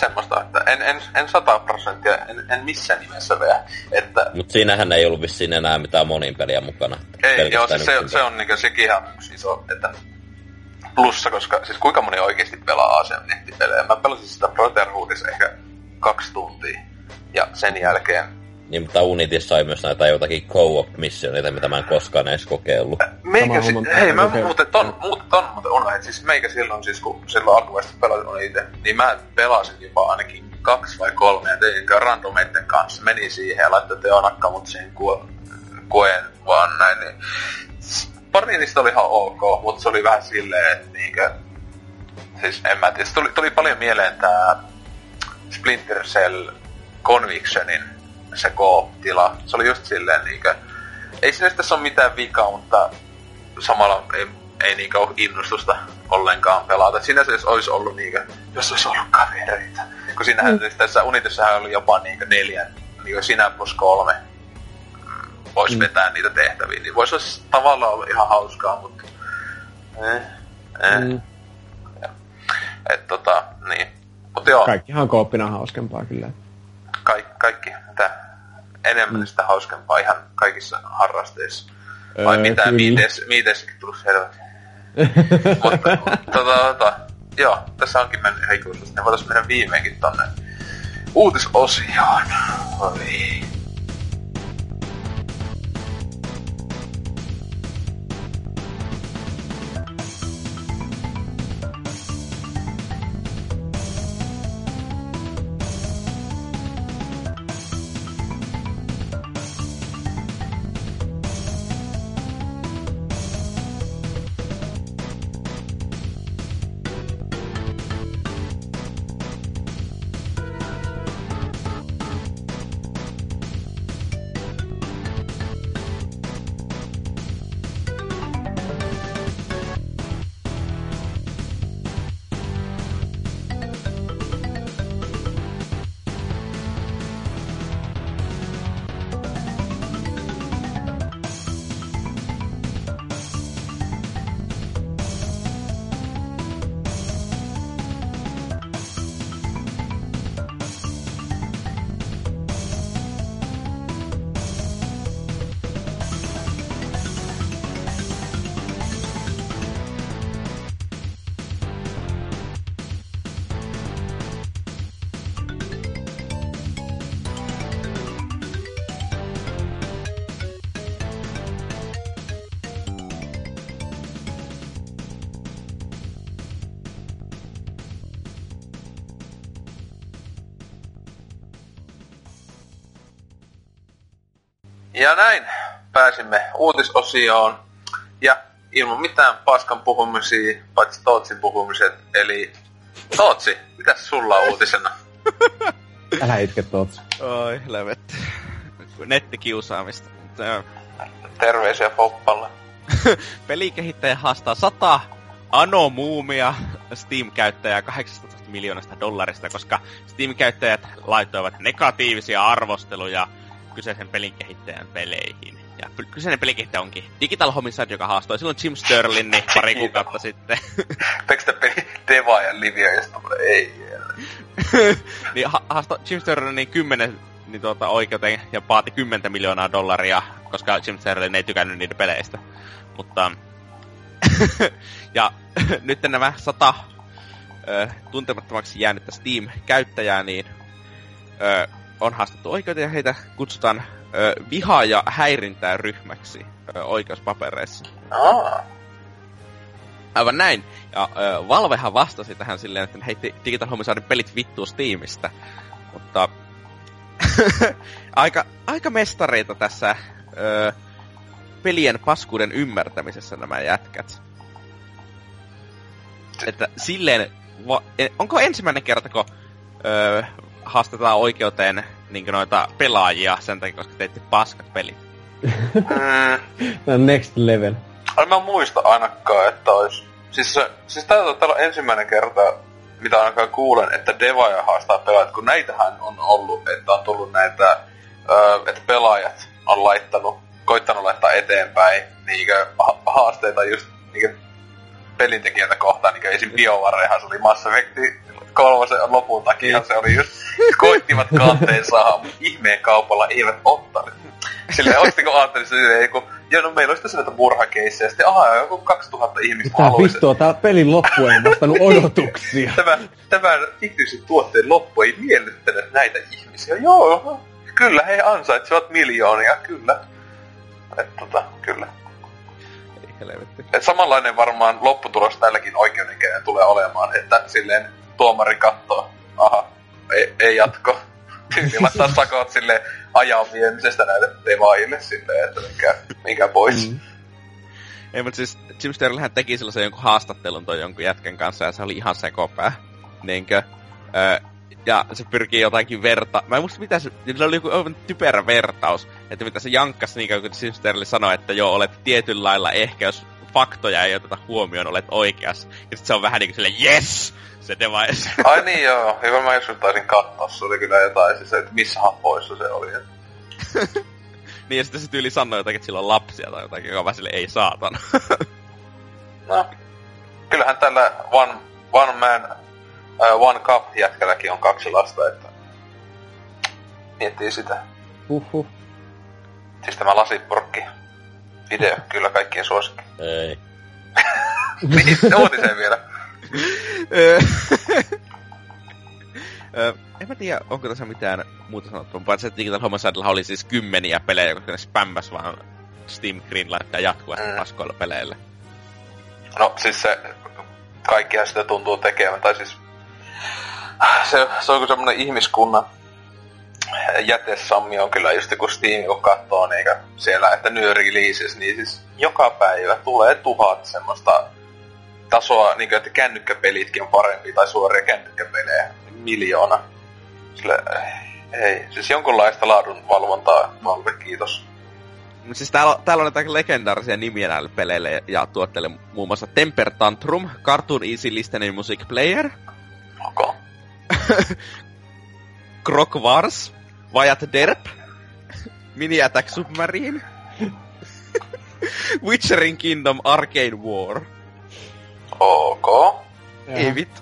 semmoista, että en, en, en sata prosenttia, en, en missään nimessä vielä, että Mutta siinähän ei ollut vissiin enää mitään monin peliä mukana. Ei, joo, siis se, yksin se on niinku sekin ihan yksi iso, että plussa, koska siis kuinka moni oikeasti pelaa Aasian nettipelejä. Mä pelasin sitä Brotherhoodissa ehkä kaksi tuntia. Ja sen jälkeen Niin, mutta Unitis sai myös näitä jotakin co-op-missioneita, mitä mä en koskaan edes kokeillut. Meikä si- hei, mä muuten ton, muuten ton muuten unohdin. Siis meikä silloin, siis kun silloin alkuvaista pelasin itse, niin mä pelasin jopa ainakin kaksi vai kolme ja tein randomeitten kanssa. Menin siihen ja laittoi teonakka mut siihen ku- kuen vaan näin. Niin. Pari niistä oli ihan ok, mutta se oli vähän silleen, että niinkö... Siis en mä tiedä, se tuli, tuli paljon mieleen tää Splinter Cell Convictionin se K-tila. Se oli just silleen niinkö... Ei siinä tässä ole mitään vikaa, mutta samalla ei, ei niinkö ole innostusta ollenkaan pelata. Sinänsä jos olisi ollut niinkö, jos olisi ollut kavereita. Kun siinähän mm. tässä Unitissähän oli jopa niinkö neljän, niinkö sinä plus kolme voisi mm. vetää niitä tehtäviä, niin voisi olla tavallaan olla ihan hauskaa, mutta... Eh, eh. Mm. Et tota, niin. Mutta joo, Kaikkihan on kooppina hauskempaa kyllä. Kaikki, kaikki mitä enemmän sitä hauskempaa ihan kaikissa harrasteissa. Vai Öö, mitä, kyllä. miites, miiteskin tullut selvä. Mutta tota, tota, joo, tässä onkin mennyt ihan ikuisesti. Ne voitaisiin mennä viimeinkin tonne uutisosioon. Oi. Uutisosioon. Ja ilman mitään paskan puhumisia, paitsi Tootsin puhumiset. Eli Tootsi, mitäs sulla on uutisena? Älä itke Tootsi. Oi, helvetti. Nettikiusaamista. Terveisiä Poppalle. pelikehittäjä haastaa 100 anomuumia Steam-käyttäjää 18 miljoonasta dollarista, koska Steam-käyttäjät laittoivat negatiivisia arvosteluja kyseisen pelin kehittäjän peleihin. Ja kyseinen pelikehittäjä onkin Digital Homicide, joka haastoi silloin Jim Sterlin pari kuukautta sitten. Tekstä peli Deva ja Livia, ja ei niin ha- haastoi Jim Sterlin niin 10 niin tuota, oikeuteen ja vaati 10 miljoonaa dollaria, koska Jim Sterling ei tykännyt niiden peleistä. Mutta... ja nyt nämä sata ö, tuntemattomaksi jäänyttä Steam-käyttäjää, niin ö, on haastettu oikeuteen ja heitä kutsutaan ö, vihaa ja häirintää ryhmäksi ö, oikeuspapereissa. Aa. Aivan näin. Ja ö, Valvehan vastasi tähän silleen, että heitti Digital Homicidin pelit vittuun Steamista. Mutta aika, aika mestareita tässä ö, pelien paskuuden ymmärtämisessä nämä jätkät. Että silleen, va, e, onko ensimmäinen kerta, kun ö, haastetaan oikeuteen niin noita pelaajia sen takia, koska teitte paskat pelit? mm. Next level. En mä muista ainakaan, että olisi... Siis, se, siis taitaa olla ensimmäinen kerta, mitä ainakaan kuulen, että Devaja haastaa pelaajat, kun näitähän on ollut, että on tullut näitä, ö, että pelaajat on laittanut, koittanut laittaa eteenpäin niinkö haasteita just niinkö pelintekijältä kohtaan, niinkö esim. BioWarehan se oli Mass Effect kolmosen lopun takia, se oli just, koittivat kanteen saada, mutta ihmeen kaupalla eivät ottanut. Silleen, ottiko ajattelin silleen, kun, joo, no meillä olisi tässä näitä murhakeissejä, ja sitten, aha, joku 2000 ihmistä Mitä vittua, tää pelin loppu ei vastannut odotuksia. tämä, tämä ihmisen tuotteen loppu ei miellyttänyt näitä ihmisiä. Joo, kyllä he ansaitsevat miljoonia, kyllä. Et, tota, kyllä. Ei helvetti. Et samanlainen varmaan lopputulos tälläkin oikeudenkäynnin tulee olemaan, että silleen tuomari kattoo, aha, ei, ei jatko. Tyyli laittaa sakot sille ajan viemisestä näille devaajille silleen, että mikä, mikä pois. Mm. Ei, mutta siis Jim Sterlinghän teki sellaisen jonkun haastattelun toi jonkun jätkän kanssa ja se oli ihan sekopää. Niinkö? Öö, ja se pyrkii jotakin verta... Mä en muista mitä se... Se oli joku aivan typerä vertaus. Että mitä se jankkas niin kun Jim Sterling sanoi, että joo, olet tietyllä lailla ehkä, jos faktoja ei oteta huomioon, olet oikeas. Ja sit se on vähän niin kuin silleen, yes! Se device. Ai niin joo, hyvä mä joskus taisin katsoa, se oli kyllä jotain siis, että missä hapoissa se oli. niin ja sitten se tyyli sanoi jotakin, että sillä on lapsia tai jotakin, joka vaan sille ei saatan. no, kyllähän tällä One, one Man, uh, One Cup jätkälläkin on kaksi lasta, että miettii sitä. Uhuh. Siis tämä lasipurkki video, kyllä kaikkien suosikki. Ei. niin, uutiseen vielä. En mä tiedä, onko tässä mitään muuta sanottua, paitsi että Digital Homicidella oli siis kymmeniä pelejä, koska ne spämmäs vaan Steam Greenlightia jatkuvasti mm. paskoilla peleillä. No siis se, kaikkihan sitä tuntuu tekemään, tai siis se, se on semmonen ihmiskunnan jätesammi on kyllä just kun Steam kun katsoo niin siellä, että new releases, niin siis joka päivä tulee tuhat semmoista tasoa, niin kuin, että kännykkäpelitkin on parempi tai suoria kännykkäpelejä. Miljoona. Sille, ei, siis jonkunlaista laadunvalvontaa, Valve, kiitos. Siis täällä, täällä on jotain legendaarisia nimiä näille peleille ja tuotteille, muun muassa Temper Tantrum, Cartoon Easy Listening Music Player. Okay. Croc Wars, Vajat Derp, Mini Attack Submarine, Witcherin Kingdom Arcade War. Ok. Ei vittu.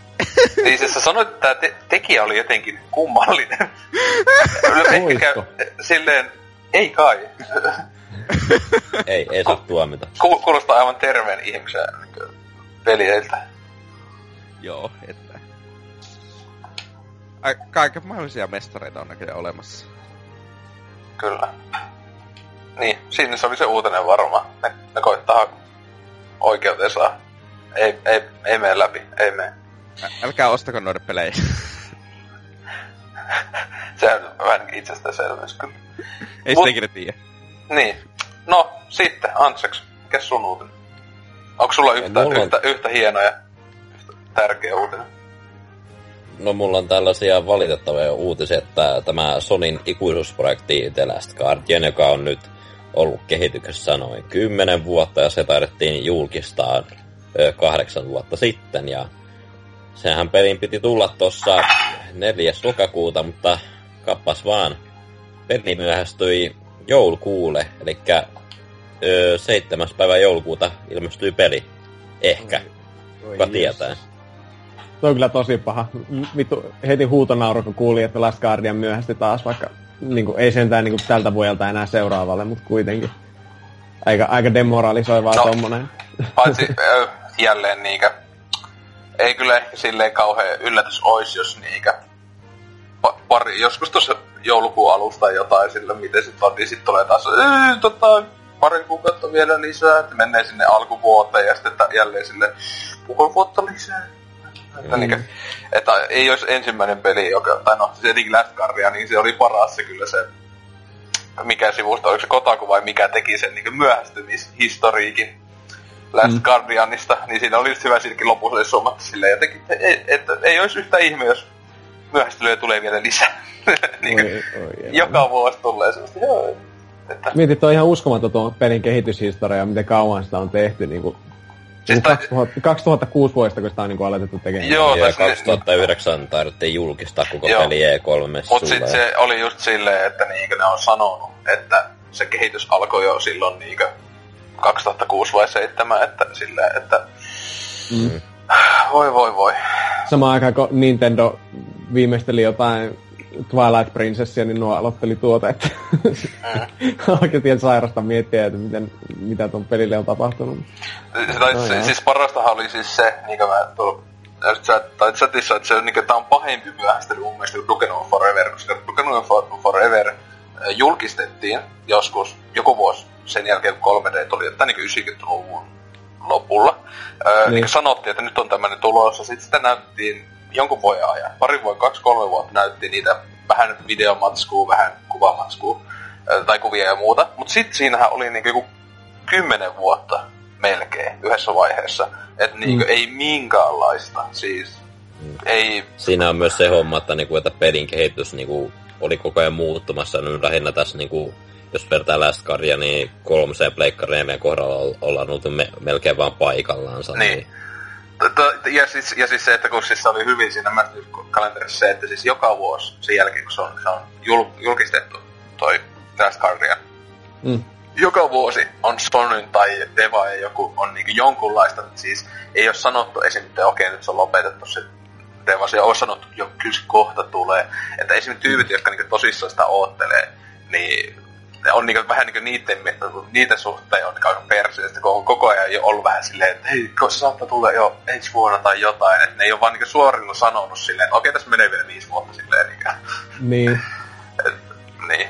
niin siis sä sanoit, että tämä te- tekijä oli jotenkin kummallinen. Ehkä silleen, ei kai. ei, ei saa tuomita. Ku- kuulostaa aivan terveen ihmisen pelieltä. Joo, että... Kaiken mahdollisia mestareita on näköjään olemassa. Kyllä. Niin, siinä se oli se uutinen varmaan. Ne, ne koittaa oikeuteen saa. Ei, ei, ei mene läpi, ei mene. Älkää ostako noita pelejä. Sehän on vähän itsestäänselvyys kyllä. Ei sitä ikinä tiedä. Niin. No, sitten, Antseks, mikä sun uutinen? Onko sulla yhtä, no, yhtä, yhtä hienoja, yhtä tärkeä uutinen? No mulla on tällaisia valitettavia uutisia, että tämä Sonin ikuisuusprojekti The Last Guardian, joka on nyt ollut kehityksessä noin 10 vuotta ja se taidettiin julkistaa kahdeksan vuotta sitten ja sehän pelin piti tulla tuossa 4. lokakuuta, mutta kappas vaan. Peli myöhästyi joulukuulle, eli 7. päivä joulukuuta ilmestyi peli. Ehkä. Kuka tietää. Se on kyllä tosi paha. Vittu, heti huutonauru, kun kuuli, että Last Guardian myöhästi taas, vaikka niin kuin, ei sentään niin kuin, tältä vuodelta enää seuraavalle, mutta kuitenkin. Aika, aika demoralisoivaa no, tommonen. Paitsi jälleen niikä. Ei kyllä ehkä silleen kauhean yllätys ois, jos niikä pa- pari, joskus tuossa joulukuun alusta jotain sillä, miten sit on, niin sit tulee taas, tota, pari kuukautta vielä lisää, että menee sinne alkuvuoteen ja sitten jälleen sille puoli vuotta lisää. Että, mm. niin, että ei olisi ensimmäinen peli, joka, tai no se tietenkin Last Guardian, niin se oli paras se kyllä se, mikä sivusta, oliko se Kotaku vai mikä teki sen niin myöhästymishistoriikin Last mm. Guardianista, niin siinä oli just hyvä silläkin lopussa oli summattu silleen jotenkin, että ei, että ei olisi yhtä ihme, jos myöhästelyä tulee vielä lisää. niin oi, oi, joka vuosi tulee semmoista, joo. Että... Mietit, on ihan uskomaton tuon pelin kehityshistoria, miten kauan sitä on tehty niin kuin Siis tai... 2000, 2006 vuodesta, kun sitä on niin alettu tekemään. Joo, ja 2009 niin... taidettiin julkistaa koko Joo. peli E3 Mutta sitten se oli just silleen, että niinkö ne on sanonut, että se kehitys alkoi jo silloin niinkö 2006 vai 2007, että silleen, että... Mm. Voi voi voi. Samaan aikaan kun Nintendo viimeisteli jotain Twilight Princessia, niin nuo aloitteli tuota, että mm. oikein sairasta miettiä, että miten, mitä tuon pelille on tapahtunut. Tai, no, siis, siis parastahan oli siis se, niin kuin mä tuolla tai chatissa, että se on, niin, tää on pahempi myöhästely mun mielestä kuin Duke Forever, koska Duke Forever äh, julkistettiin joskus, joku vuosi sen jälkeen, kun 3D tuli, että niin 90-luvun lopulla. Öö, niin. niin sanottiin, että nyt on tämmöinen tulossa. Sitten sitä näyttiin jonkun vuoden ajan. Pari vuotta, kaksi, kolme vuotta näytti niitä vähän videomatskua, vähän kuvamatskua tai kuvia ja muuta. Mutta sitten siinähän oli niinku joku kymmenen vuotta melkein yhdessä vaiheessa. Että niinku mm. ei minkäänlaista. Siis mm. ei... Siinä on myös se homma, että, niinku, että pelin kehitys niinku, oli koko ajan muuttumassa. Nyt lähinnä tässä niinku, jos vertaa Last Guardia, niin kolmoseen pleikkareen kohdalla ollaan oltu me, melkein vaan paikallaansa. Niin. niin ja siis, ja siis se, että kun siis se oli hyvin siinä kalenterissa se, että siis joka vuosi sen jälkeen, kun se on, se on jul, julkistettu toi Last Guardian, mm. joka vuosi on Sonyn tai Deva ja joku on niinku jonkunlaista, siis ei ole sanottu esim. että okei nyt se on lopetettu se Deva, se on sanottu, jo kyllä se kohta tulee. Että esim. tyypit, jotka niinku tosissaan sitä oottelee, niin on niinku vähän niinku niiden, niiden suhteen on aika perseestä, kun on koko ajan jo ollut vähän silleen, että hei, se saattaa tulla jo ensi vuonna tai jotain, että ne ei ole vaan niinku suorilla sanonut silleen, että okei, tässä menee vielä viisi vuotta silleen. Niinku. Niin. Et, niin.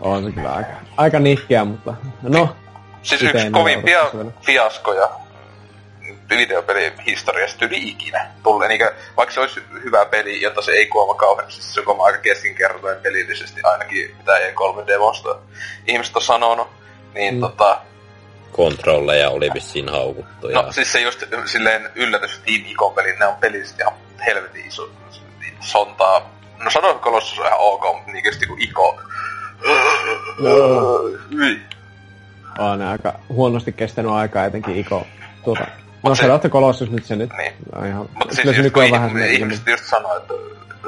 On se kyllä aika, aika nihkeä, mutta no. Siis yksi kovimpia fiaskoja videopelin historiasta yli ikinä. Tulee, niin vaikka se olisi hyvä peli, jota se ei kuoma kauheasti, se on aika keskinkertainen pelillisesti ainakin, mitä E3-demosta ihmiset on sanonut, niin mm. tota... Kontrolleja oli vissiin haukuttu. No siis se just silleen yllätys Team Icon pelin, ne on pelissä ihan helvetin iso sontaa. No sanoin Colossus on ihan ok, mutta niin kuin Iko. On aika huonosti kestänyt aikaa etenkin Iko tuota, No se Shadow Colossus nyt se nyt. Niin. No, ihan, Mutta siis just, kun vähän ihmiset just sanoo, että,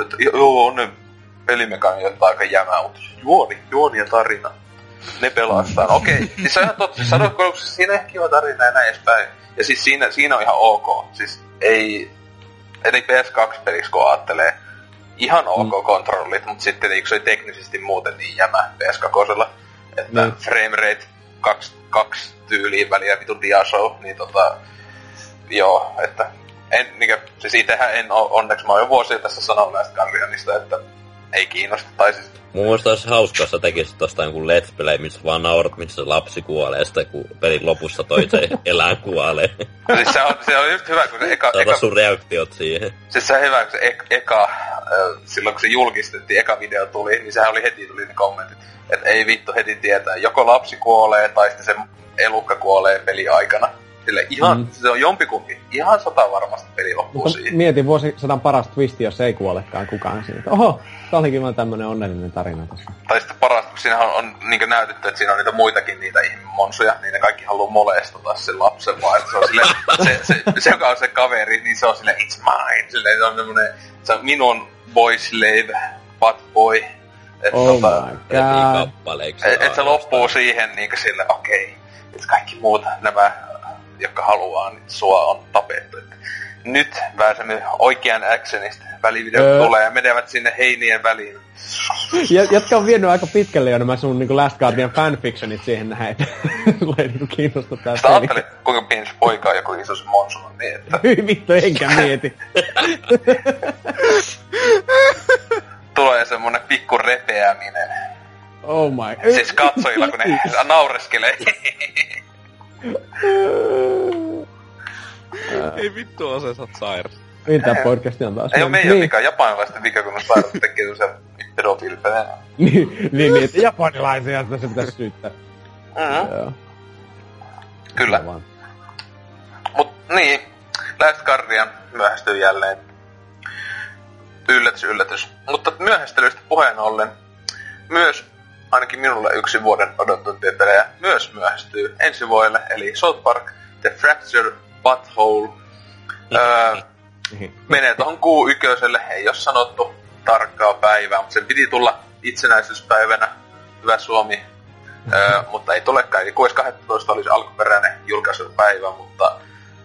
että joo, on ne pelimekaniikat aika jämää, mutta juoni, juoni ja tarina. Ne pelastaa. No, okei, okay. siis se on ihan totta. Shadow Colossus, siinä on kiva tarina ja näin edespäin. Ja siis siinä, siinä on ihan ok. Siis ei, eli PS2-peliksi kun ajattelee, ihan ok mm. kontrollit, mutta sitten niin, se oli teknisesti muuten niin jämä PS2, että mm. frame rate kaksi, kaksi tyyliin väliä vitu diashow, niin tota, joo, että en, niinkö, siis itsehän en ole, onneksi mä oon jo vuosia tässä sanonut näistä Guardianista, että ei kiinnosta, tai siis... Mun mielestä olisi hauskaa, jos sä tekisit tosta jonkun let's play, missä vaan naurat, missä lapsi kuolee, sitten kun pelin lopussa toi se elää kuolee. siis se on, se on just hyvä, kun se eka... eka sun reaktiot siihen. Siis se on hyvä, kun se ek, eka, silloin kun se julkistettiin, eka video tuli, niin sehän oli heti tuli ne kommentit. Että ei vittu heti tietää, joko lapsi kuolee, tai sitten se elukka kuolee peli aikana. Sille ihan, mm. se on jompikumpi. Ihan sata varmasti peli loppuu Mutta siihen. mietin vuosisadan paras twisti, jos ei kuolekaan kukaan siinä. Oho, tää olikin vaan tämmönen onnellinen tarina tässä. Tai sitten parasta, kun siinä on, on niin näytetty, että siinä on niitä muitakin niitä monsuja, niin ne kaikki haluaa molestata sen lapsen vaan. Se, on sille, se, se, se, joka on se kaveri, niin se on sille it's mine. Sille, se on semmonen, se on minun boy slave, bad boy. Et, Oh tota, my god. et, et se loppuu siihen niin sille, okei, okay, että kaikki muut nämä, jotka haluaa, niin sua on tapettu. Et nyt pääsemme oikean actionista. Välivideo Öö. tulee ja menevät sinne heinien väliin. Ja, jotka on vienyt aika pitkälle jo nämä sun niinku Last Guardian fanfictionit siihen näin, että sulla ei niinku kiinnosta tää Sitä ajattelin, kuinka pieni poika on joku iso se monsu on niin, että Hyi vittu, enkä mieti. tulee semmonen pikku repeäminen. Oh my. Siis katsojilla, kun ne naureskelee. Ei vittu sä oot sairas. Niin tää podcasti on taas. Ei oo meidän niin, vika, japanilaisten vika, kun ne sairaat tekee semmosia pedofiilipelejä. Niin, niin, niin, että japanilaisia sitä se pitäisi syyttää. Mm-hmm. Joo. Kyllä. Vaan. Mut niin, Last Guardian myöhästyy jälleen. Yllätys, yllätys. Mutta myöhästelyistä puheen ollen, myös ainakin minulle yksi vuoden pelejä myös myöhästyy ensi vuodelle, eli South Park The Fractured Butthole. Öö, menee tuohon kuu ykköselle, ei ole sanottu tarkkaa päivää, mutta sen piti tulla itsenäisyyspäivänä, hyvä Suomi, öö, mutta ei tulekaan. Eli 6.12. olisi alkuperäinen julkaisupäivä, mutta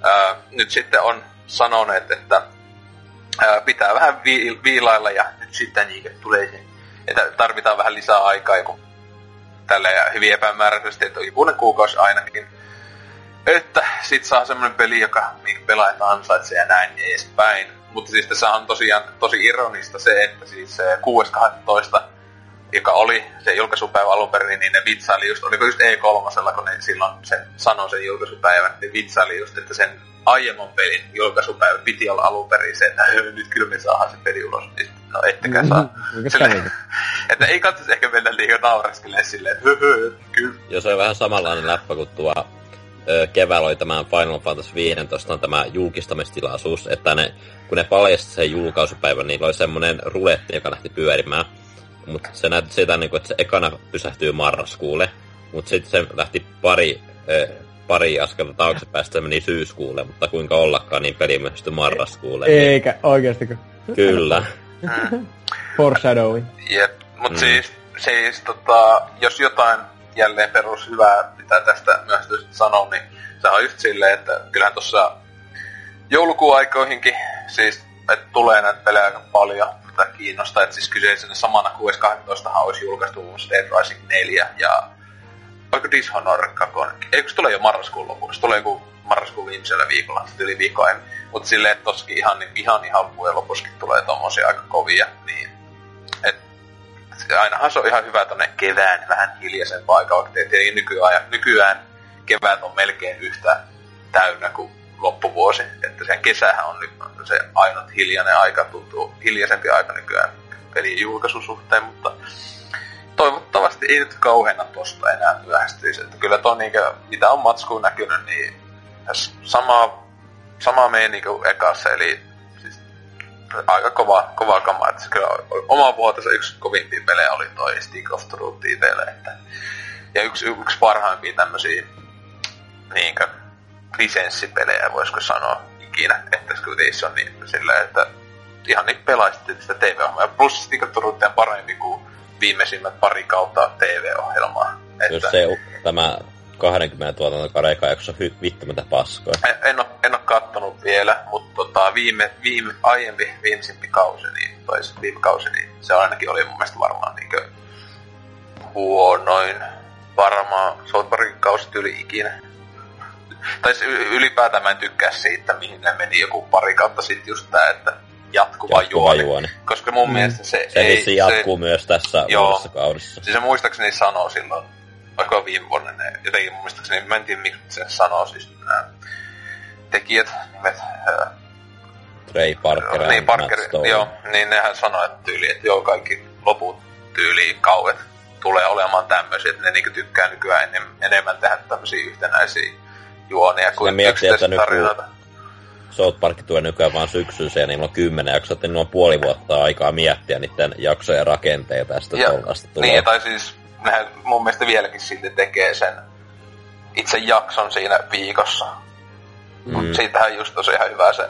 öö, nyt sitten on sanoneet, että öö, pitää vähän vi- viilailla ja nyt sitten niin tulee se, että tarvitaan vähän lisää aikaa, joku tällä ja hyvin epämääräisesti, että on ikuinen kuukausi ainakin. Että sit saa semmonen peli, joka niin pelaajat ansaitsee ja näin edespäin. Mutta siis tässä on tosiaan tosi ironista se, että siis se 6.12, joka oli se julkaisupäivä alun perin, niin ne vitsaili just, oliko just E3, kun ne silloin sen sanoi sen julkaisupäivän, niin vitsaili just, että sen aiemman pelin julkaisupäivä piti olla alun perin se, että "Hö, nyt kyllä me saadaan se peli ulos. Niin, no ettekä saa. Mikä Sille, että ei katsoisi ehkä mennä liikaa naureskelemaan silleen, että "Hö, hö, kyllä. Ja se on vähän samanlainen läppä kuin tuo ö, keväällä oli tämä Final Fantasy 15 on tämä julkistamistilaisuus, että ne, kun ne paljasti sen julkaisupäivän, niin oli semmoinen ruletti, joka lähti pyörimään. Mutta se näytti sitä, niin kuin, että se ekana pysähtyy marraskuulle, mutta sitten se lähti pari, ö, pari askelta taaksepäin, se meni syyskuulle, mutta kuinka ollakaan, niin peli myöhästyi marraskuulle. Niin, Eikä, oikeastikö? kyllä. Foreshadowing. Jep, mut Mm. mm. siis, siis tota, jos jotain jälleen perus hyvää pitää tästä myöhästystä sanoa, niin se on just silleen, että kyllähän tuossa joulukuun aikoihinkin, siis että tulee näitä pelejä aika paljon, mitä kiinnostaa, että siis kyseisenä samana 6.12. olisi julkaistu muun muassa Dead Rising 4 ja oliko Dishonored 2, eikö se tule jo marraskuun lopussa, se tulee joku marraskuun viimeisellä viikolla, yli viikon ennen. Mutta silleen, että tossakin ihan, niin- ihan ihan vuoden lopuskin tulee tommosia aika kovia, niin et, ainahan se on ihan hyvä tonne kevään vähän hiljaisen paikan, vaikka tietenkin nykyään, nykyään kevät on melkein yhtä täynnä kuin loppuvuosi. Että sen kesähän on nyt se ainut hiljainen aika, tuntuu hiljaisempi aika nykyään pelin julkaisun suhteen, mutta toivottavasti ei nyt kauheena tosta enää myöhästyisi. Että kyllä tuo niinkö, mitä on matskuun näkynyt, niin s- sama, sama meni kuin ekassa, eli siis aika kova, kova kama. Että se kyllä oma vuotensa yksi kovimpia pelejä oli toi Stick of Truth itselle. Että, ja yksi, yksi parhaimpia tämmösiä niinkö lisenssipelejä, voisiko sanoa ikinä. Että se on niin sillä, että ihan niin pelaisitte sitä TV-ohjelmaa. Plus Stick of Truth on parempi kuin viimeisimmät pari kautta TV-ohjelmaa. Jos Että, se, tämä 20 tuotantokauden eka jakso on hy- vittumätä paskoa. en, en, ole, en ole kattonut vielä, mutta tota, viime, viime, aiempi viimeisimpi kausi, niin, tai se viime kausi, niin se ainakin oli mun mielestä varmaan niinkö huonoin varmaan South Parkin kausi tyyli ikinä. Tai ylipäätään mä en tykkää siitä, mihin ne meni joku pari kautta sitten just tää, että jatkuva, Jatkuva juoni. juoni. Koska mun mm. mielestä se, Se ei... vissi jatkuu myös tässä Joo. uudessa kaudessa. Siis se muistaakseni sanoo silloin, vaikka viime vuonna ne, jotenkin muistaakseni, mä en tiedä miksi se sanoo, siis nämä tekijät, nimet, ää, Trey Parker ja niin Parker, joo, niin nehän sanoo, että tyyli, että joo, kaikki loput tyyliin kauet tulee olemaan tämmöisiä, että ne niinku tykkää nykyään enem, enemmän tehdä tämmöisiä yhtenäisiä juonia kuin kun- tarinoita. South Park tulee nykyään vaan syksyiseen, ja niillä on kymmenen jaksoa, että niillä on puoli vuotta aikaa miettiä niiden jaksojen rakenteita ja sitten Ja, tuollaista tulee. niin, tai siis nehän mun mielestä vieläkin silti tekee sen itse jakson siinä viikossa. Mm. Mm. Siitähän just tosi ihan hyvä se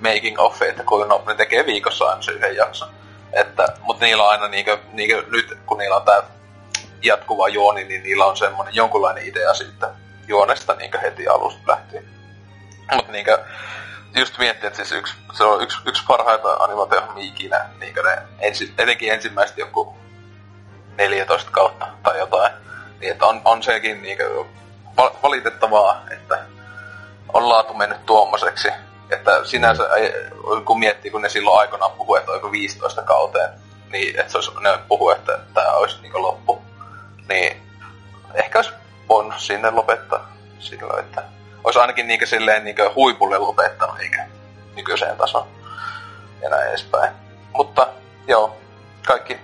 making of, että kuinka no, ne tekee viikossa aina se yhden jakson. Että, mutta niillä on aina niinkö, niinkö nyt, kun niillä on tää jatkuva juoni, niin niillä on semmonen jonkunlainen idea siitä juonesta niinkö heti alusta lähtien. Mutta niinkö, just miettii, että siis yksi, se on yksi, yksi parhaita animaatiohjelmia ikinä, niinkö ne ensi, etenkin ensimmäistä joku 14 kautta tai jotain. Niin että on, on sekin niinkö val- valitettavaa, että on laatu mennyt tuommoiseksi. Että sinänsä, ei, kun miettii, kun ne silloin aikanaan puhui, että oliko 15 kauteen, niin että se olisi, ne puhui, että tämä olisi niin loppu. Niin ehkä olisi voinut sinne lopettaa sillä, että olisi ainakin niin silleen niin huipulle lopettanut, eikä nykyiseen tasoon. Ja näin edespäin. Mutta joo, kaikki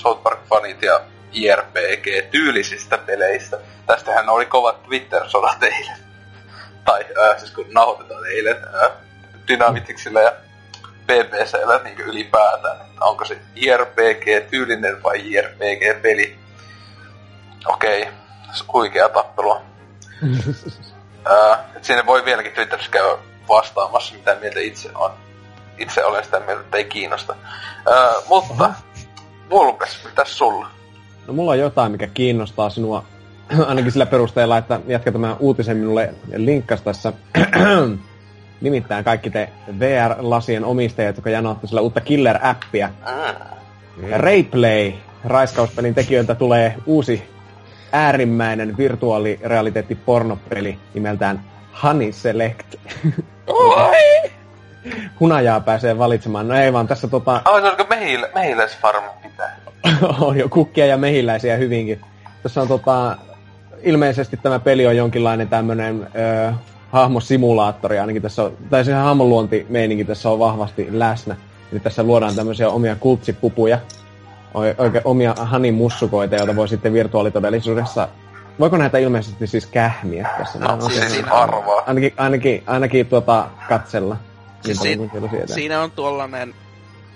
South Park-fanit ja IRPG-tyylisistä peleistä. Tästähän oli kovat Twitter-sodat eilen. Tai äh, siis kun nauhoitetaan eilen äh, Dynamiticsillä ja BBCllä niin ylipäätään, että onko se IRPG-tyylinen vai IRPG-peli. Okei, on huikea tappelua. äh, et siinä voi vieläkin Twitterissä käydä vastaamassa, mitä mieltä itse on. Itse olen sitä mieltä, että ei kiinnosta. Äh, mutta, Vulpes, mitäs sulla? No mulla on jotain, mikä kiinnostaa sinua, ainakin sillä perusteella, että jätkä tämä uutisen minulle linkkas tässä. Nimittäin kaikki te VR-lasien omistajat, jotka janoatte sillä uutta Killer-appia. Mm. Rayplay, raiskauspelin tekijöiltä tulee uusi äärimmäinen virtuaalirealiteetti pornopeli nimeltään Honey Select. Hunajaa pääsee valitsemaan. No ei vaan tässä tota, Ai, se olisiko mehilä, mehiläisfarmi pitää? on jo kukkia ja mehiläisiä hyvinkin. Tässä on tota, ilmeisesti tämä peli on jonkinlainen tämmönen ö, hahmosimulaattori, ainakin tässä on, tai se hahmonluontimeininki tässä on vahvasti läsnä. Eli tässä luodaan tämmöisiä omia kultsipupuja, oi- oikein omia hanimussukoita, joita voi sitten virtuaalitodellisuudessa Voiko näitä ilmeisesti siis kähmiä tässä? No, siis arvaa. Ainakin, ainakin, ainakin tuota, katsella. Niin Siis paljon si- siinä on tuollainen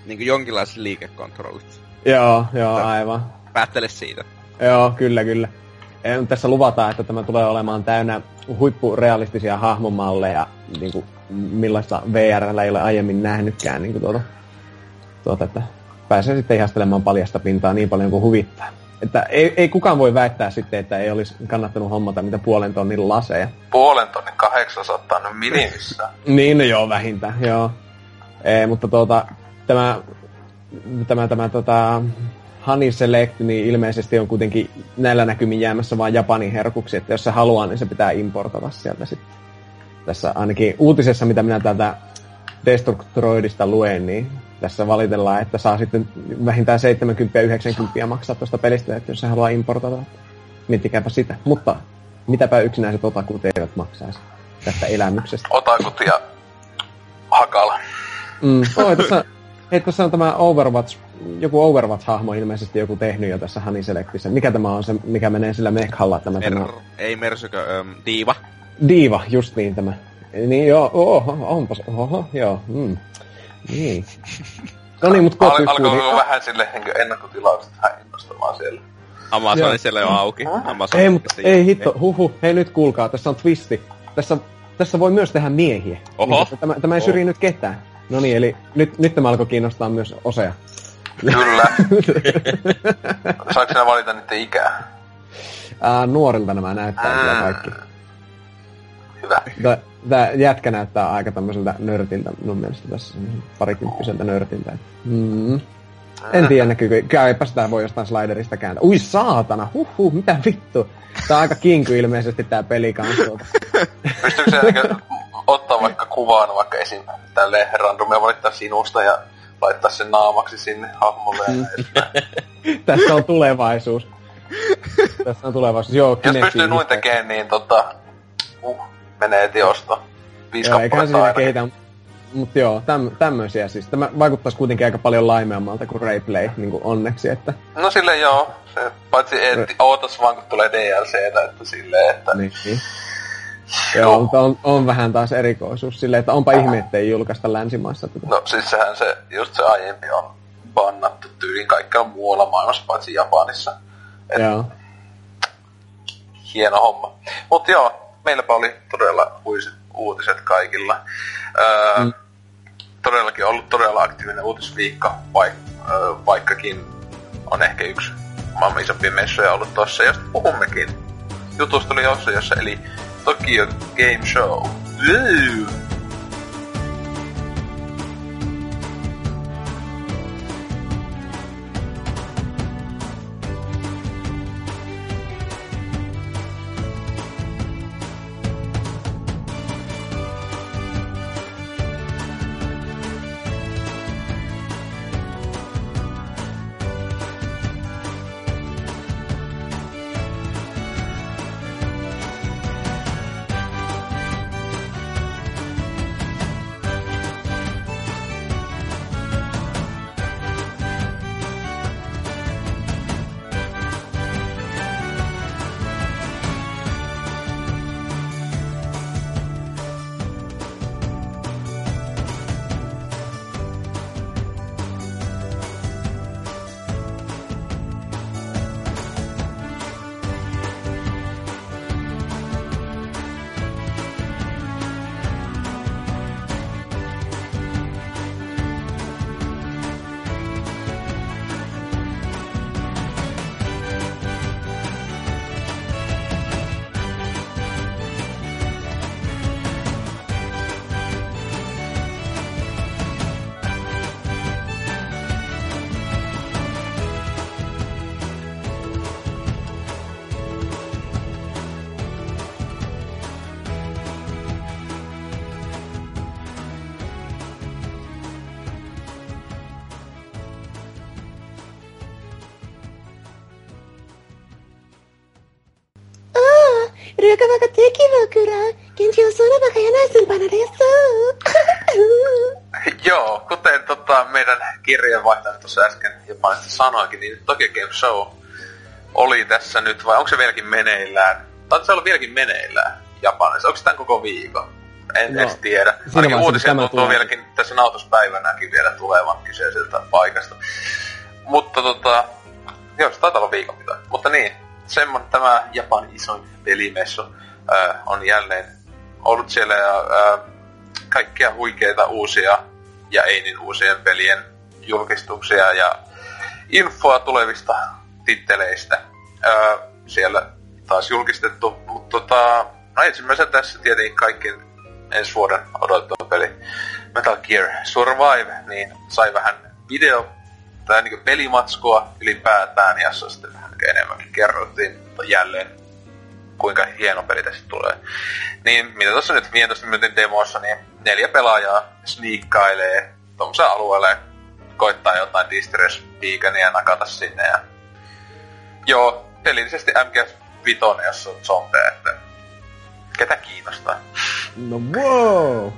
niin jonkinlaiset liikekontrollit. Joo, joo, aivan. Päättele siitä. Joo, kyllä, kyllä. Nyt tässä luvataan, että tämä tulee olemaan täynnä huippurealistisia hahmomalleja, niin kuin, millaista VR ei ole aiemmin nähnytkään. Niin kuin tuota, tuota, että pääsee sitten ihastelemaan paljasta pintaa niin paljon kuin huvittaa. Että ei, ei kukaan voi väittää sitten, että ei olisi kannattanut hommata mitä puolen tonnin laseja. Puolen tonnin 800 no minimissään. Niin, no joo, vähintään, joo. Ee, mutta tuota, tämä, tämä, tämä tota, Honey Select, niin ilmeisesti on kuitenkin näillä näkymin jäämässä vain Japanin herkuksi, että jos se haluaa, niin se pitää importata sieltä sitten. Tässä ainakin uutisessa, mitä minä täältä Destructroidista luen, niin tässä valitellaan, että saa sitten vähintään 70-90 maksaa tuosta pelistä, että jos se haluaa importata. Miettikääpä sitä. Mutta mitäpä yksinäiset otakut eivät maksaisi tästä elämyksestä. Otakut ja Hakala. Mm. Oi, tässä, hei, tässä on tämä Overwatch, joku Overwatch-hahmo ilmeisesti joku tehnyt jo tässä Honey Selectissä. Mikä tämä on se, mikä menee sillä mekhalla? Tämä, Mer- tämä ei Mersykö, ähm, Diiva. Diiva, just niin tämä. Niin joo, oho, onpas, oho, joo, mm. Niin. No niin, mutta Al- alkoiko vähän sille niin ennakkotilaukset innostamaan siellä? Amazon Joo. siellä jo auki. Amazon Ei, mutta ei hitto, huhu, hei nyt kuulkaa, tässä on twisti. Tässä, tässä voi myös tehdä miehiä. Oho. Niin, tämä, tämä ei syrji nyt ketään. No niin, eli nyt, nyt tämä alkoi kiinnostaa myös osea. Kyllä. Saiko sinä valita niiden ikää? Ää, nuorilta nämä näyttää kyllä kaikki. Hyvä. Tää jätkä näyttää aika tämmöiseltä nörtiltä mun mielestä tässä, parikymppiseltä nörtiltä. Mm. En tiedä näkyykö, käypä sitä voi jostain sliderista kääntää. Ui saatana, huhhuh, mitä vittu. Tää on aika kinku ilmeisesti tää peli kanssa. Pystyykö se ottaa vaikka kuvaan vaikka esim. tälleen randomia valittaa sinusta ja laittaa sen naamaksi sinne hahmolle. Tässä on tulevaisuus. Tässä on tulevaisuus. Joo, Jos pystyy noin tekemään, niin tota, uh, menee tiosta. Viisi Joo, eiköhän aina. kehitä. Mutta joo, täm, tämmöisiä siis. Tämä vaikuttaisi kuitenkin aika paljon laimeammalta kuin Rayplay, niin kuin onneksi, että No silleen joo. Se, paitsi et, ootas vaan kun tulee DLCtä, että silleen, että niin, niin. Joo, mutta on, on vähän taas erikoisuus silleen, että onpa ihme, ettei julkaista länsimaissa tätä. No siis sehän se, just se aiempi on bannattu tyyliin kaikkialla muualla maailmassa, paitsi Japanissa. Et Joo. hieno homma. Mutta joo, meilläpä oli todella huisit uutiset kaikilla. Öö, mm. Todellakin ollut todella aktiivinen uutisviikko, vaik- öö, vaikkakin on ehkä yksi maailman isompia messuja ollut tossa, josta puhummekin. Jutusta oli jossa, eli Tokyo Game Show. Woo! On sanavakä ja naisen Joo, kuten tota, meidän kirjeenvaihtaja tuossa äsken Japanista sanoikin, niin Tokyo Game Show oli tässä nyt, vai onko se vieläkin meneillään? Tai se olla vieläkin meneillään Japanissa. Onko se tämän koko viikon? En No, edes tiedä. Ainakin uutisia tuntuu vieläkin tässä nautuspäivänäkin vielä tulevan kyseiseltä paikasta. Mutta tota, joo, se taitaa olla viikon pitää. Mutta niin, semmoinen tämä Japanin isoin pelimessu äh, on jälleen ollut siellä ja äh, kaikkia huikeita uusia ja ei niin uusien pelien julkistuksia ja infoa tulevista titteleistä öö, siellä taas julkistettu. Mutta tota, no ensimmäisenä tässä tietenkin kaikkien ensi vuoden odottama peli Metal Gear Survive, niin sai vähän video tai niin pelimatskua ylipäätään, se sitten vähän enemmänkin kerrottiin jälleen kuinka hieno peli tästä tulee. Niin mitä tuossa nyt 15 minuutin demossa, niin neljä pelaajaa sniikkailee tuommoiselle alueelle, koittaa jotain distress beaconia nakata sinne ja... Joo, pelillisesti MGS 5, jos on zombeja, että ketä kiinnostaa. No wow!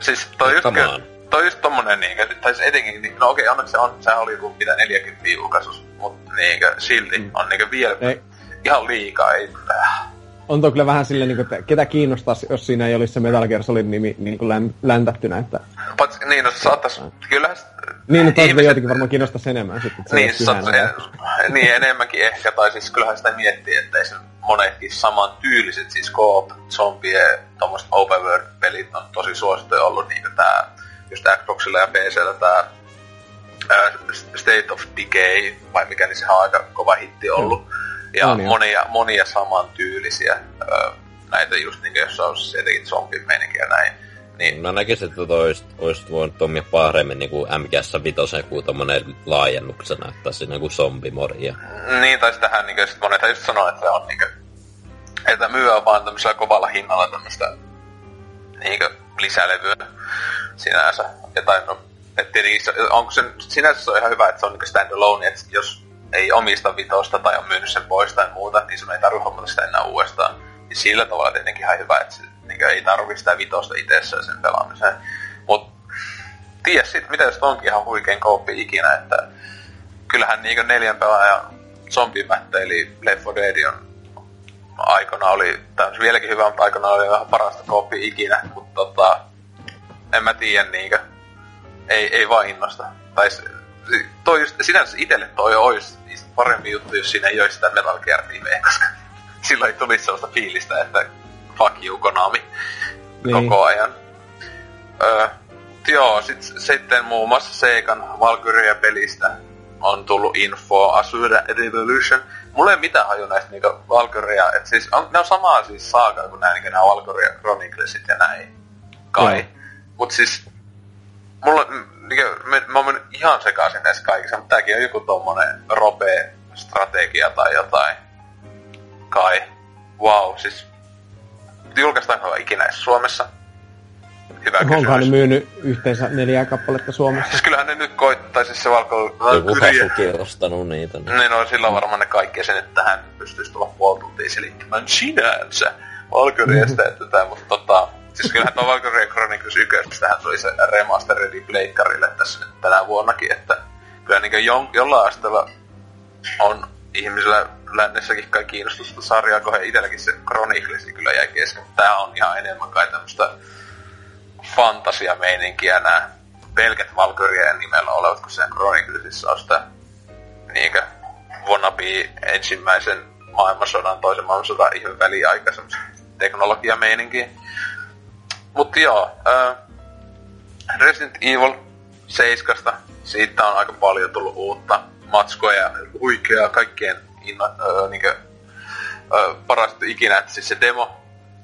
Siis toi just, kyllä, toi just tommonen niinkö, tai siis etenkin, niin- no okei, onneksi se on, sehän oli joku mitä 40 julkaisus, mut niinkö, silti Mm. on niinkö vielä Ei. Ihan liikaa, ei, äh, On kyllä vähän silleen, niin että ketä kiinnostaa, jos siinä ei olisi se Metal Gear Solid nimi niin kuin län, läntättynä, että... Pats, niin, no se saattais, kyllähän... Niin, no toisaalta ihmiset- joitakin varmaan kiinnostaisi enemmän sitten. se Niin, se, pyhänä. niin, enemmänkin ehkä, tai siis kyllähän sitä miettii, että ei se monetkin saman tyyliset, siis co-op, zombie, tommoset open world pelit on tosi suosittuja ollut, niin kuin tää, just Xboxilla ja PCllä tää ää, State of Decay, vai mikä, niin sehän on aika kova hitti ollut. Ja On, joo. monia, monia saman tyylisiä ää, näitä just niin jos olisi jotenkin ja näin. Niin, Mä näkisin, että toi olisi, olisi voinut toimia paremmin niin kuin MGS 5 kuin tommonen laajennuksena, että siinä kuin zombimoria. Niin, tai sitähän niin sit monethan just sanoo, että se on niin että myyä vaan tämmöisellä kovalla hinnalla tämmöistä niin lisälevyä sinänsä. Ja tai no, et tietenkin se, onko se, sinänsä se on ihan hyvä, että se on niin standalone, että jos ei omista vitosta tai on myynyt sen pois tai muuta, niin sun ei tarvitse hommata sitä enää uudestaan. Niin sillä tavalla tietenkin ihan hyvä, että se, niin ei tarvi sitä vitosta itsessään sen pelaamiseen. Mut tiedä sit, mitä jos onkin ihan huikein kooppi ikinä, että kyllähän niinku neljän pelaajan zombimättä, eli Left 4 Dead on aikana oli, tai vieläkin hyvä, mutta aikana oli vähän parasta koopi ikinä, mutta tota, en mä tiedä niinkö. Ei, ei vaan innosta. Tai se, toi just, sinänsä itelle toi olisi parempi juttu, jos siinä ei olisi sitä Metal Gear koska silloin ei tulisi sellaista fiilistä, että fuck you Konami niin. koko ajan. Öö, joo, sit, sitten muun muassa Seikan Valkyria-pelistä on tullut info Asura Revolution. Mulla ei mitään haju näistä niinku Valkyria, et siis on, ne on samaa siis saakaa kuin nämä, niinku nämä Valkyria Chroniclesit ja näin. Kai. Joo. Mut siis, mulla, niinku, mä, mä oon ihan sekaisin näissä kaikissa, mutta tääkin on joku tommonen rope strategia tai jotain. Kai. Wow, siis julkaistaanko ikinä Suomessa? Hyvä Onkohan ne myynyt yhteensä neljää kappaletta Suomessa? Siis kyllähän ne nyt koittaisi se valko... Joku hasuki ostanut niitä. Niin, niin no silloin varmaan ne kaikki sen, että tähän pystyisi tulla puoli tuntia selittämään sinänsä Valkyriesta, että tämä, mutta tota... Siis kyllähän tuo Valkyria Chronicles 1, tähän tuli se remasteredi Pleikkarille tässä nyt tänä vuonnakin, että kyllä niin jo, jollain asteella on ihmisillä lännessäkin kai kiinnostusta sarjaa, kun he itselläkin se Chronicles kyllä jäi kesken. Tää on ihan enemmän kai tämmöstä fantasiameininkiä nämä pelkät Valkyrien nimellä olevat, kun sen Chroniclesissa on sitä niinkö wannabe ensimmäisen maailmansodan, toisen maailmansodan ihan väliaika teknologiameininkiä. Mutta joo, äh, Resident Evil 7, siitä on aika paljon tullut uutta matskoa ja huikeaa kaikkien inno, äh, niinkö, äh, parasta ikinä, että siis se demo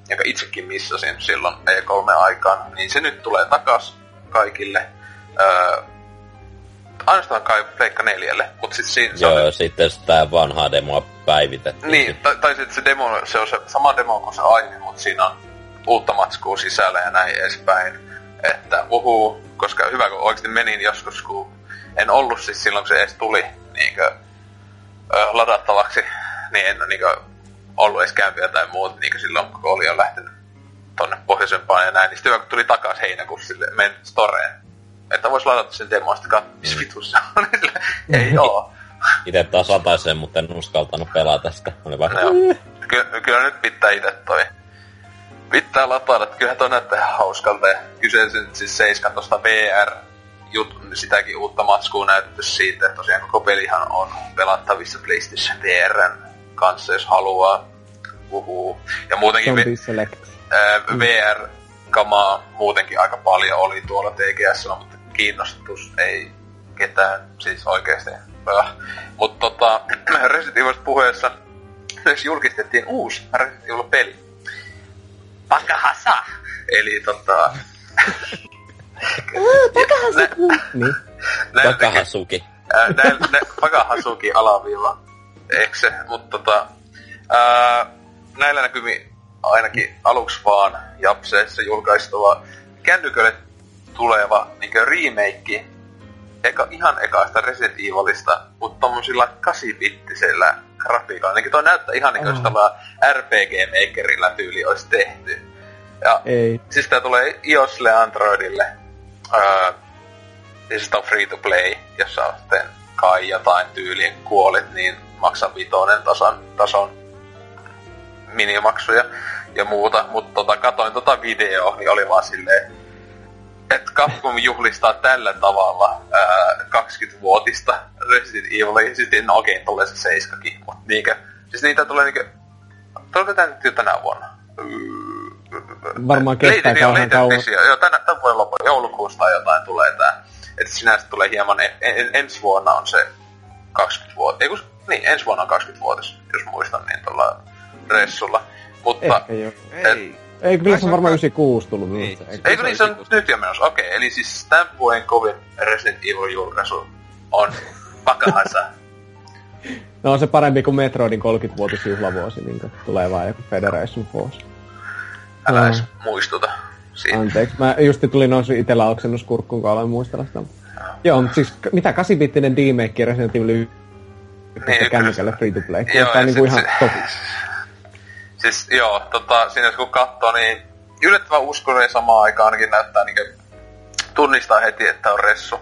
joka itsekin missasin silloin E3 aikaan, niin se nyt tulee takas kaikille. Öö, ainoastaan kai Pleikka neljälle, mutta sit siinä... Joo, on... sitten sitä vanhaa demoa päivitettiin. Niin, tai, tai sitten se demo, se on se sama demo kuin se aiemmin, mutta siinä on uutta matskua sisällä ja näin edespäin. Että uhu, koska hyvä kun oikeasti menin joskus, kun en ollut siis silloin, kun se edes tuli niinkö, ö, ladattavaksi, niin en niinkö ollut edes käynyt tai muuta, niin silloin kun oli jo lähtenyt tonne pohjoisempaan ja näin, niin sitten kun tuli takas heinäkuussa sille, men storeen, että vois ladata sen demo, sitten missä on, ei oo. Itse taas lataisen, mutta en uskaltanut pelata sitä. Oli vähän... Ky- kyllä nyt pitää itse toi pitää latata, että kyllähän toi näyttää ihan hauskalta. Ja kyseisen siis 7 tosta VR jut, sitäkin uutta matskua näytetty siitä, että tosiaan koko pelihan on pelattavissa PlayStation VRn kanssa, jos haluaa. Uhuu. Ja muutenkin v- VR-kamaa muutenkin aika paljon oli tuolla TGS, mutta kiinnostus ei ketään siis oikeesti. Mutta tota, Resident Evil puheessa myös julkistettiin uusi Resident Evil-peli. Pakahasa! Eli tota... Pakahasuki! Niin. Pakahasuki. Pakahasuki alaviiva ekse, mutta tota, ää, näillä näkymin ainakin aluksi vaan Japseessa julkaistuva kännykölle tuleva niin remake eka, ihan ekaista Resident Evilista, mutta tommosilla 8-bittisellä grafiikalla. Ainakin toi näyttää ihan niin kuin oh. RPG Makerilla tyyli olisi tehty. Ja Ei. siis tää tulee iOSlle ja Androidille. Öö, ja siis on free to play, jossa sitten kai jotain tyyliin kuolit, niin maksa vitonen tason, tason minimaksuja ja muuta, mutta tota, katoin tota videoa, niin oli vaan silleen, että Capcom juhlistaa tällä tavalla ää, 20-vuotista Resident Evil, ja sitten no okei, okay, tulee se seiskakin, mutta niinkö, siis niitä tulee niinkö, tuleeko tää nyt jo tänä vuonna? Varmaan kestää Leiti, kauan kauan. Joo, tänä, tämän vuoden loppu, joulukuusta tai jotain tulee tää. Että sinänsä tulee hieman, en, en, ensi vuonna on se 20 vuotta, ei kun niin, ensi vuonna on 20-vuotis, jos muistan, niin tuolla reissulla. Mutta... Ehkä joo. Ei. Ei, kyllä se on varmaan 96 tullut. Niin. Eikö niin se on nyt jo menossa? Okei, okay, eli siis tämän vuoden kovin Resident Evil-julkaisu on pakahassa. no on se parempi kuin Metroidin 30-vuotisjuhlavuosi, niin tulee vaan joku Federation Force. Älä no. edes muistuta siitä. Anteeksi, mä justi tuli nousi itellä oksennuskurkkuun, kun aloin muistella sitä. Joo, mutta siis mitä 8-bittinen D-Make Resident Evil niin, kännykälle free to play. Joo, on niinku ihan tosi. Siis joo, tota, siinä kun katsoo, niin yllättävän uskonen samaan aikaan ainakin näyttää niinku, tunnistaa heti, että on ressu.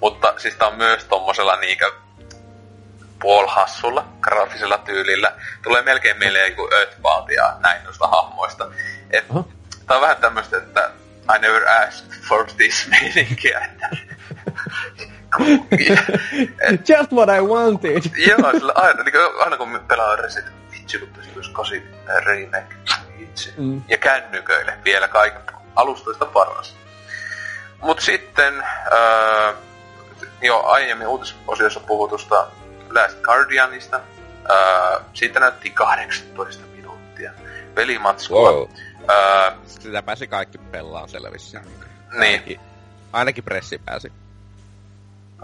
Mutta siis tää on myös tommosella niinkö puolhassulla graafisella tyylillä. Tulee melkein mieleen kuin Earthbound ja näin noista hahmoista. Et, Aha. tää on vähän tämmöistä, että I never asked for this meininkiä, että Just what I wanted. Joo, sillä aina, niin kuin, aina kun pelaa Resident vitsi, kun tosi olisi 8 remake. Vitsi. Mm. Ja kännyköille vielä kaikki alustoista paras. Mut sitten, öö, jo aiemmin uutisosiossa puhutusta Last Guardianista, öö, siitä näytti 18 minuuttia pelimatskua. Wow. Öö, Sitä pääsi kaikki pelaa selvissä. niin, Ainakin, ainakin pressi pääsi.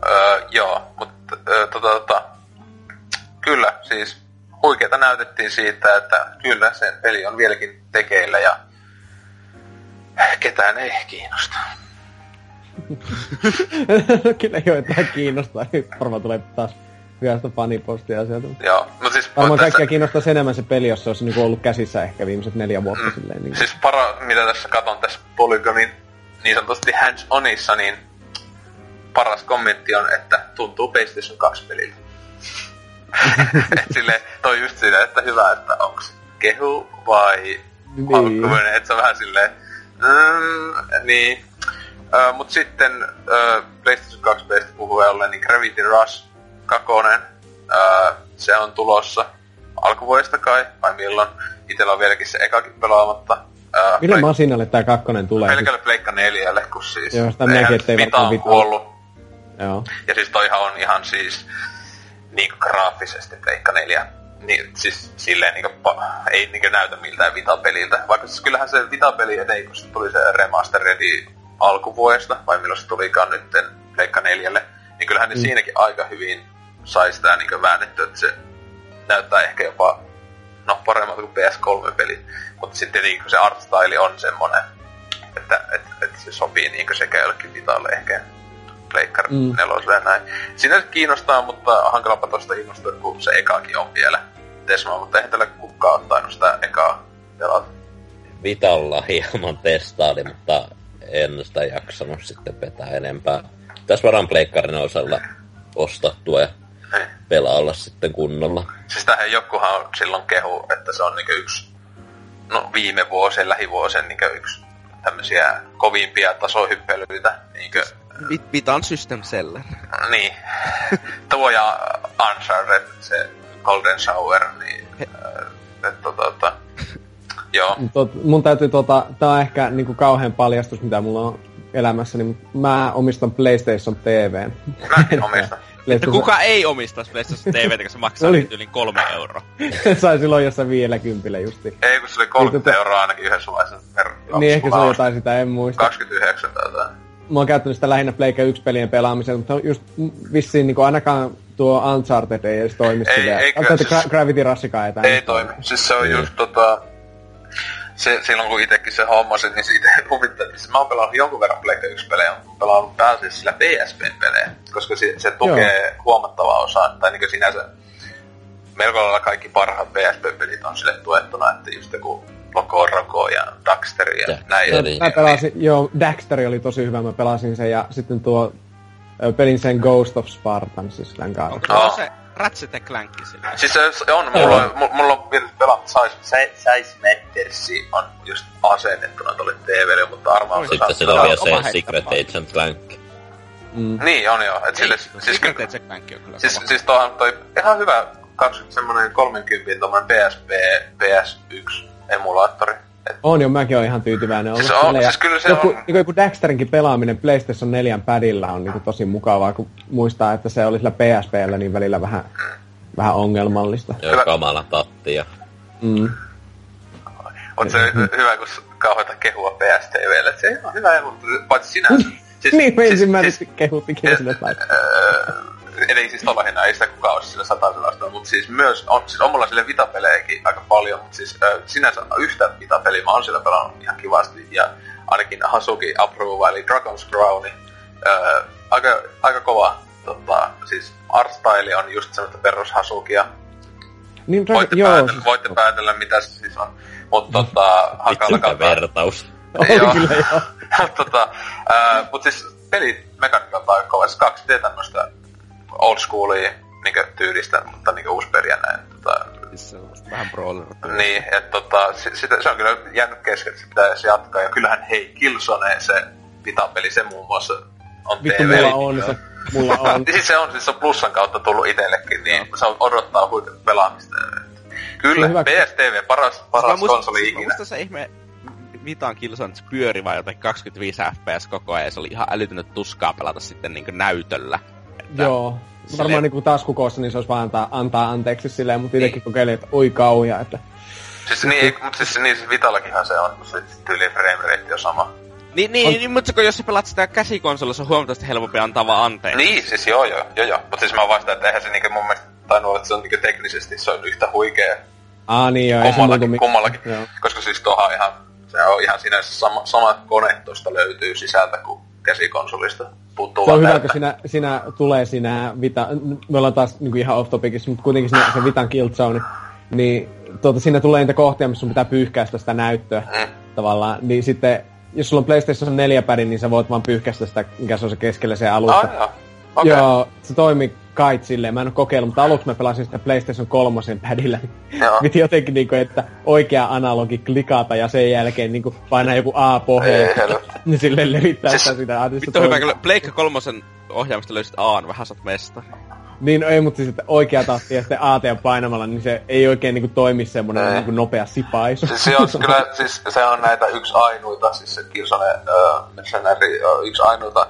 Öö, joo, mutta öö, tota, tota, kyllä, siis huikeeta näytettiin siitä, että kyllä se peli on vieläkin tekeillä ja ketään ei kiinnosta. Kyllä joitain kiinnostaa. Varmaan tulee taas hyvästä fanipostia sieltä. Joo, mutta siis Varmaan tässä- kaikkia kiinnostaisi enemmän se peli, jos se olisi niinku ollut käsissä ehkä viimeiset neljä vuotta mm. silleen. Niin. Siis para, mitä tässä katon tässä Polygonin niin sanotusti hands-onissa, niin paras kommentti on, että tuntuu PlayStation 2 peliltä. Sille toi just siinä, että hyvä, että onks kehu vai Niin. että se on vähän silleen, mm, niin. Ö, mut sitten ö, PlayStation 2 pelistä puhuen ollen, niin Gravity Rush 2, ö, se on tulossa alkuvuodesta kai, vai milloin. Itellä on vieläkin se ekakin pelaamatta. Ö, Mille Play- masinalle tää kakkonen tulee? Pelkälle Pleikka 4, kun siis Joo, sitä näki, ettei varmaan on Vita- kuollut. Joo. Ja siis toihan on ihan siis niinku graafisesti Pleikka 4. Niin, siis silleen niinku, pa- ei niinku näytä miltään Vita-peliltä. Vaikka siis kyllähän se Vita-peli eteni, kun se tuli se remasteredi alkuvuodesta, vai milloin se tulikaan nytten Pleikka 4. Niin kyllähän ne Mm. siinäkin aika hyvin sai sitä niinku väännettyä, että se näyttää ehkä jopa no paremmalta kuin PS3-peli. Mutta sitten niin se art style on semmonen, että, että, että se sopii niin sekä jollekin Vitalle ehkä Pleikkari Mm. neloselle ja näin. Sinänsä kiinnostaa, mutta hankalapa tosta innostua, kun se ekaakin on vielä Tesma, mutta eihän tällä kukaan ole tainnut sitä ekaa pelata. Vitalla hieman testaili, mutta en sitä jaksanut sitten vetää enempää. Tässä varmaan pleikkarin osalla ostattua ja Ei. pelailla sitten kunnolla. Siis tähän jokuhan silloin kehu, että se on niinku yksi, no viime vuosien, lähivuosien niinku yksi tämmöisiä kovimpia tasohyppelyitä. Niinku, Vit- Vitan system seller. niin. Tuo ja Uncharted, se Golden Shower, niin... Äh, että tota, joo. Tot, mun täytyy tota, tää on ehkä niinku kauhean paljastus, mitä mulla on elämässäni, mutta mä omistan PlayStation TVn. Mäkin omistan. Että PlayStation- kuka ei omistaisi PlayStation TVtä, kun se maksaa Oli. nyt yli kolme euroa. sai silloin jossain vielä kympillä justi. Ei, kun se oli 30 Niin, tota- euroa ainakin yhdessä vaiheessa Niin ehkä se on jotain sitä, en muista. 29 tai jotain. Mä oon käyttänyt sitä lähinnä Pleikka 1 pelien pelaamiseen, mutta just vissiin niin ainakaan tuo Uncharted ei edes toimi Ei- silleen. ei Uncharted siis- Gra- Gravity Rushikaan ei Ei toimi. Siis se on just tota... Se, silloin kun itekin se hommasin, niin siitä huvitteli. Siis mä oon pelannut jonkun verran Pleikka 1 pelejä, mutta pelannut pääasiassa sillä PSP-pelejä, koska se, se tukee huomattavaa osaa, tai niin sinänsä melko lailla kaikki parhaat PSP-pelit on sille tuettuna, että just joku Loco Roco ja Daxter ja Daxter. näin. Eli- Mä pelasin, joo, Daxter oli tosi hyvä, mä pelasin sen ja sitten tuo pelin sen Ghost of Spartan, siis tämän kanssa. Onko Joo. se Ratchet ja Clank sillä? Siis se on, mulla on, mu- mulla on vielä pelattu Size, Size Mattersi on just asennettuna tuolle TVlle, mutta arvaan se Sitten sillä on vielä se. Secret Agent Clank. Mm. Niin on joo, et sille, Ei, siis, Secret Agent Clank on kyllä siis, kova. siis toihan toi ihan hyvä 20, semmonen 30 tommonen PSP, PS1 emulaattori. Et, On jo, mäkin oon ihan tyytyväinen ollut Siis on-. Ja siis kyllä se joku, on- Niin joku Daxterinkin pelaaminen PlayStation 4 padilla on niin tosi mukavaa, kun muistaa, että se oli sillä PSPllä niin välillä vähän, vähän ongelmallista. Joo, Hyvä. kamala tatti ja Mm. on se hyvä, kun kauheita kehua PSTVlle, et se on hyvä emu, paitsi sinänsä. Siis, niin, me siis- ensimmäisesti siis- kehuttikin sille laittaa. Öö, eli siis hinnalla ei sitä kukaan olisi sillä satasella ostanut, mutta siis myös, on, siis on mulla sille vitapelejäkin aika paljon, mutta siis ö, sinänsä yhtä vitapeliä mä oon sillä pelannut ihan kivasti, ja ainakin Hasuki Approva, eli Dragon's Crown, ö, aika, aika kova, tota, siis art style on just semmoista perus Hasukia, Niin, Dragon- voitte, joo, päätellä, siis- voitte päätellä mitä se siis on, mutta tota, hankala vitsi mikä kantaa. vertaus. Oli Joo. kyllä joo. tota, ää, mut siis pelit mekaniikalta aika kova. Siis 2D tämmöstä old schoolia niinkö tyylistä, mutta peli ja näin. Tota, Siis se on vähän brawler. niin, että tota, se, sitä, se on kyllä jäänyt kesken, että se pitäisi jatkaa. Ja kyllähän hei, Killzone, se pitapeli, se muun muassa on Vittu, TV. mulla on se. Mulla on. Niin siis se on, siis se on plussan kautta tullut itsellekin, niin se on odottaa huikea pelaamista. Kyllä, Hyvä. PSTV, paras, paras konsoli ikinä. Musta se ihme Vitaan Killzone, pyöri vaan jotain 25 fps koko ajan, ja se oli ihan älytynyt tuskaa pelata sitten niinku näytöllä. Että Joo. Varmaan niinku taskukoossa, niin se olisi vaan antaa, antaa anteeksi silleen, mutta itsekin kokeilin, että oi kauja, että Siis niin, ei, mutta siis, niin, siis Vitallakinhan se on, se tyyli frame rate on sama. Niin, niin, niin mutta kun jos sä pelaat sitä käsikonsolissa, on huomattavasti helpompi antaa vaan anteeksi. Niin, siis joo joo, joo joo. Mutta siis mä vastaan, että eihän se niinku mun mielestä tainnut olla, että se on niinku teknisesti se on yhtä huikea Aa niin joo, ei kummallakin, mi- kummallakin. Joo. Koska siis tuohan ihan, se on ihan sinänsä sama, sama kone tosta löytyy sisältä kuin käsikonsolista. Puuttuu Se on hyvä, kun siinä, siinä tulee siinä Vita, me ollaan taas niinku ihan off topicissa, mutta kuitenkin siinä, se Vitan Killzone, niin tuota, siinä tulee niitä kohtia, missä sun pitää pyyhkäistä sitä näyttöä Mm. tavallaan, niin sitten jos sulla on PlayStation 4 pädi, niin sä voit vaan pyyhkäistä sitä, mikä se on se keskellä se alusta. Ah, joo. Okei. Joo, se toimi kait silleen. Mä en oo kokeillut, mutta aluksi mä pelasin sitä PlayStation 3 padilla. Joo. Piti jotenkin niinku, että oikea analogi klikata ja sen jälkeen niinku painaa joku A pohjaan. Niin silleen levittää Siis- sitä sitä. Ah, Vittu hyvä, kyllä Pleikka kolmosen ohjaamista löysit Aan, vähän sat mesta. Niin, ei, mutta siis että oikea tahti ja sitten AT painamalla, niin se ei oikein niinku toimi semmonen Ei. niinku nopea sipaisu. Siis se on kyllä, siis se on näitä yksi ainuita, siis se Killzone uh, yksi ainuita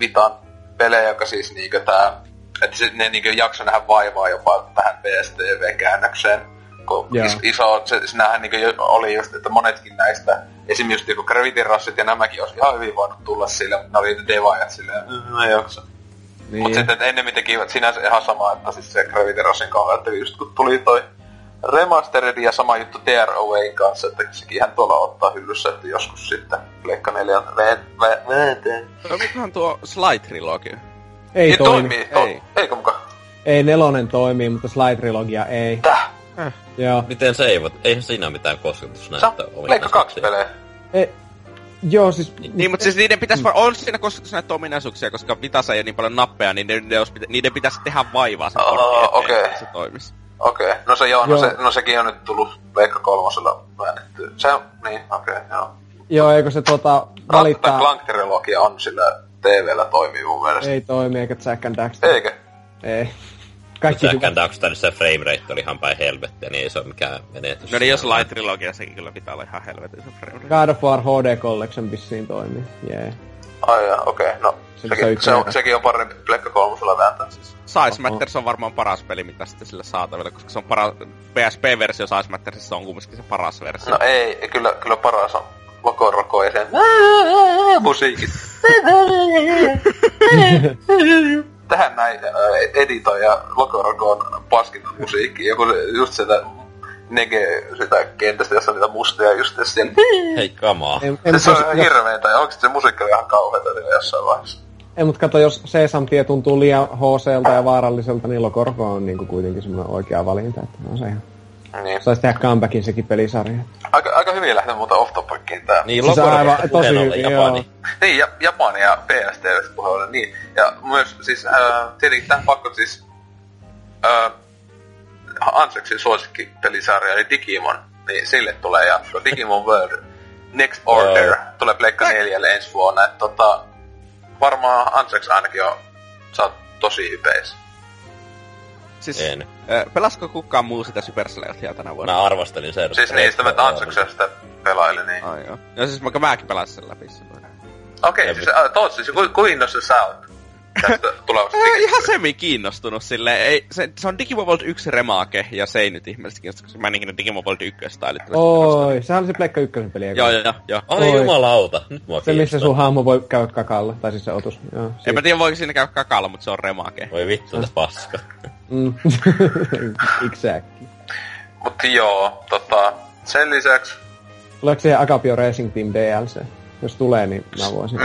Vitan pelejä, joka siis niinkö tää, että se, ne niinkö jakso nähdä vaivaa jopa tähän PSTV-käännökseen. Kun is, iso, se, sinähän niinkö oli just, että monetkin näistä, esim. just joku Gravity Russit ja nämäkin olisi ihan hyvin voinut tulla sille, mutta ne oli devaajat silleen, "Mm, mä en jaksa. niin. Mutta sitten, että ennemmin tekivät sinänsä ihan sama, että siis se Gravity Russin kohdalla, että just kun tuli toi Remastered ja sama juttu TROAin kanssa, että sekin tuolla ottaa hyllyssä, että joskus sitten Pleikka 4 veeteen. Toimikohan tuo Sly Trilogy? ei Niin toimi. toimii, to, Ei. eikö muka? Ei nelonen toimii, mutta Slide Trilogia ei. Täh? Joo. Miten se ei voi? Eihän siinä mitään Se kosketusnäyttöä on Pleikka 2 pelejä. Ei, joo, siis... Niin, mutta siis niiden pitäisi vaan, on siinä kosketusnäyttö ominaisuuksia, koska Vitassa ei ole niin paljon nappeja, niin ne, ne olisi, pitä- niiden pitäisi tehdä vaivaa sen eteen, okei. että se toimisi. Okei, no se joo, no, Joo. Se, no sekin on nyt tullut Pleikka kolmosella väännetty. Se on, niin, okei, joo. Joo, eikö se tuota Valittaa... Clank-trilogia on sillä TVllä toimii mun mielestä. Ei toimi, eikä Jack and Daxter. Eikö? Ei. Kaikki Jack and Daxterissa se frame rate oli ihan päin helvettiä, niin ei se ole mikään menetys. No niin, jos Sly Trilogia, sekin kyllä pitää olla ihan helvetin se frame rate. God of War HD Collection vissiin toimii. Jee. Yeah. Ai okei, no. Se- se Sekin, se on, sekin on parempi Pleikka kolmosella vääntää. Size Matters on varmaan paras peli, mitä sitten sillä saatavilla, koska se on para... PSP-versio Size Mattersissa on kumminkin se paras versio. No ei, kyllä, kyllä paras on Lokoroko ja sen musiikit. Tähän näin editoi ja Lokoroko on paskinta musiikki. Joku se, just sitä nege sitä kentästä, jossa on niitä mustia just siellä. Hei, kamaa. Se mut on ihan hirveetä ja oikeesti se musiikki ihan kauheeta jossain vaiheessa. Ei, mut kato, jos Sesam-tie tuntuu liian HClta ja vaaralliselta, niin Lokorko on niinku kuitenkin semmoinen oikea valinta. Että on se ihan. Niin. Saisi tehdä comebackin sekin pelisarja. Aika, aika hyvin lähtee muuten off topickiin tää. Niin, Siis aivan puheen tosi hyvin, Japani. Niin, ja, Japani ja PSTV puheella, niin. Ja myös siis, äh, tietenkin tämän pakko siis, äh, Anseksin suosikkipelisarja, eli Digimon, niin sille tulee jatko. Digimon World Next Order Joo. tulee Pleikka 4 ensi vuonna. Et, tota, varmaan Anseks ainakin on, sä oot tosi hypeis. Siis, En. pelasko kukaan muu sitä Supercellia tänä vuonna? Mä arvostelin sen. Siis niin, sitä mä sitä pelailin, niin. Ai joo. No siis mä, mäkin pelasin sen läpi silloin. Okei, okay, siis äh, Tootsi, siis ku, kuin innossa sä oot tästä tulevasta Digimosta? ihan semi kiinnostunut sille. Ei, se, se on Digimon World 1 remake, ja se ei nyt ihmeellisesti kiinnosta, koska mä en ikinä Digimon World 1 älyttömästi. Oi, sehän oli se Pleikka ykkösen peli. eikö? Joo, joo, joo. Ai Oi. jumalauta, nyt mua Se, missä sun hahmo voi käydä kakalla. Tai siis se otus. Joo, En mä tiedä, voiko siinä käydä kakalla, mutta se on remake. Voi vittu, tätä paska. Mm. exactly. Mutta joo, tota, sen lisäksi Tuleeko siihen Agapio Racing Team DLC? Jos tulee, niin mä voisin. Se.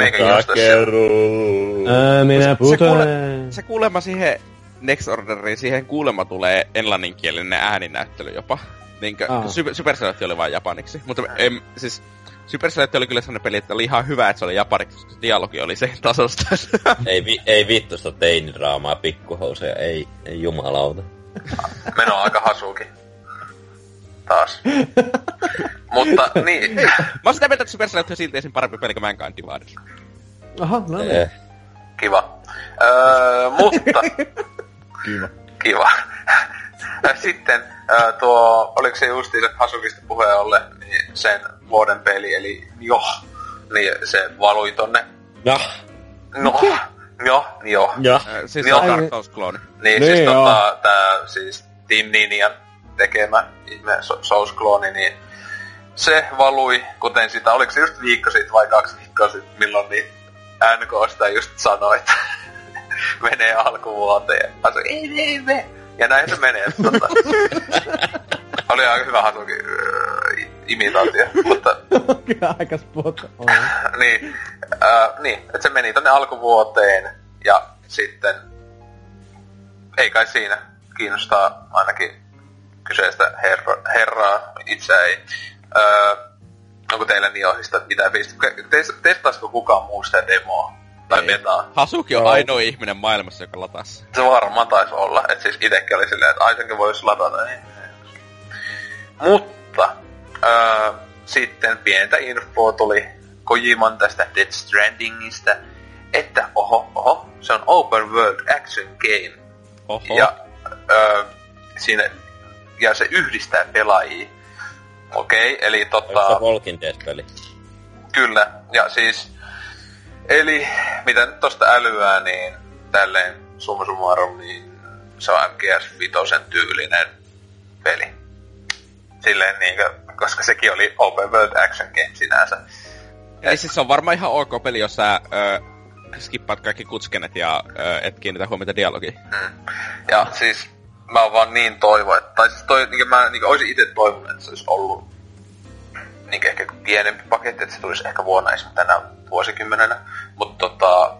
Ää, minä se, putoin. kuule, se kuulemma siihen Next Orderiin, siihen kuulemma tulee englanninkielinen ääninäyttely jopa. Niinkö. Super, Supercell oli vain japaniksi. Mutta em, siis Supercell oli kyllä sellainen peli, että oli ihan hyvä, että se oli japaniksi, koska se dialogi oli se tasosta. Ei, vi, ei vittusta teinidraamaa, pikkuhousuja, ei, ei jumalauta. Meno aika hasuki. Taas. Mutta niin, Mä oon sitä mieltä, että Supercell on silti esim. parempi peli kuin Mankind Divided. Aha, no niin. Eh. kiva. Öö, mutta Kiva. kiva. Sitten öö, tuo, oliko se justiinsa Hasukista puheen ollen, niin sen vuoden peli, eli jo, niin se valui tonne, No, no, jo, jo. ja. Äh, siis Joo. se on Dark Souls-klooni. Niin, Niin, siis joo. tota, tää siis Team Ninjan tekemä ihme so- Souls-klooni, niin se valui, kuten sitä, oliko se just viikko sitten vai kaksi viikkoa sitten, milloin niin NK sitä just sanoi, että menee alkuvuoteen. Mä sanoin, ei, ei, me. Ja näin se menee. Tota. Oli aika hyvä hasuki äh, imitaatio, mutta Kyllä aika spot on. niin, äh, niin että se meni tonne alkuvuoteen ja sitten ei kai siinä kiinnostaa ainakin kyseistä herra, herraa, itse ei. Äh, onko teillä Niohista mitään fiilistä? Teist- Testaisiko kukaan muu sitä demoa? Tai Ei. betaa? Hasuki on Joo. ainoa ihminen maailmassa, joka lataa. Se varmaan taisi olla. Että siis itekin oli silleen, että ai senkin voisi ladata. Niin. Mutta öö, sitten pientä infoa tuli Kojiman tästä Death Strandingista, että oho, oho, se on open world action game. Oho. Ja, öö, siinä, ja se yhdistää pelaajia. Okei, eli Onko tota... se Walking Dead-peli? Kyllä, ja siis... Eli, mitä nyt tosta älyää, niin tälleen summa summarum, niin se on MGS 5 tyylinen peli. Silleen niinkö, koska sekin oli open world action game sinänsä. Ei siis se on varmaan ihan ok peli, jos sä ö, skippaat kaikki kutskenet ja ö, et kiinnitä huomiota dialogiin. Mm. Ja siis mä oon vaan niin toivo, että, tai siis toi, niin mä niin olisin itse toivonut, että se olisi ollut niin ehkä pienempi paketti, että se tulisi ehkä vuonna esimerkiksi tänä vuosikymmenenä. Mutta tota,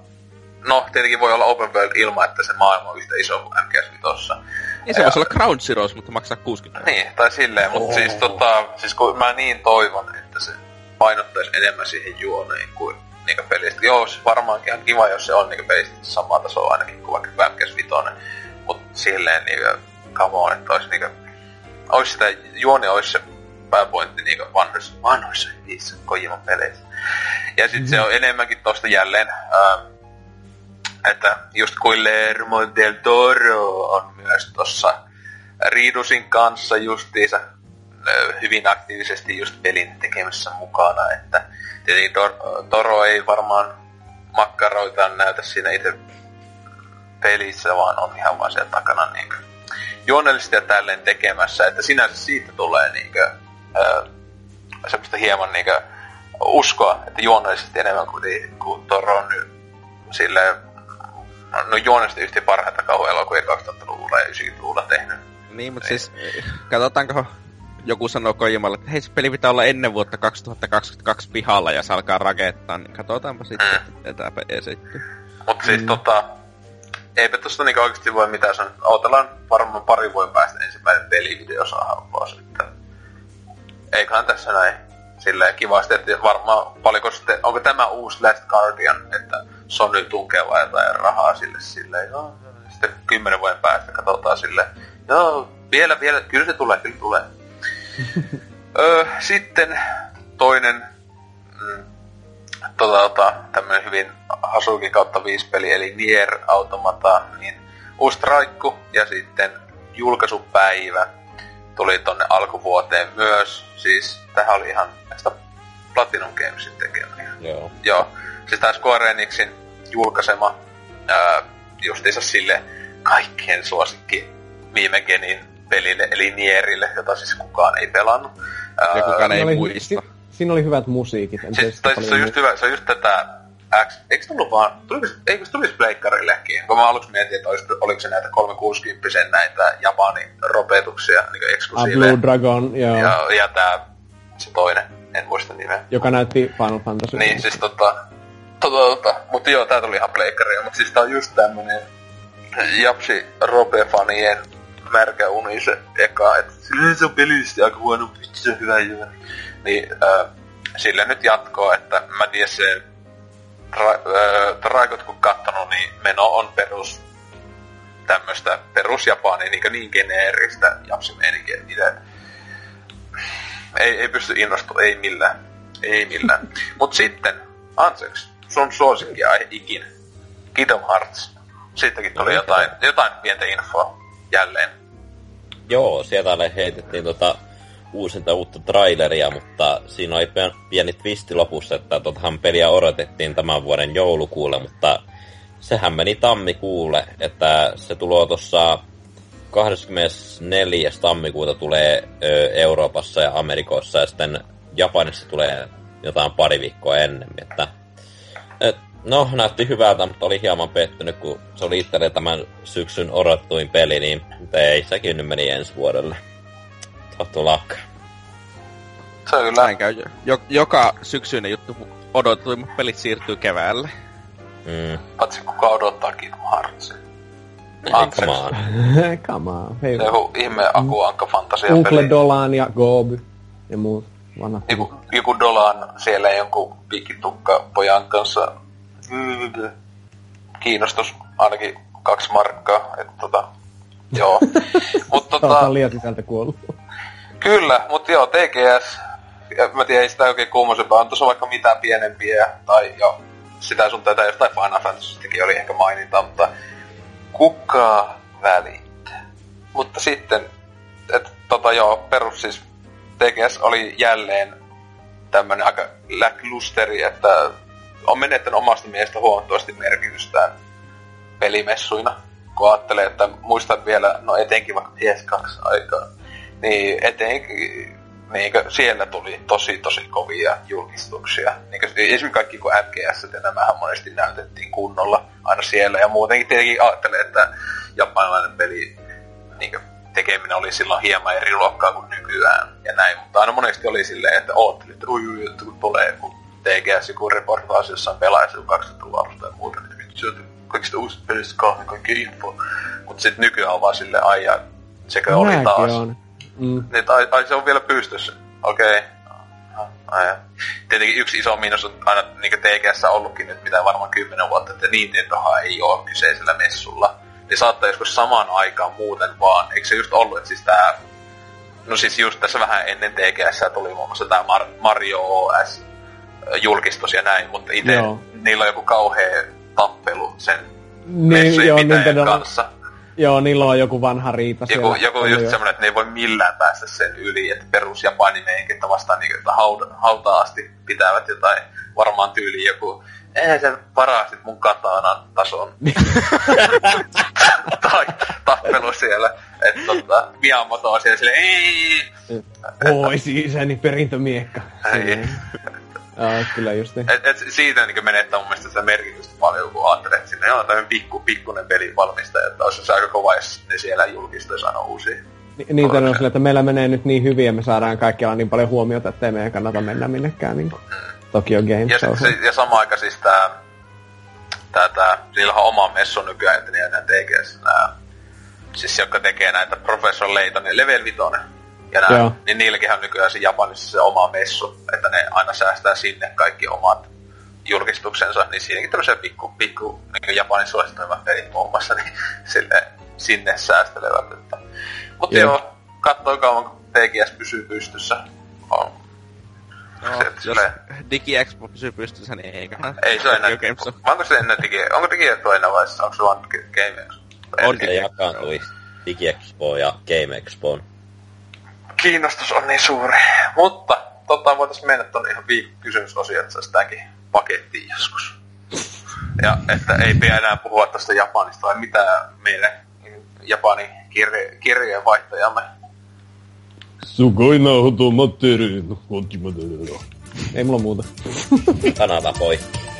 no tietenkin voi olla open world ilman, että se maailma on yhtä iso kuin MGS 5. Ja se voisi olla Ground Zeroes, mutta maksaa 60. Niin, tai silleen, mutta siis, tota, siis kun mä niin toivon, että se painottaisi enemmän siihen juoneen kuin niinku pelistä. Joo, se varmaankin on kiva, jos se on niinku pelistä samaa tasoa ainakin kuin vaikka MGS 5. Silleen niinku, come on, että olisi niinku, olisi sitä, juoni olisi se pääpointti niinku vanhoissa, vanhoissa niissä Kojiman peleissä. Ja sitten se on enemmänkin tosta jälleen, ää, että just kuin Guillermo del Toro on myös tossa Riidusin kanssa justiinsa ö, hyvin aktiivisesti just pelin tekemässä mukana, että tietenkin Tor- Toro ei varmaan makkaroita näytä siinä itse pelissä, vaan on ihan vaan siellä takana niinkö juonellisesti ja tälleen tekemässä, että sinänsä siitä tulee niinkö ö, semmoista hieman niinkö uskoa, että juonellisesti enemmän kuin, kuin Toro on nyt silleen no juonellisesti yhtä parhaita kauhuelokuvia 2000-luvulla ja 90-luvulla tehnyt. Niin, mutta siis katsotaanko joku sanoo Kojimalle, että hei se peli pitää olla ennen vuotta 2022 pihalla ja se alkaa rakettaa, niin katsotaanpa sitten, Mm. että tämä esittyy. Mutta siis tota, eipä tosta niinku oikeesti voi mitään sanoa. Odotellaan varmaan pari vuoden päästä ensimmäinen pelivideo saadaan ulos. Että eiköhän tässä näin silleen kivasti, että varmaan paljonko sitten, onko tämä uusi Last Guardian, että Sony tunkee jotain rahaa sille silleen, joo, sitten kymmenen vuoden päästä katsotaan silleen, joo, vielä, vielä, kyllä se tulee, kyllä tulee. öö, sitten toinen mm, tota, tota, tämmönen hyvin Hasuki kautta viisi peli, eli Nier Automata, niin uusi traikku ja sitten julkaisupäivä tuli tonne alkuvuoteen myös. Siis tähän oli ihan näistä Platinum Gamesin tekemä. Joo. Joo, siis tää Square Enixin julkaisema ää, justiinsa sille kaikkien suosikki viime genin pelille, eli Nierille, jota siis kukaan ei pelannut. Ää, Ja kukaan ei Siinä oli- muista. Si- Siinä oli hyvät musiikit. En tiedä Siis, tai, se, on just hyvä, se on just tätä X, eikö tullut vaan, tuliko, se- eikö se tulisi Pleikkarillekin? Kun mä aluksi mietin, että olis, oliko se näitä 360 näitä Japanin ropetuksia, niin Ah, eksklusiiveja. Blue Dragon, joo. ja, ja tää, se toinen, en muista nimeä. Joka näytti Final Fantasy. Niin, siis tota, tota, tota. Mutta joo, tää tuli ihan pleikkaria, mutta siis tää on just tämmönen Japsi Rope-fanien märkä uni se eka, että se on pelillisesti aika huono, vitsi se hyvä hyvä. Niin äh, sille nyt jatkoa, että mä tiedän se ra- äh, Raikot kun kattonut, niin meno on perus tämmöstä perus Japani niin, niin geneeristä japsimeininkiä. Itse ei, ei pysty innostumaan, ei millään. Ei millään. Mut sitten, Anseks, sun suosikkia ikinä. Kingdom Hearts. Siitäkin tuli No, jotain, jotain pientä infoa jälleen. Joo, sieltä heitettiin tota uusinta uutta traileria, mutta siinä oli pieni- twisti lopussa, että totahan peliä odotettiin tämän vuoden joulukuulle, mutta sehän meni tammikuulle, että se tulee tuossa 24. tammikuuta tulee Euroopassa ja Amerikoissa ja sitten Japanissa tulee jotain pari viikkoa ennemmin, että et, no, näytti hyvältä, mutta oli hieman pettynyt, kun se oli itselle tämän syksyn odottuin peli, niin ei, sekin nyt meni ensi vuodelle. Tohtu lakka. Se on kyllä Näin käy. Jo, joka syksyinen juttu odotetuimmat pelit siirtyy keväälle. Mm. Patsi kuka odottaa Kingdom Heartsia. Ei, Anteeksi. come on. Come on, hei. Se joku ihme akuankka fantasia Uncle peli. Dolan ja Gob ja muut vanhat. Joku, joku Dolan siellä jonkun piikkitukka pojan kanssa. Kiinnostus ainakin kaksi markkaa. Että tota, joo. Mut Tota... tota, on liian sisältä kuollut. Kyllä, mutta joo, TGS. Mä tiedän, ei sitä oikein kummosempaa. On tuossa vaikka mitä pienempiä. Tai jo, sitä sun tätä jostain Final Fantasystäkin oli ehkä maininta, mutta kuka välittää. Mutta sitten, että tota joo, perus siis TGS oli jälleen tämmönen aika lacklusteri, että on menettänyt omasta mielestä huomattavasti merkitystään pelimessuina. Kun ajattelee, että muistan vielä, no etenkin vaikka PS2 aikaa, niin etenkin niin siellä tuli tosi tosi kovia julkistuksia. Niin esimerkiksi kaikki kuin MGS, ja nämähän monesti näytettiin kunnolla aina siellä. Ja muutenkin tietenkin ajattelee, että japanilainen peli niin tekeminen oli silloin hieman eri luokkaa kuin nykyään ja näin. Mutta aina monesti oli silleen, että oottelit, että ui, ui, että kun tulee kun TGS joku reportaasi jossain pelaajassa 2000 alusta ja muuta, niin vittu sieltä kaikista uusista pelistä kahden kaikki info. Mutta sitten nykyään on vaan silleen, ai ja sekö oli taas. on. Mm. Niin, ai, ai, se on vielä pystyssä. Okei. Okay. Tietenkin yksi iso miinus on aina niin TGS ollutkin nyt mitä varmaan kymmenen vuotta, että Nintendohan ei ole kyseisellä messulla. Niin saattaa joskus samaan aikaan muuten vaan. Eikö se just ollut, että siis tää... No siis just tässä vähän ennen TGS tuli muun muassa tää Mar- Mario OS julkistus ja näin, mutta itse niillä on joku kauhea tappelu sen Niin, messujen joo, pitäjän Nintendo, kanssa. Joo, niillä on joku vanha riita Joku, siellä. joku just jo. semmonen, että ne ei voi millään päästä sen yli, että perus Japani meininki, että vastaan niinku, että hauta, hautaa asti pitävät jotain varmaan tyyliin joku eihän sä varastit mun katanan tason. tai tappelu siellä. Että tota, Miyamoto on siellä silleen, ei, Oi isäni perintömiekka. ei. Joo, kyllä just niin. Et, et siitä niin menettää mun mielestä sitä merkitystä paljon, kun ajattelee, että sinne on tämmöinen pikku, pikkunen pelin valmistaja, että olisi se aika kova, jos ne siellä julkistaisi aina uusia. Ni- Niitä on sillä, että meillä menee nyt niin hyvin ja me saadaan kaikkialla niin paljon huomiota, että ei meidän kannata mennä minnekään niin kuin Tokyo Game Ja, sit, se, ja sama aika siis tää, tää, tää niillä on oma messu nykyään, että ne nää TGS, nää, siis jotka tekee näitä Professor Laytonin Level 5, ja nää, Joo. niin niilläkin on nykyään se Japanissa se oma messu, että ne aina säästää sinne kaikki omat julkistuksensa, niin siinäkin tämmöisiä pikku, pikku niin Japanin suosituimmat pelit muun muassa, niin sille, sinne säästelevät. Että. Mutta Jep. joo, katsoo kauan kun TGS pysyy pystyssä. On. No, Se- jos silleen- DigiExpo pysyy pystyssä, niin eiköhän. Ei se ole enää. Vai Onko se ennen digi... Onko digi enää vai onko se vaan Game Expo? On Se jakaantui DigiExpo ja Game Expoon. Kiinnostus on niin suuri. Mutta tota voitais mennä tonne ihan viikon kysymysosioon, että saisi tämänkin pakettiin joskus. Ja että ei pidä enää puhua tästä Japanista, vai mitä meidän Japanin kirje, kirjeenvaihtajamme. Sugoi nauhoitu materiin. Kontimadero. Ei mulla muuta. Kanada poikki.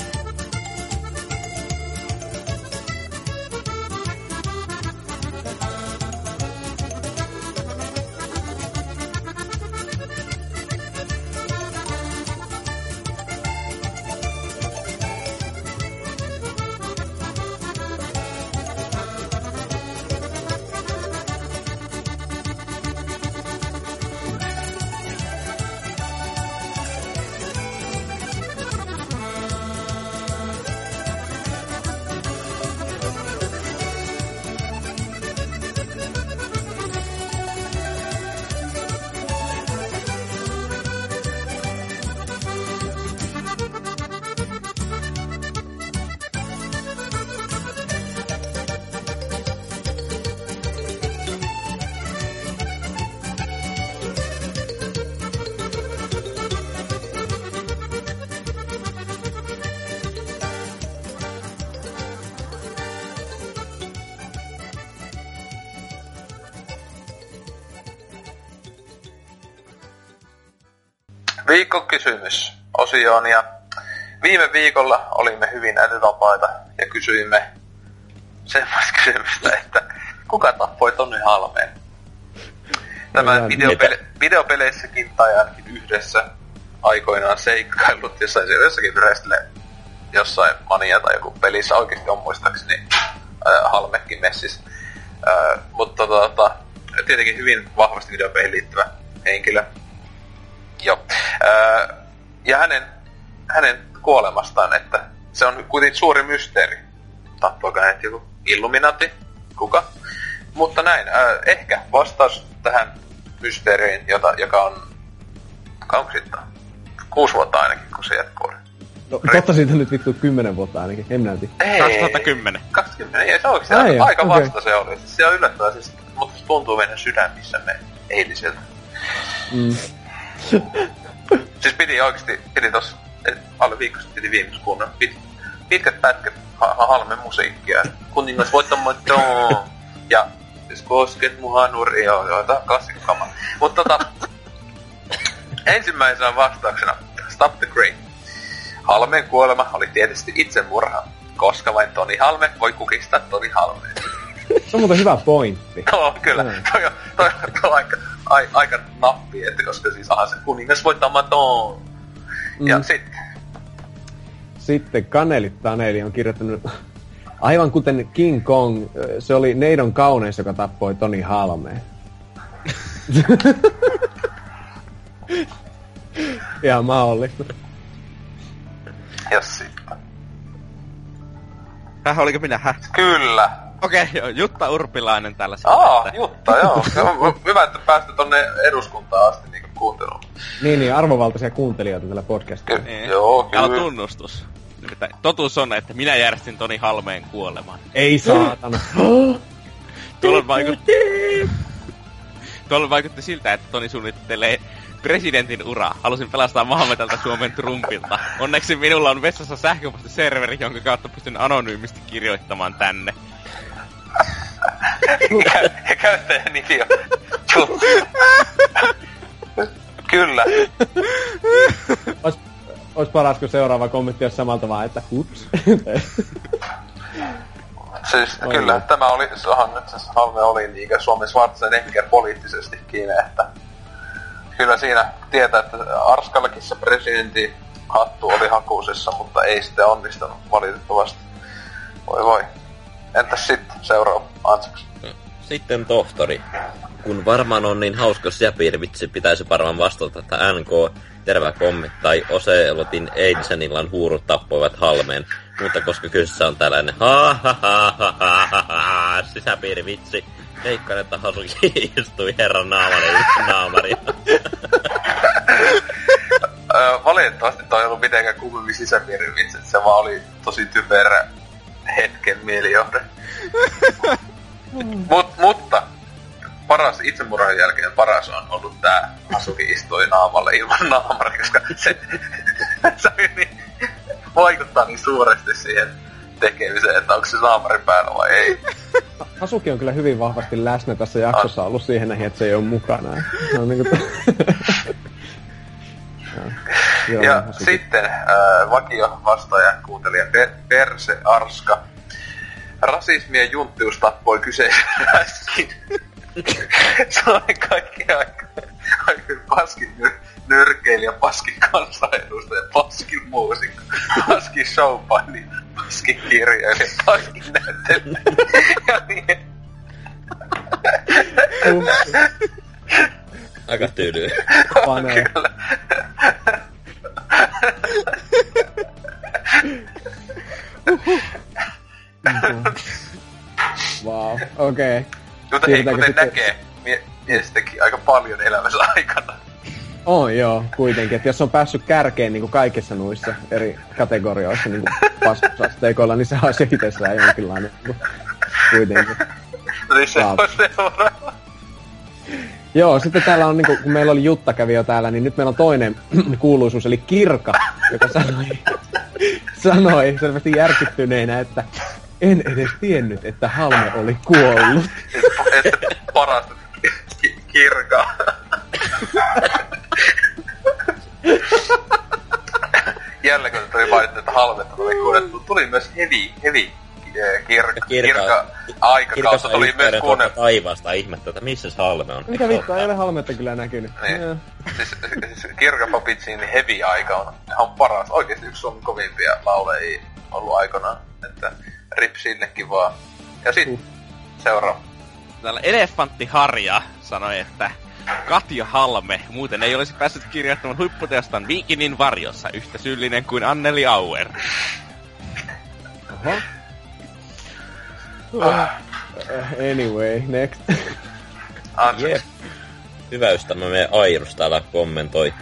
Osioon ja viime viikolla olimme hyvin älyvapaita ja kysyimme semmoista kysymystä, että kuka tappoi Tonni Halmeen? Tämä Hyvä. videopele- videopeleissäkin tai ainakin yhdessä aikoinaan seikkailut jossain siellä jossakin Wrestle jossain mania tai joku pelissä oikeasti on muistaakseni äh, Halmekin messis. Äh, mutta tota, tietenkin hyvin vahvasti videopeihin liittyvä henkilö. Joo. Äh, ja hänen, hänen kuolemastaan, että se on kuitenkin suuri mysteeri. Tappoiko hänet joku Illuminati? Kuka? Mutta näin, äh, ehkä vastaus tähän mysteeriin, jota, joka on kauanko sitten? Kuusi vuotta ainakin, kun se jatkuu. No, totta siitä nyt vittu kymmenen vuotta ainakin, en näytin. Ei, 2010. 20, ei, se Ai aika, aika okei. vasta se oli. Siis se on yllättävää, siis, mutta se tuntuu meidän sydämissämme eiliseltä. Mm. Siis piti oikeesti, piti tossa, et, alle viikko sitten piti viimeksi kunnon pit, pitkät pätkät ha, ha, halmen musiikkia. Kuningas voittamaan too. Ja jos kosket mun hanuri, joo, joo, tää on klassikkokama. Mutta tota, ensimmäisenä vastauksena, Stop the Great. Halmeen kuolema oli tietysti itsemurha, koska vain Toni Halme voi kukistaa Toni Halmeen. Se on muuten hyvä pointti. Joo, kyllä. Mm. Toi, on, toi, toi on aika, ai, aika nappi, että koska siis aha, se kuningas voittaa maton. Mm. Ja sitten, Sitten Kanelit Taneli on kirjoittanut, aivan kuten King Kong, se oli Neidon kauneus, joka tappoi Toni Halmeen. Ihan mahdollista. jos sitten. Häh, oliko minä? Häh? Kyllä. Okei, okay, joo, Jutta Urpilainen tällä Aa, Jutta, joo. Joo, Hyvä, että päästä tonne eduskuntaan asti niinku kuunteluun. Niin, niin, arvovaltaisia kuuntelijoita tällä podcastilla. Ky- Niin. joo, Täällä on kyllä. tunnustus. Nimittäin totuus on, että minä järjestin Toni Halmeen kuoleman. Ei saatana. Tuolla vaikutti... Tuolla vaikutti siltä, että Toni suunnittelee presidentin uraa. Halusin pelastaa maamme tältä Suomen Trumpilta. Onneksi minulla on vessassa sähköpostiserveri, jonka kautta pystyn anonyymisti kirjoittamaan tänne. Käyttäjän nimi on Jutta. Kyllä. Ois, ois paras, kun seuraava kommentti olisi samalta vaan, että hups. Siis Oi kyllä, tämä oli, sehän nyt se Halme oli niinkö Suomen Schwarzenegger poliittisestikin, että kyllä siinä tietää, että Arskallekin se presidentin hattu oli hakuisessa, mutta ei sitten onnistunut valitettavasti. Voi voi. Entäs sitten seuraava Ansaks? Sitten tohtori. Kun varmaan on niin hauska säpiirvitsi, pitäisi varmaan vastata, että NK, kommi, tai Oselotin eilisen illan huurut tappoivat halmeen. Mutta koska kyseessä on tällainen ha ha ha ha ha ha ha sisäpiirivitsi, veikkaan, että Hasuki istui herran naamarin naamaria. Öö, valitettavasti toi ei ollut mitenkään kummemmin sisäpiirin vitsi, että se vaan oli tosi typerä hetken mielijohde. Mut, mutta paras itsemurhan jälkeen paras on ollut tää Asuki istui naamalle ilman naamaria, koska se, se niin, vaikuttaa niin suuresti siihen tekemiseen, että onko se naamari päällä vai ei. Hasuki on kyllä hyvin vahvasti läsnä tässä jaksossa ollut siihen näihin, että se ei ole mukana. Se on niinku... Joo. Ja Hasuki. sitten äh, vakio vastaaja kuuntelija per, Perse Arska. Rasismi ja junttius tappoi kyseisen. Se oli kaikki aika, aika paskin nyr, nyrkeilijä, paskin kansanedustaja, paskin muusikko, paskin showpaini, paskin kirjailija, paskin näyttelijä. Ja niin, Aika tyydyy. Panee. kyllä. Wow, okei. Okay. Mutta kuten sitten- näkee, mie, mies teki aika paljon elämänsä aikana. On joo, kuitenkin. Että jos on päässyt kärkeen niin kuin kaikissa noissa eri kategorioissa niin kuin paskusasteikoilla, niin se olisi jo itsessään jonkinlainen. Niin kuin, kuitenkin. Eli se Saat. on seuraava. Joo, sitten täällä on, niin kuin, kun meillä oli Jutta kävi jo täällä, niin nyt meillä on toinen kuuluisuus, eli Kirka, joka sanoi, sanoi selvästi järkyttyneenä, että en edes tiennyt, että Halme oli kuollut. Että Kirka. Jälleen kun tuli mainittu, että halme tuli kuollut, tuli myös hevi, hevi eh, kir- Ja kirka, kirka, aikakausi tuli myös kuunne... taivaasta ihmettä, että missä se halme on. Mikä vittu, ei ole halmetta kyllä näkynyt. Niin. Joo. Siis, siis Kirkapapitsin Heavy-aika on ihan paras. Oikeesti yksi Suomen kovimpia laulajia ollut aikanaan. Että rip sillekin vaan. Ja sit seuraava. Täällä Elefantti Harja sanoi, että Katja Halme muuten ei olisi päässyt kirjoittamaan huipputeostaan Viikinin varjossa yhtä syyllinen kuin Anneli Auer. Oho. Ah, Anyway, next. Jep. Hyvä ystävämme Airus täällä kommentoi.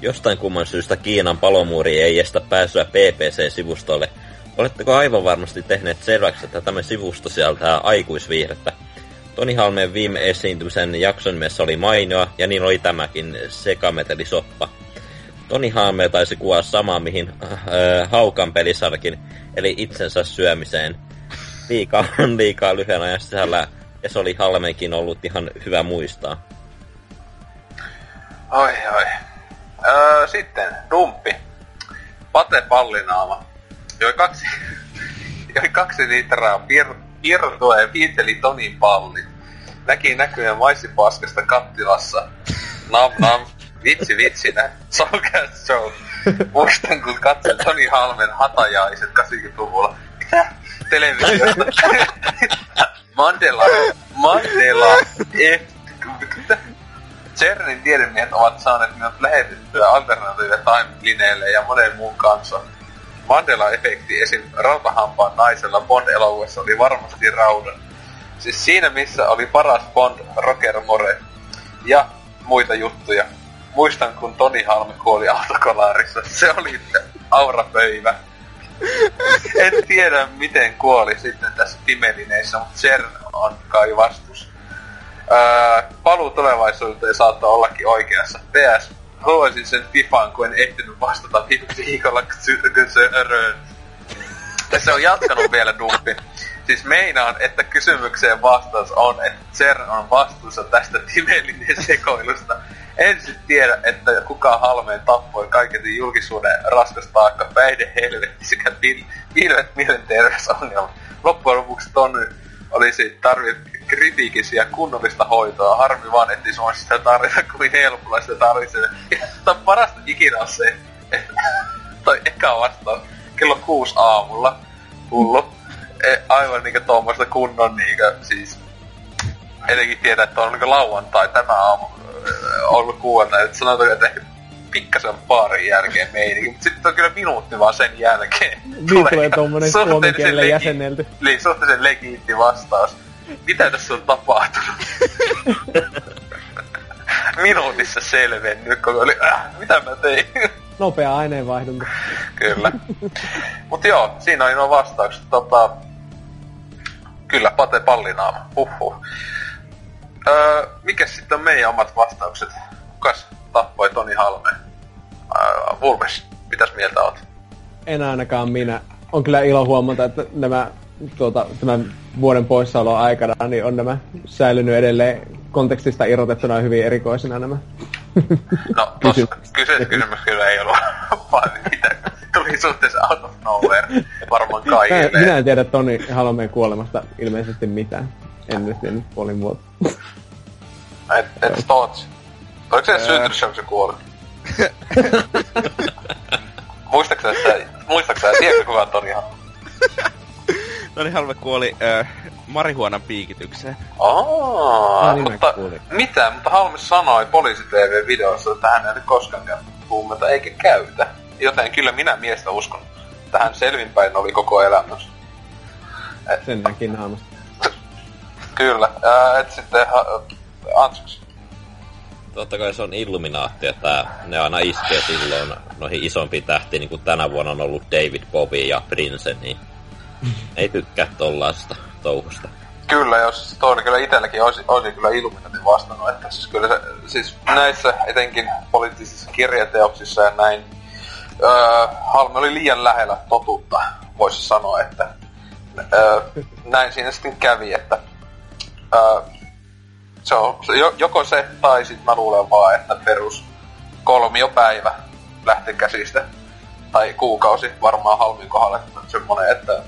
Jostain kumman syystä Kiinan palomuuri ei estä pääsyä PPC-sivustolle. Oletteko aivan varmasti tehneet selväksi, että tämä sivusto sisältää aikuisviihdettä? Toni Halmeen viime esiintymisen jakson nimessä oli mainioa, ja niin oli tämäkin sekametelisoppa. Toni Halme taisi kuvaa samaa, mihin äh, Haukan pelisarkin, eli itsensä syömiseen. Liikaa liikaa lyhyen ajan sisällä, ja se oli Halmeenkin ollut ihan hyvä muistaa. Oi oi. Öö, sitten, dumppi. Pate Pallinaama. Joi kaksi, joi kaksi litraa pir, pirtua ja viiteli Tonin palli. Näki näkyjen maissipaskasta kattilassa. Nam nam. Vitsi vitsinä. So gas show. Muistan kun katsoin Toni Halmen hatajaiset 80-luvulla. Mitä? Televisiosta. Mandela. Mandela. Eh, CERNin tiedemiehet ovat saaneet minut lähetettyä alternatiivia time-lineelle ja monen muun kanssa. Mandela-efekti esim. rautahampaan naisella Bond-elokuvassa oli varmasti raudan. Siis siinä missä oli paras Bond, Roger Moore ja muita juttuja. Muistan kun Toni Halme kuoli autokolaarissa. Se oli aurapöivä. En tiedä miten kuoli sitten tässä pimelineissä, mutta CERN on kai vastus. Öö, paluu tulevaisuuteen saattaa ollakin oikeassa. PS, haluaisin sen Fifan, kun en ehtinyt vastata viikolla. Ja se on jatkanut vielä dumpi. Siis meinaan, että kysymykseen vastaus on, että CERN on vastuussa tästä Timelinen sekoilusta. En sit tiedä, että kuka halmeen tappoi kaiketi julkisuuden raskas taakka, päihde, helvetti sekä pil- pilvet mielenterveysongelmat. Loppujen lopuksi Tonni olisi tarvittu kritiikisiä kunnollista hoitoa. Harmi vaan, ettei Suomessa sitä tarvita kuin helpolla sitä tarvitsee. Ja parasta ikinä on se, että toi eka vastaus kello kuusi aamulla. Hullu. E, aivan niinkö tuommoista kunnon niinkö siis etenkin tietää, että on niinku lauantai tämä aamu ollut kuuelta, että sanotaan, että ehkä pikkasen paarin jälkeen meininki, mutta sitten on kyllä minuutti vaan sen jälkeen. Niin tulee tommonen suhteellisen suomen kielellä legi- jäsennelty. Niin, suhteellisen legiitti vastaus. Mitä tässä on tapahtunut? Minuutissa selvennyt, kun oli, äh, mitä mä tein? Nopea aineenvaihdunta. Kyllä. Mut joo, siinä oli nuo vastaukset. Tota, kyllä, Pate Pallinaama. Huhhuh. Öö, mikäs sitten on meidän omat vastaukset? Kukas tappoi Toni Halmeen? Öö, Vulpes, mitäs mieltä oot? En ainakaan minä. On kyllä ilo huomata, että nämä tuota, tämän vuoden poissaolon aikana niin on nämä säilynyt edelleen kontekstista irrotettuna hyvin erikoisina nämä. No, Kysymys. kyseessä kysymys kyllä ei ollut vaan mitä. Tuli suhteessa out of nowhere varmaan kaikille. minä en tiedä Toni Halmeen kuolemasta ilmeisesti mitään. En nyt niin puolin vuotta. Et, et. Oliko se syntynyt se, kun se kuoli? Muistaaksä, että muistaaksä, tiedätkö kuka on Toni Halme? Toni Halme kuoli äh, marihuonan piikitykseen. Aa, Ah, niin mutta mitä? Mutta Halme sanoi poliisi TV-videossa, että hän ei ole koskaan käynyt huumeita eikä käytä. Joten kyllä minä miestä uskon. Tähän selvinpäin oli koko elämässä. Sen näkin naamasta. Kyllä. Ää, et sitten... Ha, Antsuks. Totta kai se on Illuminaatti, että ne aina iskee silloin noihin isompiin tähtiin, niin kuin tänä vuonna on ollut David Bowie ja Prince, niin ei tykkää tollaista touhusta. Kyllä, jos toi oli kyllä itselläkin olisi, olisi kyllä Illuminatin vastannut, että siis kyllä se, siis näissä etenkin poliittisissa kirjateoksissa ja näin, öö, Halme oli liian lähellä totuutta, voisi sanoa, että öö, näin siinä sitten kävi, että öö, se on joko se tai sitten mä luulen vaan, että perus kolmiopäivä lähti käsistä. tai kuukausi varmaan halmin kohdalle semmonen, että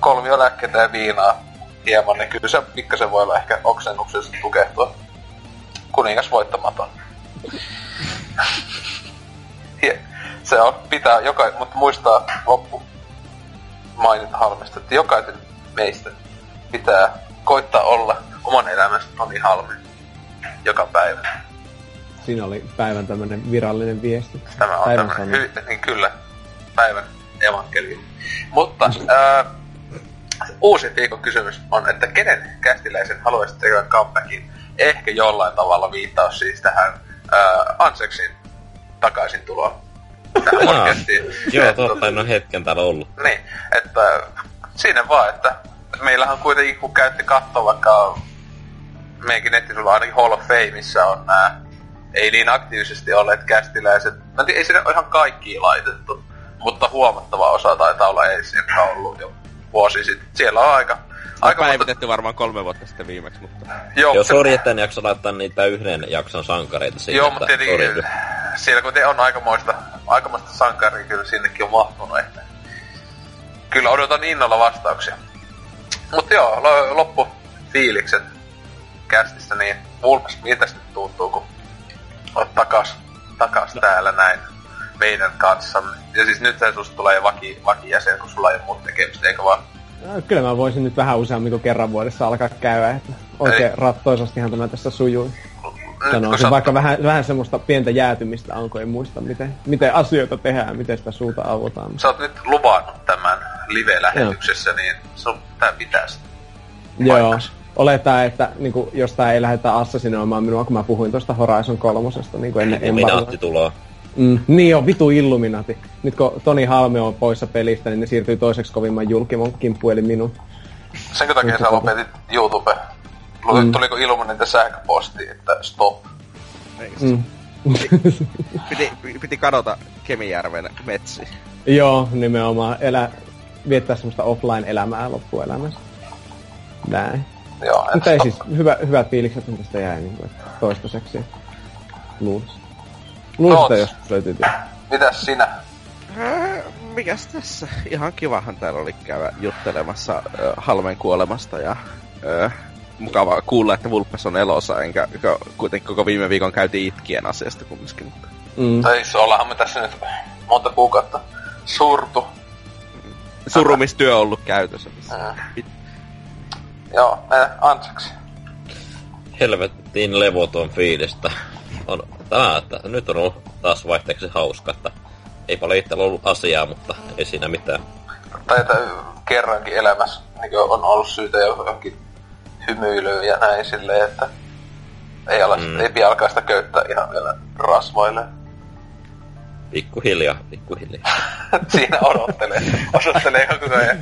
kolmio lääkkeitä ja viinaa hieman, niin kyllä se pikkasen voi olla ehkä oksennuksessa tukehtua. Kuningas voittamaton. Se on, pitää joka, mutta muistaa loppu mainita halmesta, että jokaisen meistä pitää koittaa olla oman elämänsä Toni Halme joka päivä. Siinä oli päivän tämmönen virallinen viesti. Tämä on Päivän tämmönen, hy, niin kyllä, päivän evankeliumi. Mutta ää, uusi viikon kysymys on, että kenen kästiläisen haluaisit tekevän comebackin? Ehkä jollain tavalla viittaus siis tähän ää, Anseksin takaisin tuloon. Tähän podcastiin. Joo, totta, en ole hetken täällä ollut. Niin, että siinä vaan, että meillähän kuitenkin kun käytti katsoa vaikka meidänkin nettisivuilla ainakin Hall of Fameissa on nämä ei niin aktiivisesti olleet kästiläiset. Mä en tiedä, ei sinne ole ihan kaikki laitettu, mutta huomattava osa taitaa olla ei sieltä ollut jo vuosi sitten. Siellä on aika... Aika monta- päivitetty varmaan kolme vuotta sitten viimeksi, mutta... Joo, Joo, sori, että en jaksa laittaa niitä yhden jakson sankareita siihen. Joo, että mutta tietenkin sori. siellä kun te on aikamoista, aikamoista sankaria kyllä sinnekin on mahtunut, että kyllä odotan innolla vastauksia. Mutta joo, lo- loppu fiilikset kästistä, niin Vulpes, miltä nyt tuntuu, kun oot takas, takas täällä näin meidän kanssamme. Ja siis nyt susta tulee vaki, vakijäsen, kun sulla ei ole muuta tekemistä, eikö vaan? No, Kyllä mä voisin nyt vähän useammin kuin kerran vuodessa alkaa käydä, että oikein Ei. rattoisastihan tämä tässä sujuu. Sanoisin, sä- vaikka vähän, vähän semmoista pientä jäätymistä on, kun ei muista, miten, miten asioita tehdään, miten sitä suuta auotaan. Sä oot nyt luvannut tämän live-lähetyksessä, niin sun tää pitäisi. Joo, paikkansa. oletaan, että niin kuin, jos tää ei lähdetä assassinoimaan minua, kun mä puhuin tuosta Horizon kolmosesta, niin kuin ennen Illuminaatti embargoa. tuloa. Mm, niin on, vitu Illuminati. Nyt kun Toni Halme on poissa pelistä, niin ne siirtyy toiseksi kovimman julkimon kimppuun, eli minun. Senkö takia sä lopetit YouTube? Mm. Tuliko Illuminati sähköposti, että stop? Se- Mm. Piti, piti kadota Kemijärven metsiin. Joo, nimenomaan elä, viettää semmoista offline-elämää loppuelämässä. Näin. Joo, Mutta ei siis, hyvä, hyvät fiilikset mitä tästä jäi niin kuin, että toistaiseksi. Luulisin, että Oot. joskus löytyy. Mitäs sinä? Ää, Mikäs tässä? Ihan kivahan täällä oli käydä juttelemassa ö, Halmen kuolemasta ja ö, mukava kuulla, että Vulpes on elossa, enkä kuitenkin koko viime viikon käytiin itkien asiasta kumminkin. Mutta Mm. Tai siis ollaanhan me tässä nyt monta kuukautta surtu. Surumistyö on ollut käytössä. Mm. Joo, mene anteeksi. Helvettiin levoton fiilistä. On tämä, että nyt on ollut taas vaihteeksi hauska, että ei paljon itsellä ollut asiaa, mutta ei siinä mitään. Tai että kerrankin elämässä niin on ollut syytä johonkin hymyilyyn ja näin silleen, että ei, ala, Mm. mm. ei pian alkaa sitä köyttää ihan vielä rasvoille. Pikkuhiljaa, pikkuhiljaa. Siinä odottelee, osoittelee koko ajan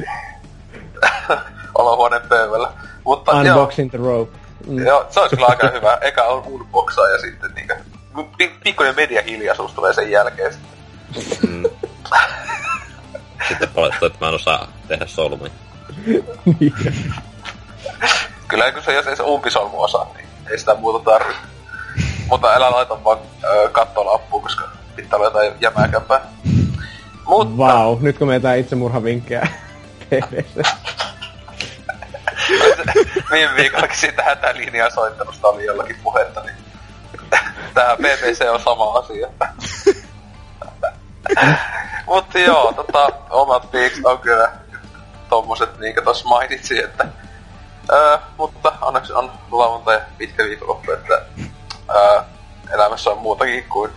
olohuoneen pöydällä. Mutta joo, Unboxing the rope. Mm. joo, se olisi kyllä aika hyvä. Eka on unboxaa ja sitten niinkö, pi- pikkuinen mediahiljaisuus tulee sen jälkeen. sitten. Mm. Sitten palettu, että mä en osaa tehdä solmuja. Kyllä kun se, jos ei se umpisolmu osaa, niin ei sitä muuta tarvi. Mutta älä laita vaan kattolappuun, koska pitää olla jotain jämäkämpää. Mutta Vau, nyt kun meitä itsemurhavinkkejä PVC. viime viikollakin siitä hätälinjaa soittelusta oli jollakin puhetta, niin tää PPC on sama asia. Mutta joo, tota, omat piiksit on kyllä tommoset, niinkö tossa mainitsin, että Öö, mutta onneksi on lauantai pitkä viikonloppu, että öö, elämässä on muutakin kuin,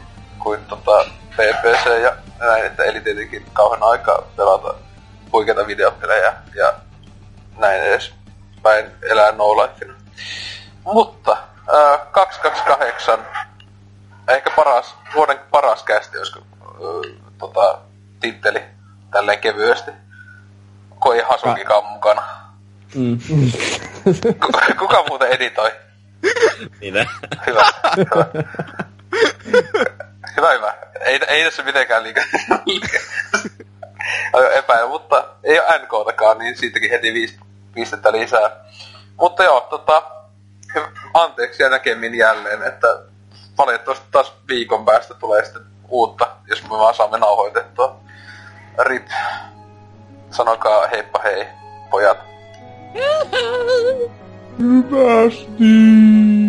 kuin tota PPC ja näin, että eli tietenkin kauhean aikaa pelata huikeita videopelejä ja näin edes päin elää no lifeina. Mutta öö, 228, ehkä paras, vuoden paras kästi, olisiko öö, tota, titteli tälleen kevyesti. Kun ei Hasukikaan mukana. Mm. Ku- Kuka muuten editoi? Minä. Hyvä, hyvä. Hyvä, hyvä. Ei, ei tässä mitenkään liikaa epäillä, mutta ei ole NK-takaan, niin siitäkin heti viisi pistettä lisää. Mutta joo, tota, anteeksi ja näkemin jälleen, että valitettavasti taas viikon päästä tulee sitten uutta, jos me vaan saamme nauhoitettua. Rip. Sanokaa heippa hei, pojat. Hyvästi!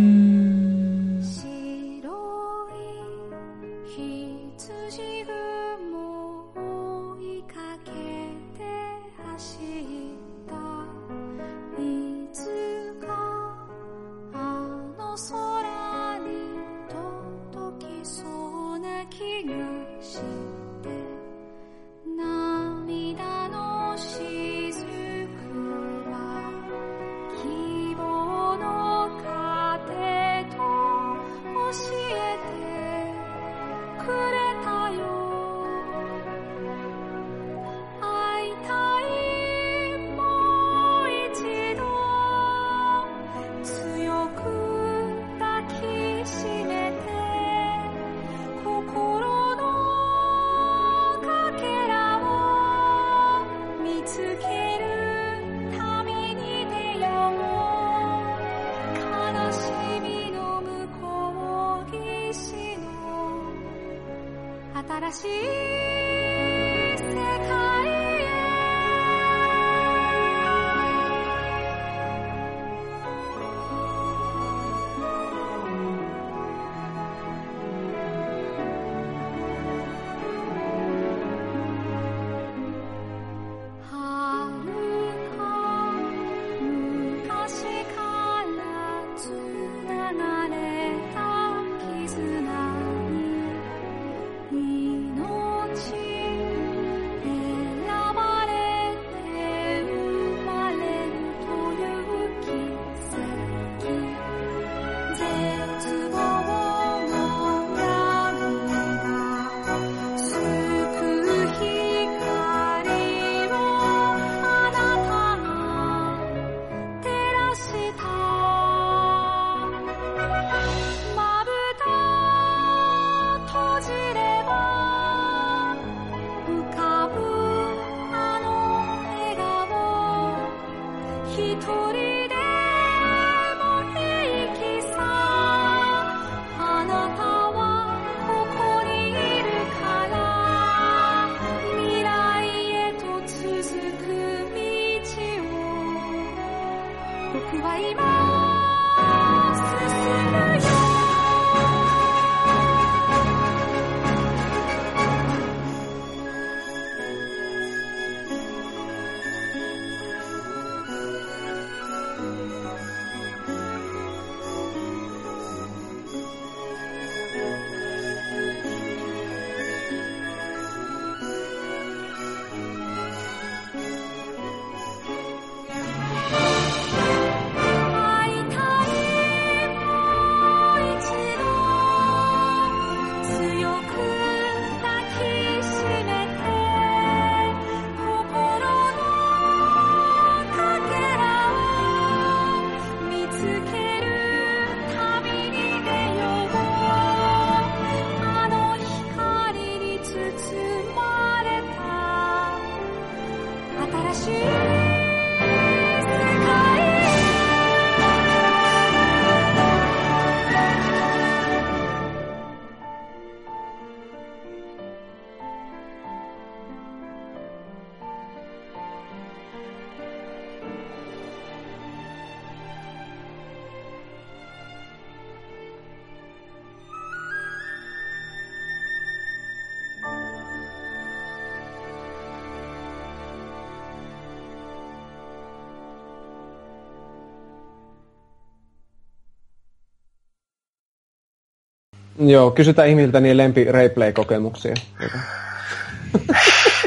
Joo, kysytään ihmisiltä niin lempi replay-kokemuksia.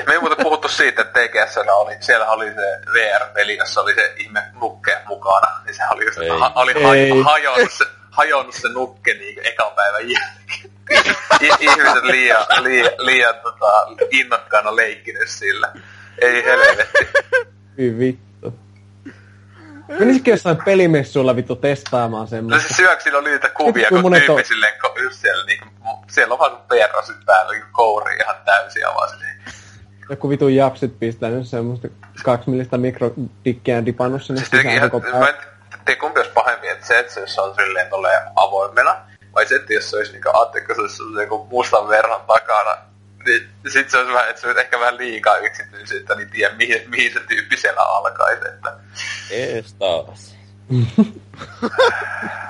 Me ei muuten puhuttu siitä, että TGS oli, siellä oli se VR-peli, jossa oli se ihme nukke mukana, niin se oli, ha, oli ha- hajonnut, se, hajonnut se nukke niin ekan päivän jälkeen. Ihmiset liian, liian, liian tota, innokkaana leikkineet sillä. Ei helvetti. Hyvin vittu. Menisikö jossain pelimessuilla vittu testaamaan no semmoista? No siis syöksillä oli niitä kuvia, kun tyyppi on siellä on vaan perrasit päällä niin kouri ihan täysin vaan se. Joku vitu japsit pistää nyt semmoista kaksi millistä mikrodikkiään dipannut sinne siis sisään koko päivä. Mä en kumpi olisi pahempi, että se, että se on silleen tolleen avoimena, vai se, että jos se olisi niinku attikko, se olisi joku mustan verran takana, niin sit se olisi vähän, että se olisi ehkä vähän liikaa yksityisyyttä, niin tiedä mihin, mihin se tyyppi siellä alkaisi, että... Ees taas.